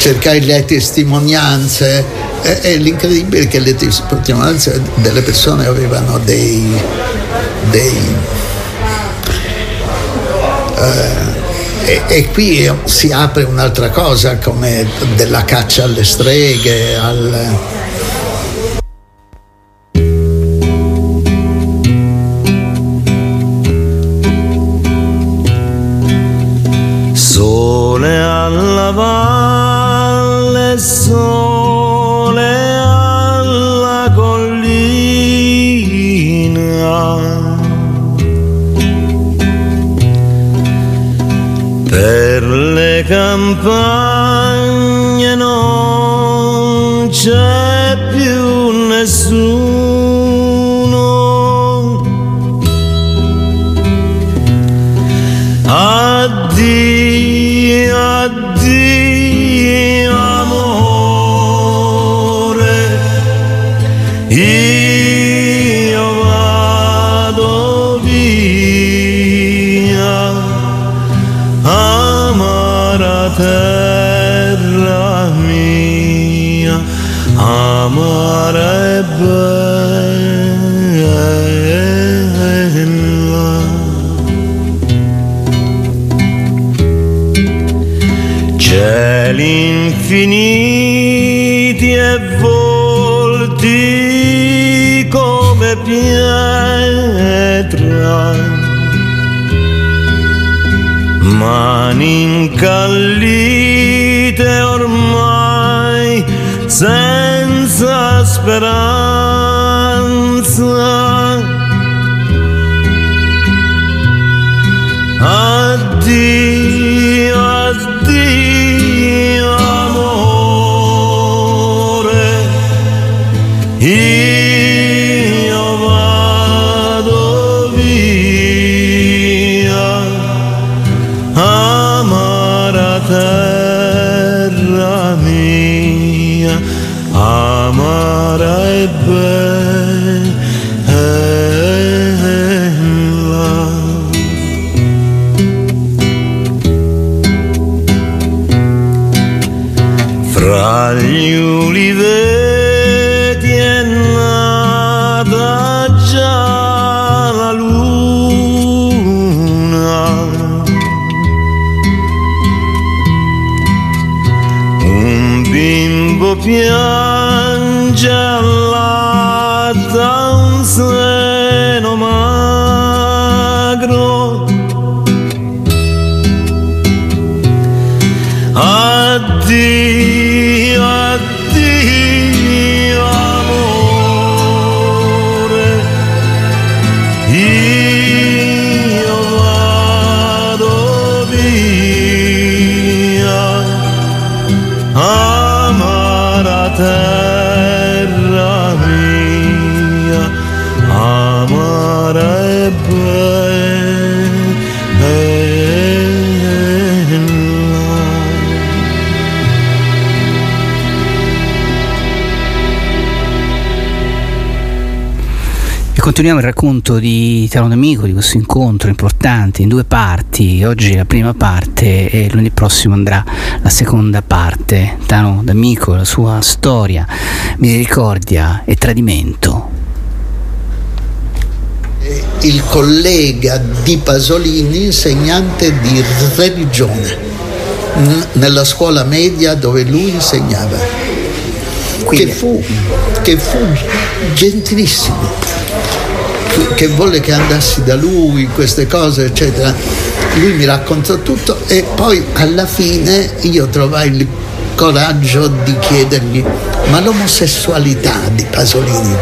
S9: cercai le testimonianze e, e l'incredibile è che le testimonianze delle persone avevano dei, dei e, e qui si apre un'altra cosa come della caccia alle streghe, al,
S1: D'Amico, di questo incontro importante in due parti. Oggi la prima parte e lunedì prossimo andrà la seconda parte. Tano D'Amico, la sua storia, misericordia e tradimento.
S9: il collega di Pasolini, insegnante di religione nella scuola media dove lui insegnava, che fu, che fu gentilissimo.
S10: Che, volle che andassi da lui, queste cose, eccetera. Lui mi raccontò tutto e poi alla fine io trovai il coraggio di chiedergli, ma l'omosessualità di Pasolini,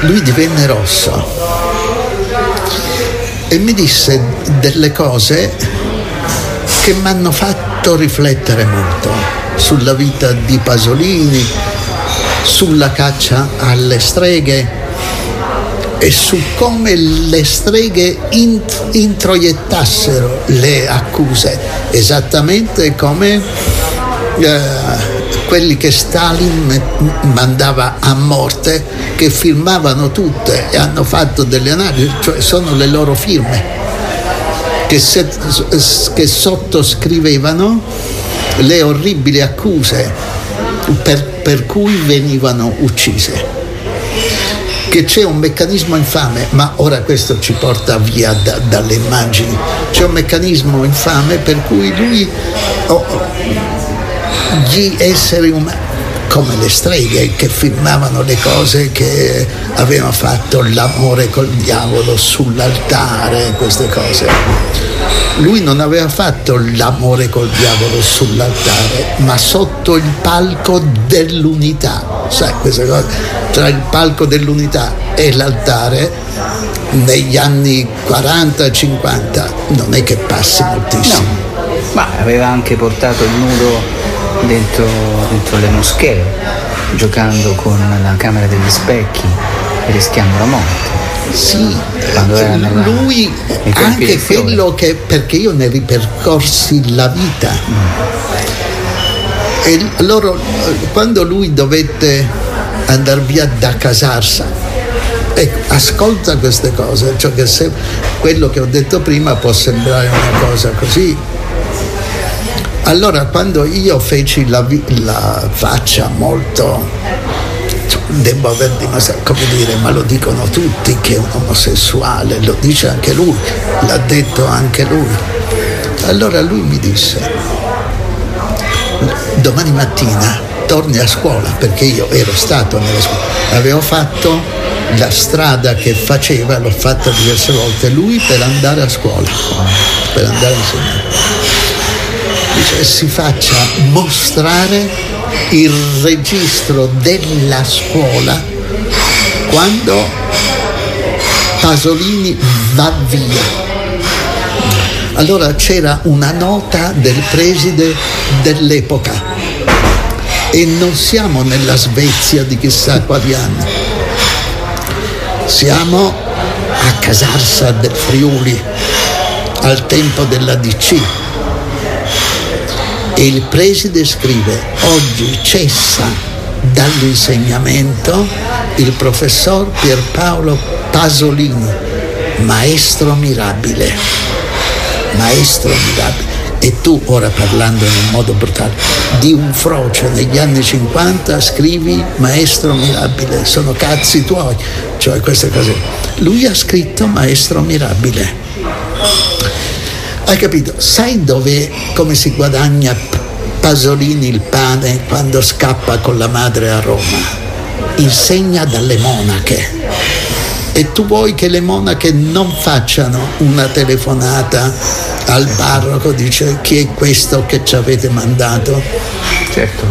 S10: lui divenne rosso e mi disse delle cose che mi hanno fatto riflettere molto sulla vita di Pasolini, sulla caccia alle streghe e su come le streghe int- introiettassero le accuse, esattamente come eh, quelli che Stalin mandava a morte, che firmavano tutte e hanno fatto delle analisi, cioè sono le loro firme, che, se, che sottoscrivevano le orribili accuse per, per cui venivano uccise che c'è un meccanismo infame, ma ora questo ci porta via da, dalle immagini, c'è un meccanismo infame per cui lui, oh, gli esseri umani, come le streghe che filmavano le cose che avevano fatto l'amore col diavolo sull'altare, queste cose. Lui non aveva fatto l'amore col diavolo sull'altare, ma sotto il palco dell'unità. Sai queste cose? Tra il palco dell'unità e l'altare negli anni 40-50 non è che passi moltissimo.
S1: No, ma aveva anche portato il nudo dentro, dentro le moschee, giocando con la camera degli specchi e rischiando la morte.
S10: Sì, nella, lui anche quello che perché io ne ripercorsi la vita. Mm. E loro quando lui dovette andare via da Casarsa, ecco, ascolta queste cose, cioè che se quello che ho detto prima può sembrare una cosa così. Allora quando io feci la, la faccia molto devo aver dimostrato, come dire, ma lo dicono tutti che è un omosessuale, lo dice anche lui, l'ha detto anche lui. Allora lui mi disse, domani mattina torni a scuola, perché io ero stato nella scuola, avevo fatto la strada che faceva, l'ho fatta diverse volte, lui per andare a scuola, per andare a insegnare. Dice, si faccia mostrare il registro della scuola quando Pasolini va via. Allora c'era una nota del preside dell'epoca. E non siamo nella Svezia di chissà quali anni, siamo a Casarsa del Friuli al tempo della DC e il preside scrive oggi cessa dall'insegnamento il professor Pierpaolo Pasolini, maestro mirabile, maestro mirabile. E tu ora parlando in un modo brutale di un frocio negli anni 50 scrivi maestro mirabile, sono cazzi tuoi, cioè queste cose. Lui ha scritto maestro mirabile. Hai capito? Sai dove, come si guadagna Pasolini il pane quando scappa con la madre a Roma? Insegna dalle monache. E tu vuoi che le monache non facciano una telefonata al parroco, dice chi è questo che ci avete mandato?
S1: Certo.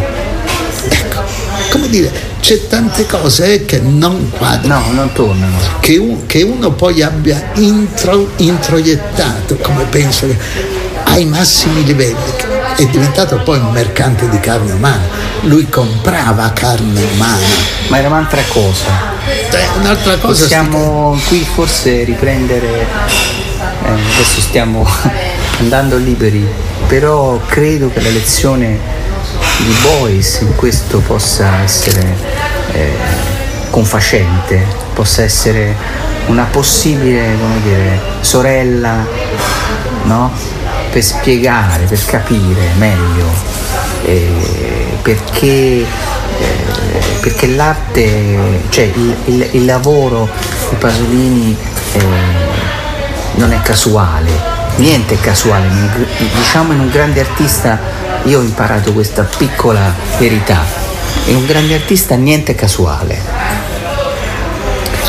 S10: Ecco, come dire, c'è tante cose che non quadrano.
S1: No, non tornano.
S10: Che, un, che uno poi abbia intro, introiettato, come penso, ai massimi livelli. È diventato poi un mercante di carne umana. Lui comprava carne umana.
S1: Ma era un'altra cosa.
S10: Eh, un'altra cosa.
S1: Possiamo qui forse riprendere. Eh, adesso stiamo andando liberi, però credo che la lezione Boyce in questo possa essere eh, confacente, possa essere una possibile dire, sorella no? per spiegare, per capire meglio eh, perché, eh, perché l'arte, cioè il, il, il, lavoro di Pasolini eh, non è casuale, niente è casuale, diciamo in un grande artista io ho imparato questa piccola verità. In un grande artista niente è casuale.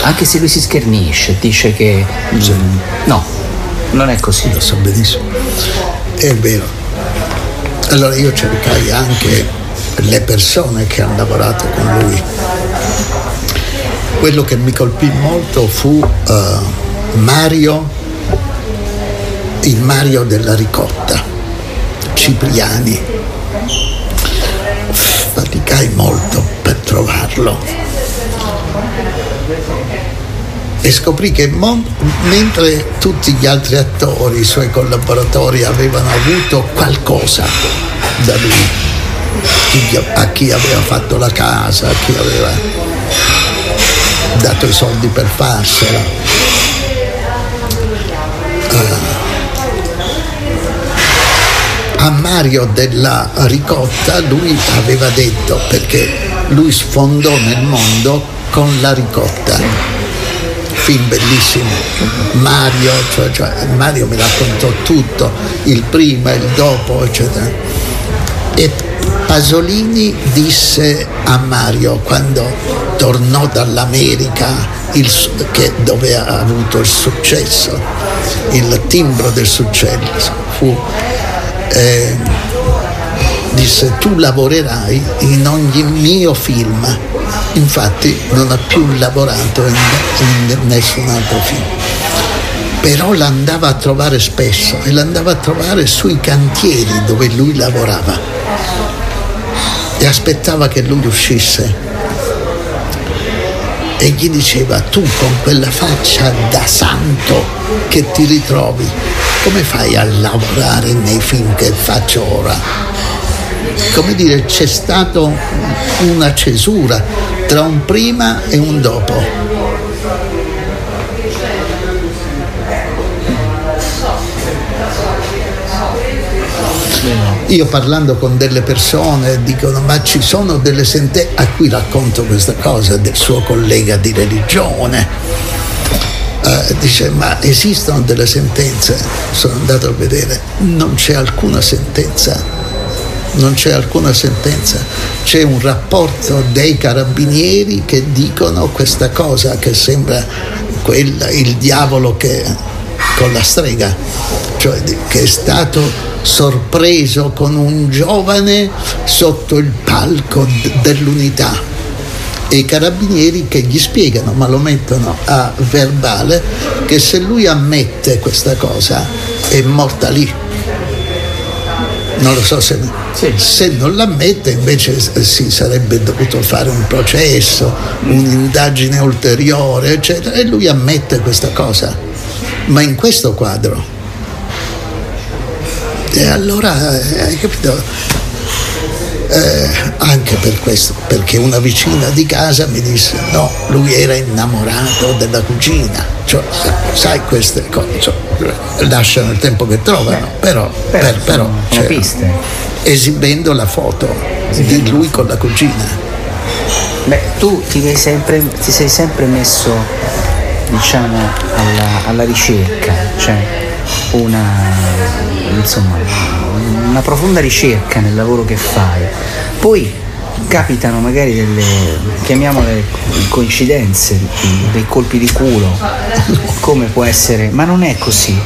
S1: anche se lui si schernisce, dice che mm, no, non è così.
S10: Lo so benissimo. È vero. Allora io cercai anche le persone che hanno lavorato con lui. Quello che mi colpì molto fu eh, Mario, il Mario della ricotta, Cipriani. Faticai molto per trovarlo e scoprì che mo- mentre tutti gli altri attori, i suoi collaboratori, avevano avuto qualcosa da lui, a chi aveva fatto la casa, a chi aveva dato i soldi per farsela. Eh, a Mario della ricotta lui aveva detto perché lui sfondò nel mondo con la ricotta. Film bellissimo. Mario cioè, cioè, Mario mi raccontò tutto il prima il dopo eccetera. E Pasolini disse a Mario quando tornò dall'America il che- dove ha avuto il successo il timbro del successo fu eh, disse tu lavorerai in ogni mio film. Infatti non ha più lavorato in, in nessun altro film. Però l'andava a trovare spesso e l'andava a trovare sui cantieri dove lui lavorava. E aspettava che lui uscisse. E gli diceva tu con quella faccia da santo che ti ritrovi come fai a lavorare nei film che faccio ora? Come dire c'è stata una cesura tra un prima e un dopo. Io parlando con delle persone dicono ma ci sono delle sentenze a cui racconto questa cosa del suo collega di religione eh, dice ma esistono delle sentenze? Sono andato a vedere. Non c'è alcuna sentenza. Non c'è alcuna sentenza. C'è un rapporto dei carabinieri che dicono questa cosa che sembra quella, il diavolo che con la strega. Cioè che è stato sorpreso con un giovane sotto il palco dell'unità e i carabinieri che gli spiegano, ma lo mettono a verbale, che se lui ammette questa cosa è morta lì. Non lo so se, se non l'ammette invece si sarebbe dovuto fare un processo, un'indagine ulteriore, eccetera, e lui ammette questa cosa. Ma in questo quadro e allora, eh, hai capito? Eh, anche per questo, perché una vicina di casa mi disse no, lui era innamorato della cugina, cioè, sai queste cose, cioè, lasciano il tempo che trovano, però,
S1: Però
S10: per- però
S1: piste.
S10: esibendo la foto di lui con la cugina.
S1: Beh, tu ti, sei sempre, ti sei sempre messo, diciamo, alla, alla ricerca, cioè una, insomma, una profonda ricerca nel lavoro che fai. Poi capitano magari delle, chiamiamole coincidenze, dei colpi di culo, come può essere, ma non è così,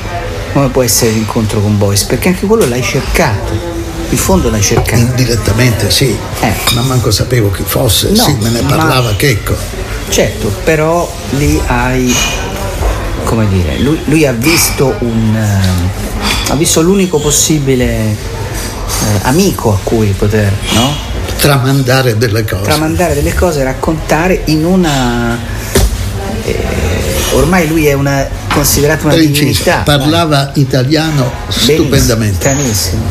S1: come può essere l'incontro con Boyce, perché anche quello l'hai cercato, in fondo l'hai cercato.
S10: Indirettamente sì, ma manco sapevo chi fosse,
S1: No,
S10: sì, me ne
S1: ma-
S10: parlava Checco.
S1: Certo, però lì hai, come dire, lui, lui ha visto un, eh, ha visto l'unico possibile eh, amico a cui poter, no?
S10: Tramandare delle cose.
S1: Tramandare delle cose, raccontare in una... eh, ormai lui è una, considerato una
S10: Preciso,
S1: divinità.
S10: parlava italiano
S1: Benissimo,
S10: stupendamente.
S1: Stranissimo,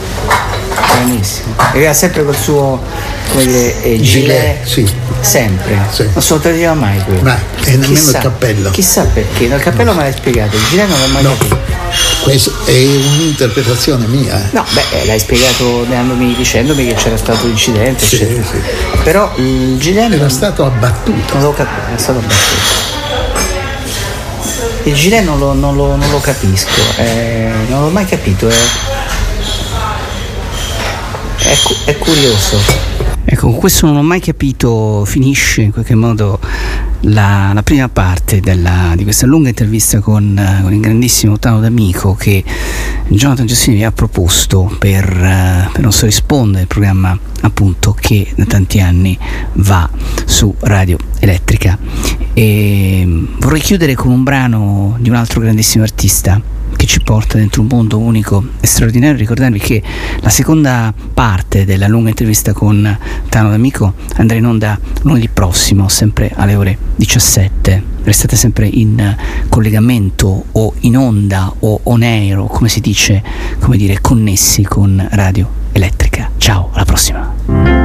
S1: stranissimo. E aveva sempre col suo, come dire, eh, gilet,
S10: sì.
S1: sempre. Non se lo toglieva mai quello.
S10: Ma e nemmeno
S1: Chissà-
S10: il cappello.
S1: Chissà perché, no, il cappello me l'hai spiegato, il gilet non l'ho mai capito.
S10: Questa è un'interpretazione mia. eh.
S1: No, beh, eh, l'hai spiegato dandomi, dicendomi che c'era stato un incidente,
S10: Sì,
S1: eccetera.
S10: sì.
S1: Però il gilet
S10: Era stato abbattuto.
S1: non lo capisco, è stato abbattuto. Il gilet non lo, non lo- non lo capisco, eh, non l'ho mai capito, è, è cu- è curioso. Ecco, questo non ho mai capito, finisce in qualche modo la, la prima parte della, di questa lunga intervista con, con, il grandissimo Tano D'Amico che Jonathan Giustini vi ha proposto per, per Non so rispondere, il programma appunto che da tanti anni va su Radio Elettrica. E mm, vorrei chiudere con un brano di un altro grandissimo artista che ci porta dentro un mondo unico e straordinario. Ricordarvi che la seconda parte della lunga intervista con Tano D'Amico andrà in onda lunedì prossimo, sempre alle ore 17. Restate sempre in collegamento o in onda o on air o come si dice, come dire, connessi con Radio Elettrica. Ciao, alla prossima.